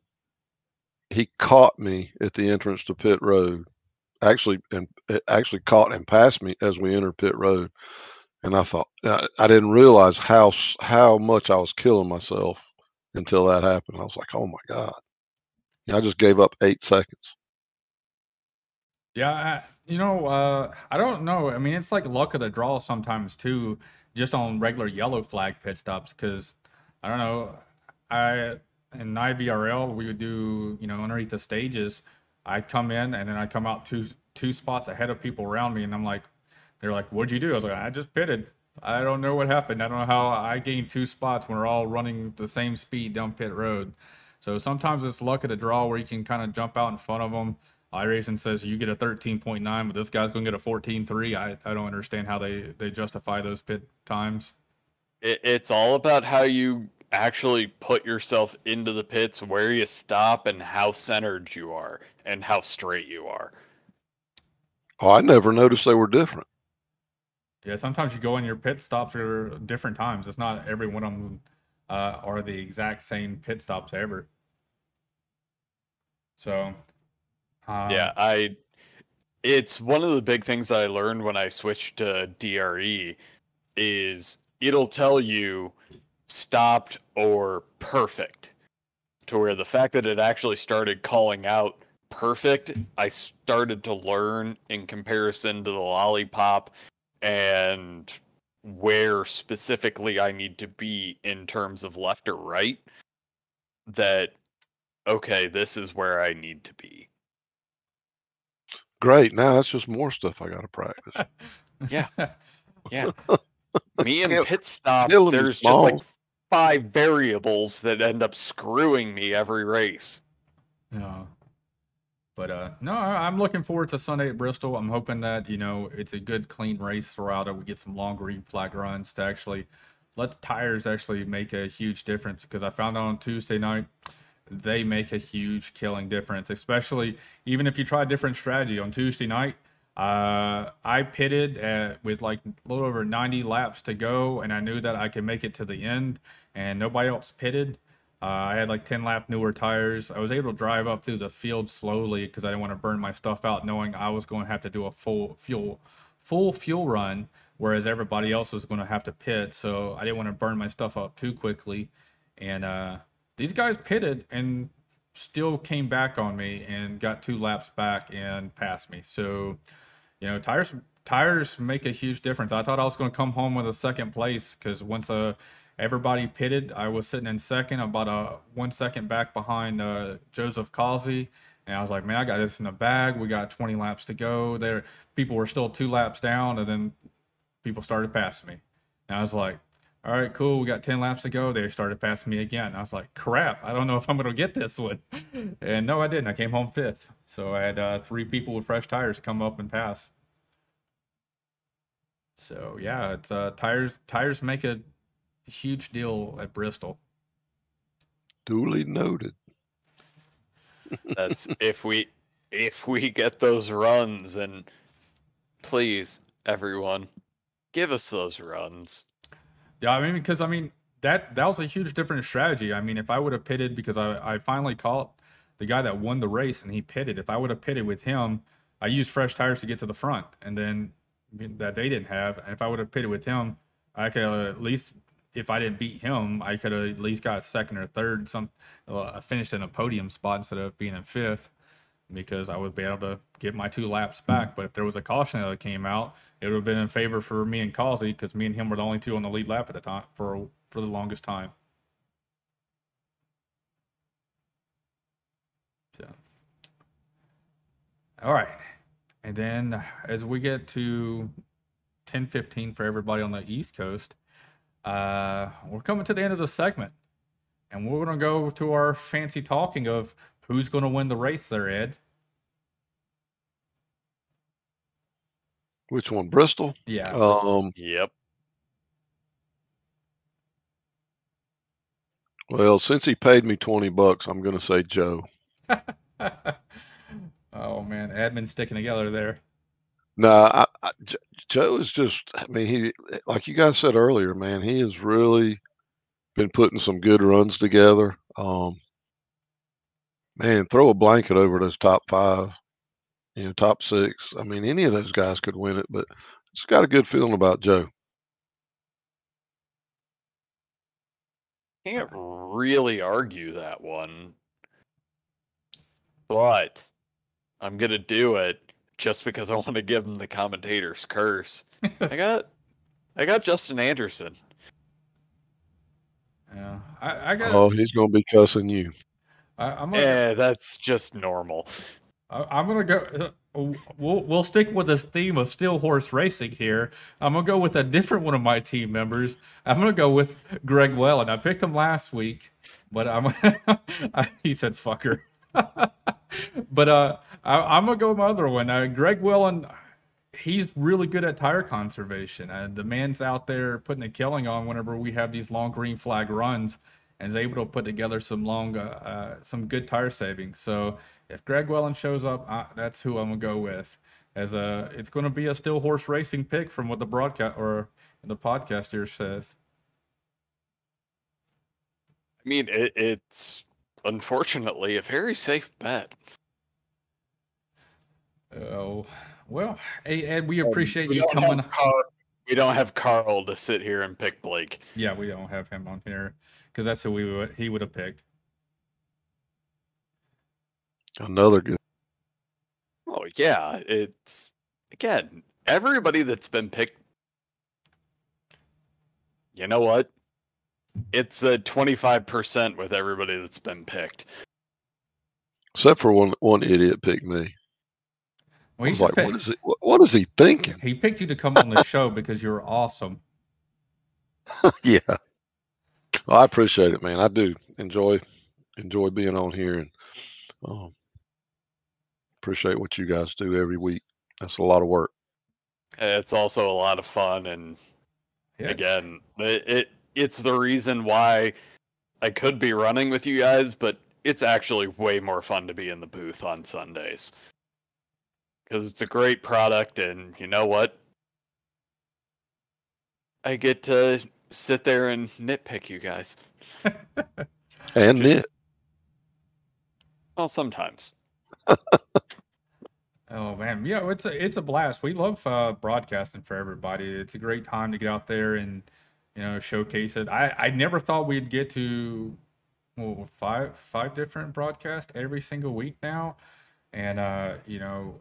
he caught me at the entrance to pit road. Actually, and it actually caught and passed me as we entered pit road, and I thought I, I didn't realize how how much I was killing myself until that happened. I was like, oh my god, Yeah, I just gave up eight seconds. Yeah, I, you know, uh, I don't know. I mean, it's like luck of the draw sometimes too, just on regular yellow flag pit stops. Because I don't know, I in IVRL we would do, you know, underneath the stages. I'd come in and then I'd come out two two spots ahead of people around me, and I'm like, they're like, "What'd you do?" I was like, "I just pitted." I don't know what happened. I don't know how I gained two spots when we're all running the same speed down pit road. So sometimes it's luck of the draw where you can kind of jump out in front of them. iRacing says you get a 13.9, but this guy's going to get a 14.3. I, I don't understand how they, they justify those pit times. It, it's all about how you actually put yourself into the pits, where you stop, and how centered you are, and how straight you are. Oh, I never noticed they were different. Yeah, sometimes you go in your pit stops are different times. It's not every one of them uh, are the exact same pit stops ever. So, um, yeah, I. It's one of the big things that I learned when I switched to DRE is it'll tell you stopped or perfect. To where the fact that it actually started calling out perfect, I started to learn in comparison to the lollipop and where specifically I need to be in terms of left or right. That okay, this is where I need to be. Great. Now that's just more stuff I got to practice. Yeah. Yeah. Me and pit stops, there's just like. Five variables that end up screwing me every race. Yeah. But uh no, I'm looking forward to Sunday at Bristol. I'm hoping that, you know, it's a good clean race throughout it. We get some long green flag runs to actually let the tires actually make a huge difference because I found out on Tuesday night they make a huge killing difference, especially even if you try a different strategy on Tuesday night. Uh, I pitted at, with like a little over 90 laps to go, and I knew that I could make it to the end, and nobody else pitted. Uh, I had like 10 lap newer tires. I was able to drive up through the field slowly because I didn't want to burn my stuff out, knowing I was going to have to do a full fuel, full fuel run, whereas everybody else was going to have to pit. So I didn't want to burn my stuff up too quickly. And uh, these guys pitted and still came back on me and got two laps back and passed me. So, you know, tires tires make a huge difference. I thought I was going to come home with a second place because once uh, everybody pitted, I was sitting in second, about a one second back behind uh, Joseph Causey. And I was like, man, I got this in the bag. We got 20 laps to go. There, people were still two laps down, and then people started passing me. And I was like, all right, cool. We got 10 laps to go. They started passing me again. I was like, crap, I don't know if I'm going to get this one. And no, I didn't. I came home fifth. So I had uh, three people with fresh tires come up and pass. So yeah, it's uh, tires. Tires make a huge deal at Bristol. Duly noted. That's if we if we get those runs and please everyone give us those runs. Yeah, I mean, because I mean that that was a huge different strategy. I mean, if I would have pitted because I I finally caught the guy that won the race and he pitted. If I would have pitted with him, I used fresh tires to get to the front, and then that they didn't have. And if I would have pitted with him, I could at least if I didn't beat him, I could have at least got second or third. Some uh, finished in a podium spot instead of being in fifth because I would be able to get my two laps back. But if there was a caution that came out, it would have been in favor for me and Causey because me and him were the only two on the lead lap at the time for for the longest time. So, all right, and then as we get to 10:15 for everybody on the East Coast, uh, we're coming to the end of the segment, and we're gonna go to our fancy talking of who's gonna win the race there, Ed. Which one? Bristol? Yeah. Um, Yep. well, since he paid me 20 bucks, I'm going to say Joe. oh man, admin sticking together there. No, I, I, J- Joe is just, I mean, he, like you guys said earlier, man, he has really been putting some good runs together. Um, man, throw a blanket over those top five, you know, top six. I mean, any of those guys could win it, but it's got a good feeling about Joe. Can't really argue that one. But I'm gonna do it just because I want to give him the commentator's curse. I got I got Justin Anderson. Yeah, I, I got. Oh, he's going to be cussing you. I, I'm gonna. Yeah, that's just normal. I'm gonna go. uh, We'll we'll stick with this theme of steel horse racing here. I'm gonna go with a different one of my team members. I'm gonna go with Greg Wellen. I picked him last week, but I'm he said fucker. but uh, I, I'm gonna go with my other one. Uh, Greg Wellen. He's really good at tire conservation. And the man's out there putting a killing on whenever we have these long green flag runs, and is able to put together some long, uh, uh, some good tire savings. So if Greg Wellen shows up, I, that's who I'm gonna go with. As a, it's gonna be a steel horse racing pick from what the broadcast or the podcast here says. I mean, it, it's unfortunately a very safe bet. Oh well, hey Ed, we Um, appreciate we you coming. Carl- we don't have Carl to sit here and pick Blake. Yeah, we don't have him on here because that's who we would he would have picked. Another good. Oh yeah, it's again everybody that's been picked. You know what? It's a twenty five percent with everybody that's been picked. Except for one one idiot picked me. Well, I was like, picked- what is it? What, what is he thinking? He picked you to come on the show because you're awesome. yeah. Well, I appreciate it, man. I do enjoy enjoy being on here and um, appreciate what you guys do every week. That's a lot of work. It's also a lot of fun, and Yeah. again, it, it it's the reason why I could be running with you guys, but it's actually way more fun to be in the booth on Sundays because it's a great product, and you know what? I get to sit there and nitpick you guys. And Just- knit. Well, sometimes. Oh man, yeah, it's a it's a blast. We love uh, broadcasting for everybody. It's a great time to get out there and you know showcase it. I I never thought we'd get to well, five five different broadcasts every single week now, and uh, you know,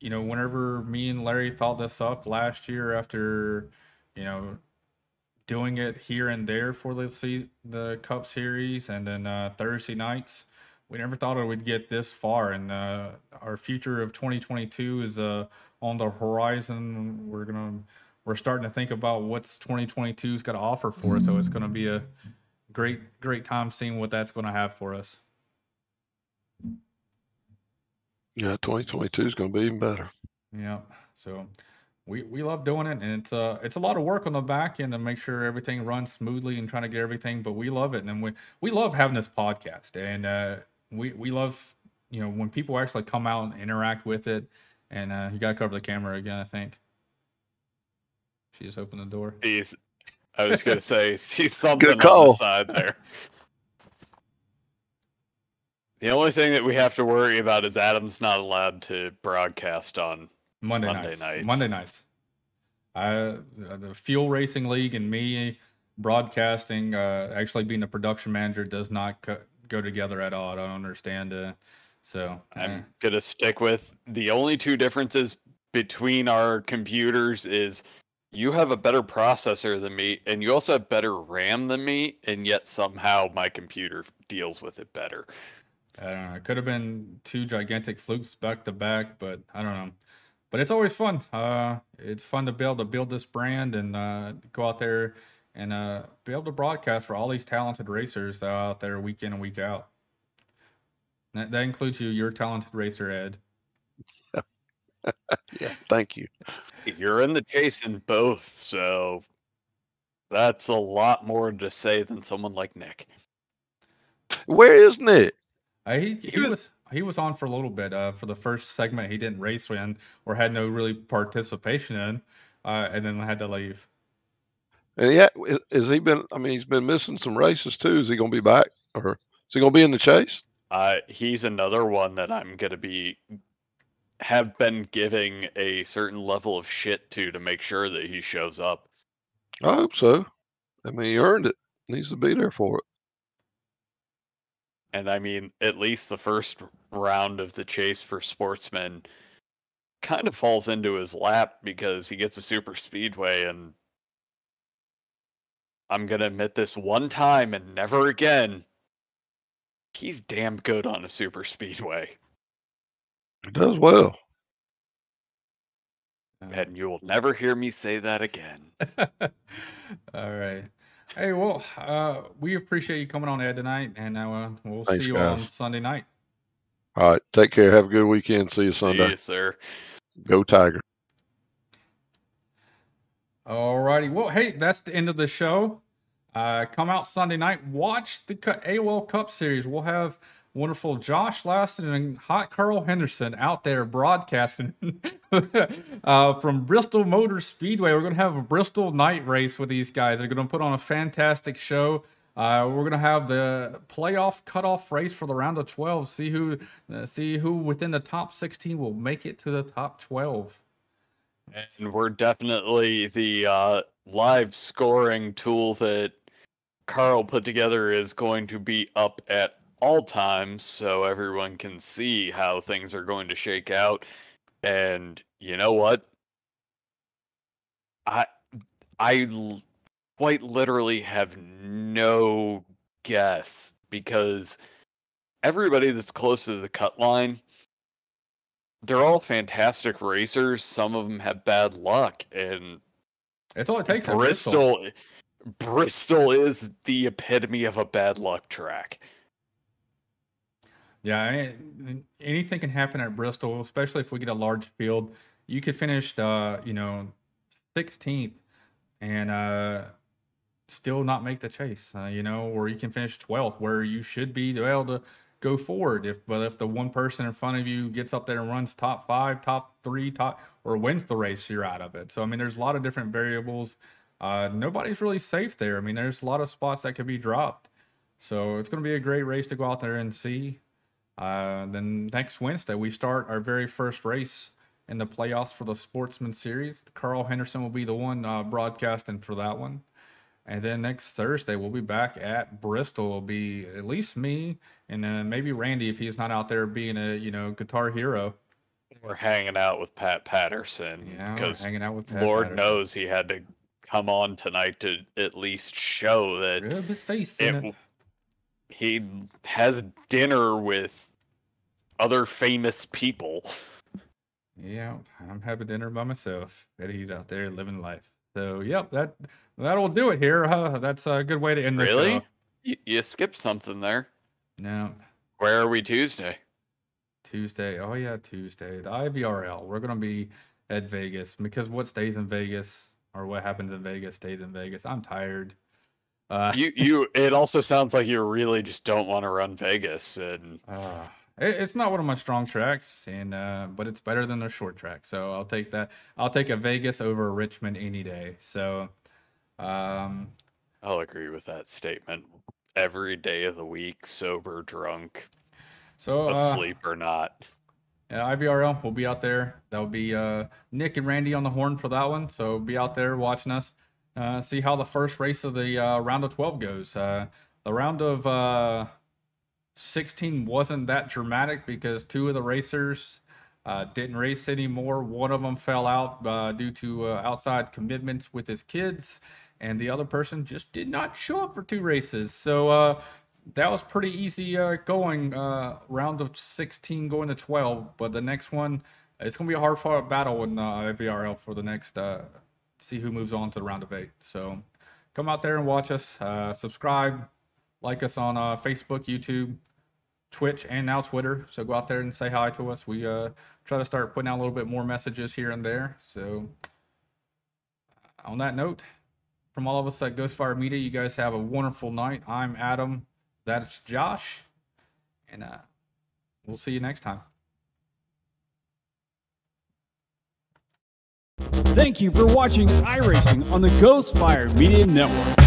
you know, whenever me and Larry thought this up last year after you know doing it here and there for the se- the Cup Series and then uh, Thursday nights. We never thought it would get this far and uh, our future of 2022 is uh, on the horizon. We're gonna we're starting to think about what's 2022's got to offer for us so it's gonna be a great great time seeing what that's gonna have for us. Yeah, 2022 is going to be even better. yeah so we we love doing it and it's uh it's a lot of work on the back end to make sure everything runs smoothly and trying to get everything but we love it and then we we love having this podcast and uh we we love you know when people actually come out and interact with it and uh you gotta cover the camera again i think. She just opened the door. He's, I was gonna say, see something on the side there. The only thing that we have to worry about is Adam's not allowed to broadcast on monday, Monday nights. nights. monday nights I, the Fuel Racing League and me broadcasting, uh, actually being a production manager, does not co- go together at all. I don't understand. Uh, so eh. I'm gonna stick with the only two differences between our computers is you have a better processor than me, and you also have better RAM than me, and yet somehow my computer deals with it better. I don't know. It could have been two gigantic flukes back to back, but I don't know. But it's always fun. Uh, it's fun to be able to build this brand and uh, go out there and uh, be able to broadcast for all these talented racers that are out there week in and week out. That, that includes you. You're a talented racer, Ed. yeah, thank you. You're in the chase in both, so that's a lot more to say than someone like Nick. Where is Nick? Uh, he, he, was, he was on for a little bit. Uh, for the first segment, he didn't race in or had no really participation in, uh, and then had to leave. And yeah, is, is he been? I mean, he's been missing some races too. Is he going to be back, or is he going to be in the chase? Uh, he's another one that I'm going to be have been giving a certain level of shit to to make sure that he shows up. I hope so. I mean, he earned it. Needs to be there for it. And I mean, at least the first round of the chase for sportsmen kind of falls into his lap because he gets a super speedway and I'm going to admit this one time and never again. He's damn good on a super speedway. He does well. And you will never hear me say that again. All right. Hey, well, uh, we appreciate you coming on Ed tonight, and uh, we'll Thanks, see you guys. on Sunday night. All right. Take care. Have a good weekend. See you Sunday. See you, sir. Go Tiger. All righty. Well, hey, that's the end of the show. Uh, come out Sunday night. Watch the Cu- AOL Cup Series. We'll have wonderful Josh Laston and hot Carl Henderson out there broadcasting uh, from Bristol Motor Speedway. We're going to have a Bristol night race with these guys. They're going to put on a fantastic show. Uh, we're going to have the playoff cutoff race for the round of 12. See who, uh, see who within the top 16 will make it to the top 12. And we're definitely the uh, live scoring tool that Carl put together is going to be up at all times so everyone can see how things are going to shake out. And you know what? I I l- quite literally have no guess because everybody that's close to the cut line they're all fantastic racers. Some of them have bad luck, and That's all it takes. Bristol, Bristol is the epitome of a bad luck track. Yeah, I- anything can happen at Bristol, especially if we get a large field. You could finish, uh, you know, 16th and uh, still not make the chase, uh, you know, or you can finish 12th where you should be able to go forward. If but if the one person in front of you gets up there and runs top five, top three, top or wins the race, you're out of it. So I mean, there's a lot of different variables. Uh, nobody's really safe there. I mean, there's a lot of spots that could be dropped. So it's going to be a great race to go out there and see. Uh, then next Wednesday, we start our very first race in the playoffs for the Sportsman Series. Carl Henderson will be the one uh, broadcasting for that one. And then next Thursday, we'll be back at Bristol. It'll be at least me and then maybe Randy if he's not out there being a you know guitar hero. We're hanging out with Pat Patterson Yeah, because hanging out with Pat Lord Patterson. knows he had to come on tonight to at least show that his face it, in it. w- he has dinner with other famous people. Yeah, I'm having dinner by myself. And he's out there living life. So yep, that that'll do it here. Uh, that's a good way to end the Really? show. You, you skipped something there. No, Where are we Tuesday? Tuesday. Oh yeah, Tuesday. The IVRL. We're gonna be at Vegas because what stays in Vegas or what happens in Vegas stays in Vegas. I'm tired. Uh, You you. It also sounds like you really just don't want to run Vegas, and Uh, it, it's not one of my strong tracks, and uh, but it's better than a short track. So I'll take that. I'll take a Vegas over a Richmond any day. So, um, I'll agree with that statement. Every day of the week, sober, drunk, so uh, asleep or not. uh, IVRL. We'll be out there. That'll be uh, Nick and Randy on the horn for that one. So be out there watching us. Uh, see how the first race of the uh, round of 12 goes. Uh, the round of uh, 16 wasn't that dramatic because two of the racers uh, didn't race anymore. One of them fell out uh, due to outside commitments with his kids, and the other person just did not show up for two races. So that was pretty easy going. Round of 16 going to 12, but the next one it's going to be a hard fought battle in uh, VRL for the next. Uh, see who moves on to the round of eight. So come out there and watch us. Uh, subscribe, like us on uh, Facebook, YouTube, Twitch, and now Twitter. So go out there and say hi to us. We uh, try to start putting out a little bit more messages here and there. So on that note, from all of us at Ghostfire Media, you guys have a wonderful night. I'm Adam. That's Josh. And uh, we'll see you next time. Thank you for watching iRacing on the Ghostfire Media Network.